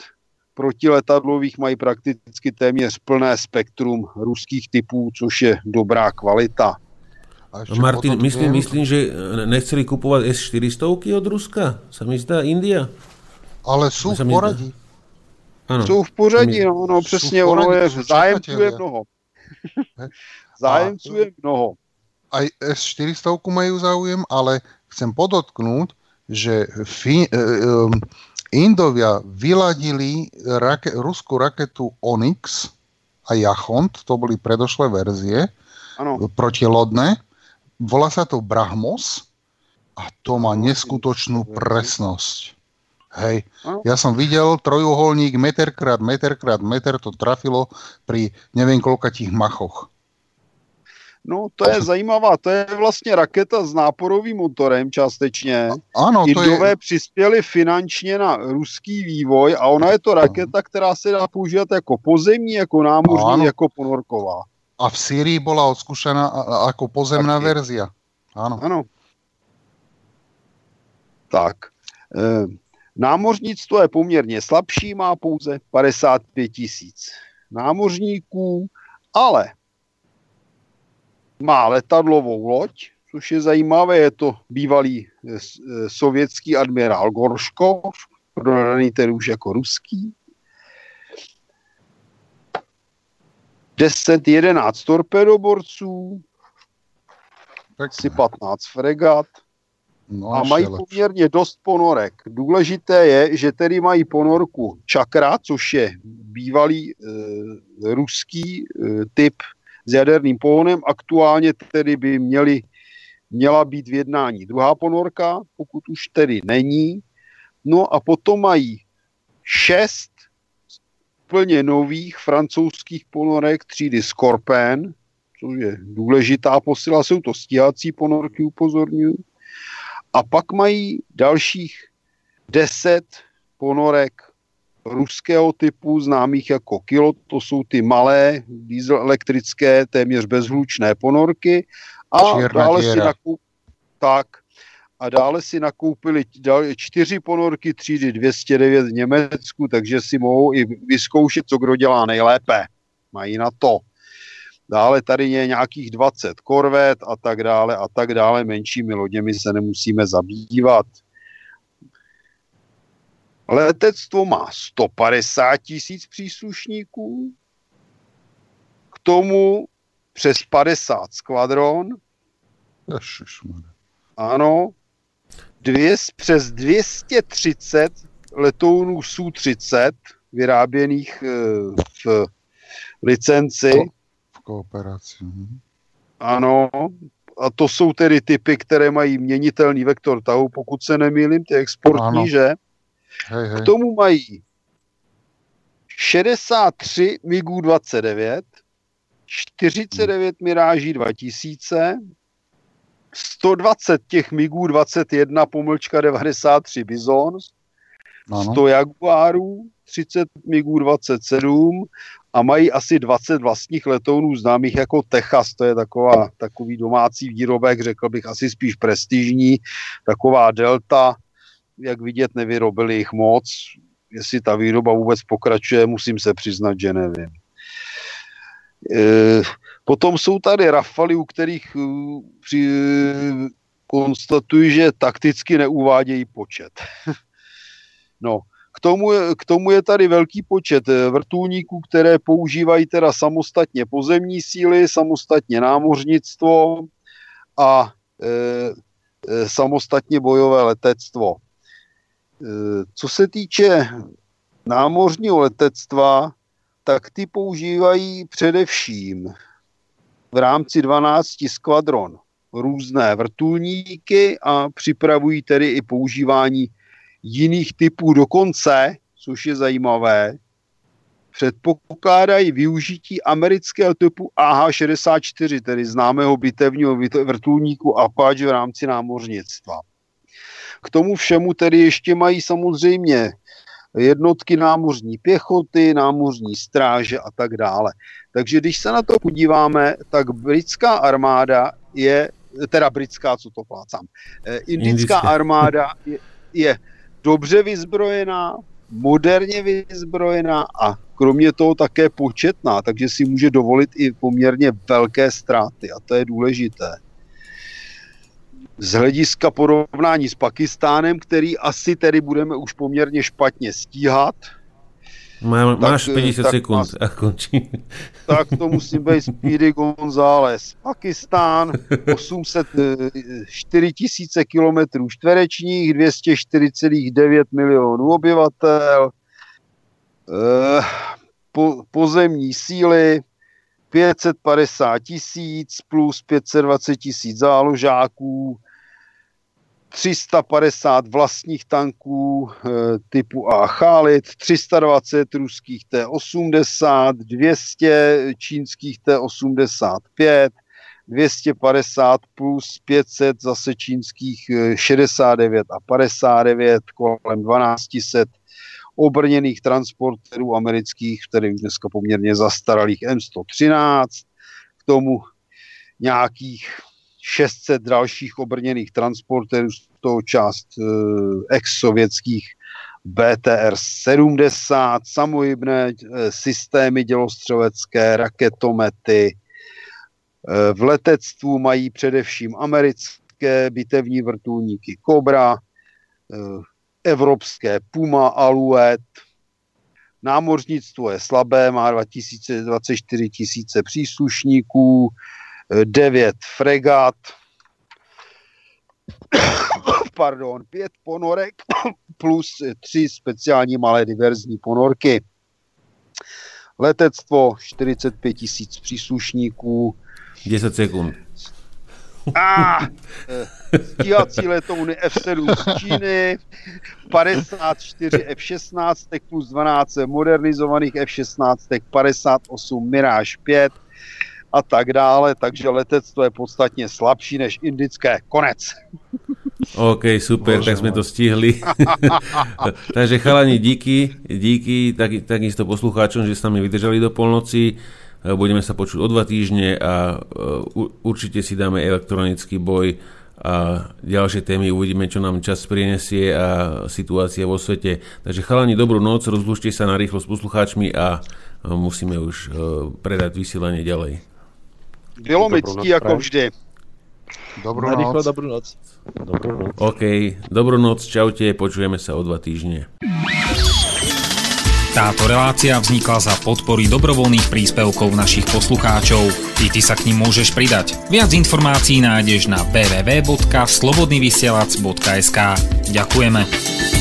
S2: protiletadlových mají prakticky téměř plné spektrum ruských typů, což je dobrá kvalita.
S1: Martin, myslím, myslím, že nechceli kupovat S-400 od Ruska, sa mi zdá, India.
S4: Ale sú v poradí.
S2: Ano. Jsou v pořadí, no, no přesně, ono je, zájemců je mnoho. (laughs) (laughs) zájemců je mnoho.
S4: Aj S-400 majú záujem, ale chcem podotknúť, že fi, um, Indovia vyladili rake, ruskú raketu Onyx a Jachont, to boli predošlé verzie, ano. protilodné. Volá sa to Brahmos a to má neskutočnú presnosť. Hej. No. Ja som videl trojuholník meter krát meter krát meter, to trafilo pri neviem koľkatých machoch.
S2: No, to je zajímavá, to je vlastně raketa s náporovým motorem částečně.
S4: Ano, to
S2: Indové
S4: je...
S2: přispěli finančně na ruský vývoj a ona je to raketa, která se dá používat jako pozemní, jako námořní, ano. jako ponorková.
S4: A v Syrii bola odskúšaná ako pozemná verzia. Áno.
S2: Ano. Tak. E, Námořnictvo je poměrně slabší, má pouze 55 tisíc námořníků, ale má letadlovou loď, což je zajímavé, je to bývalý eh, eh, sovětský admirál Gorškov, prodaný ten už jako ruský. 10-11 torpedoborců, asi 15 fregat, No, a mají lepší. poměrně dost ponorek. Důležité je, že tedy mají ponorku čakra, což je bývalý e, ruský e, typ s jaderným pohonem. Aktuálně tedy by měli měla být v jednání druhá ponorka, pokud už tedy není. No a potom mají šest plně nových francouzských ponorek třídy Scorpion, což je důležitá posila, jsou to stíhací ponorky, upozorňuji. A pak mají dalších deset ponorek ruského typu, známých jako kilo, to jsou ty malé diesel elektrické, téměř bezhlučné ponorky. A dále si,
S4: diera.
S2: nakou... tak, a dále si nakoupili čtyři ponorky třídy 209 v Německu, takže si mohou i vyzkoušet, co kdo dělá nejlépe. Mají na to. Dále tady je nějakých 20 korvet a tak dále a tak dále. Menšími loděmi se nemusíme zabývat. Letectvo má 150 tisíc příslušníků, k tomu přes 50 skvadron, ano, dvě, přes 230 letounů Su-30 vyráběných eh, v licenci,
S4: Mhm.
S2: ano, a to jsou tedy typy, které mají měnitelný vektor tahu, pokud se nemýlím, ty exportní,
S4: Ano.
S2: že?
S4: Hej, hej.
S2: K tomu mají 63 MiGů 29, 49 Miráží 2000, 120 těch MiGů 21 pomlčka 93 Bizon,
S4: Áno.
S2: 100 Jaguárů, 30 MiGů 27 a mají asi 20 vlastních letounů známých jako Techas, to je taková, takový domácí výrobek, řekl bych asi spíš prestižní, taková Delta, jak vidět, nevyrobili jich moc. Jestli ta výroba vůbec pokračuje, musím se přiznat, že nevím. E, potom jsou tady Rafaly, u kterých e, při, konstatuji, že takticky neuvádějí počet. (laughs) no, k tomu, k tomu je tady velký počet eh, vrtulníků, které používají teda samostatně pozemní síly, samostatně námořnictvo a e, samostatně bojové letectvo. E, co se týče námořního letectva, tak ty používají především v rámci 12 skvadron různé vrtulníky a připravují tedy i používání jiných typů dokonce, což je zajímavé, předpokládají využití amerického typu AH-64, tedy známého bitevního vrtulníku Apache v rámci námořnictva. K tomu všemu tedy ještě mají samozřejmě jednotky námořní pěchoty, námořní stráže a tak dále. Takže když se na to podíváme, tak britská armáda je, teda britská, co to plácám, eh, indická
S1: Indická.
S2: armáda je, je dobře vyzbrojená, moderně vyzbrojená a kromě toho také početná, takže si může dovolit i poměrně velké ztráty a to je důležité. Z hlediska porovnání s Pakistánem, který asi tedy budeme už poměrně špatně stíhat,
S1: Má,
S2: Tak,
S1: máš
S2: eh,
S1: 50
S2: tak
S1: sekúnd a končí. (laughs)
S2: tak to musí být Speedy González. Pakistán (laughs) 804 tisíce kilometrů čtverečních, 204,9 milionů obyvatel, eh, po, pozemní síly 550 tisíc plus 520 tisíc záložáků, 350 vlastních tanků e, typu A Khalid, 320 ruských T-80, 200 čínských T-85, 250 plus 500 zase čínských e, 69 a 59, kolem 1200 obrněných transporterů amerických, které už dneska poměrně zastaralých M113, k tomu nějakých 600 dalších obrněných transporterů, z toho část e, ex-sovětských BTR-70, samohybné e, systémy dělostřelecké, raketomety. E, v letectvu mají především americké bitevní vrtulníky Cobra, evropské Puma, Alouette. Námořnictvo je slabé, má 2000, 24 tisíce příslušníků, 9 fregat, (coughs) pardon, 5 ponorek (coughs) plus 3 speciální malé diverzní ponorky. Letectvo 45 tisíc příslušníků,
S1: 10 sekúnd. (coughs)
S2: A stíhací letouny F-7 z Číny, 54 F-16 plus 12 modernizovaných F-16, 58 Mirage 5 a tak dále, takže letectvo je podstatně slabší než indické. Konec.
S1: OK, super, Bože tak sme to stihli. (laughs) Takže chalani, díky, díky tak, takisto poslucháčom, že s nami vydržali do polnoci. Budeme sa počuť o dva týždne a uh, určite si dáme elektronický boj a ďalšie témy uvidíme, čo nám čas prinesie a situácia vo svete. Takže chalani, dobrú noc, rozlučte sa na rýchlo s poslucháčmi a musíme už predať vysielanie ďalej.
S2: Bylo mi ctí ako vždy.
S4: Dobrú noc.
S3: Rýchlo, dobrú noc.
S5: Dobrú noc.
S1: OK, dobrú noc, čaute, počujeme sa o dva týždne.
S9: Táto relácia vznikla za podpory dobrovoľných príspevkov našich poslucháčov. I ty sa k ním môžeš pridať. Viac informácií nájdeš na www.slobodnyvysielac.sk Ďakujeme.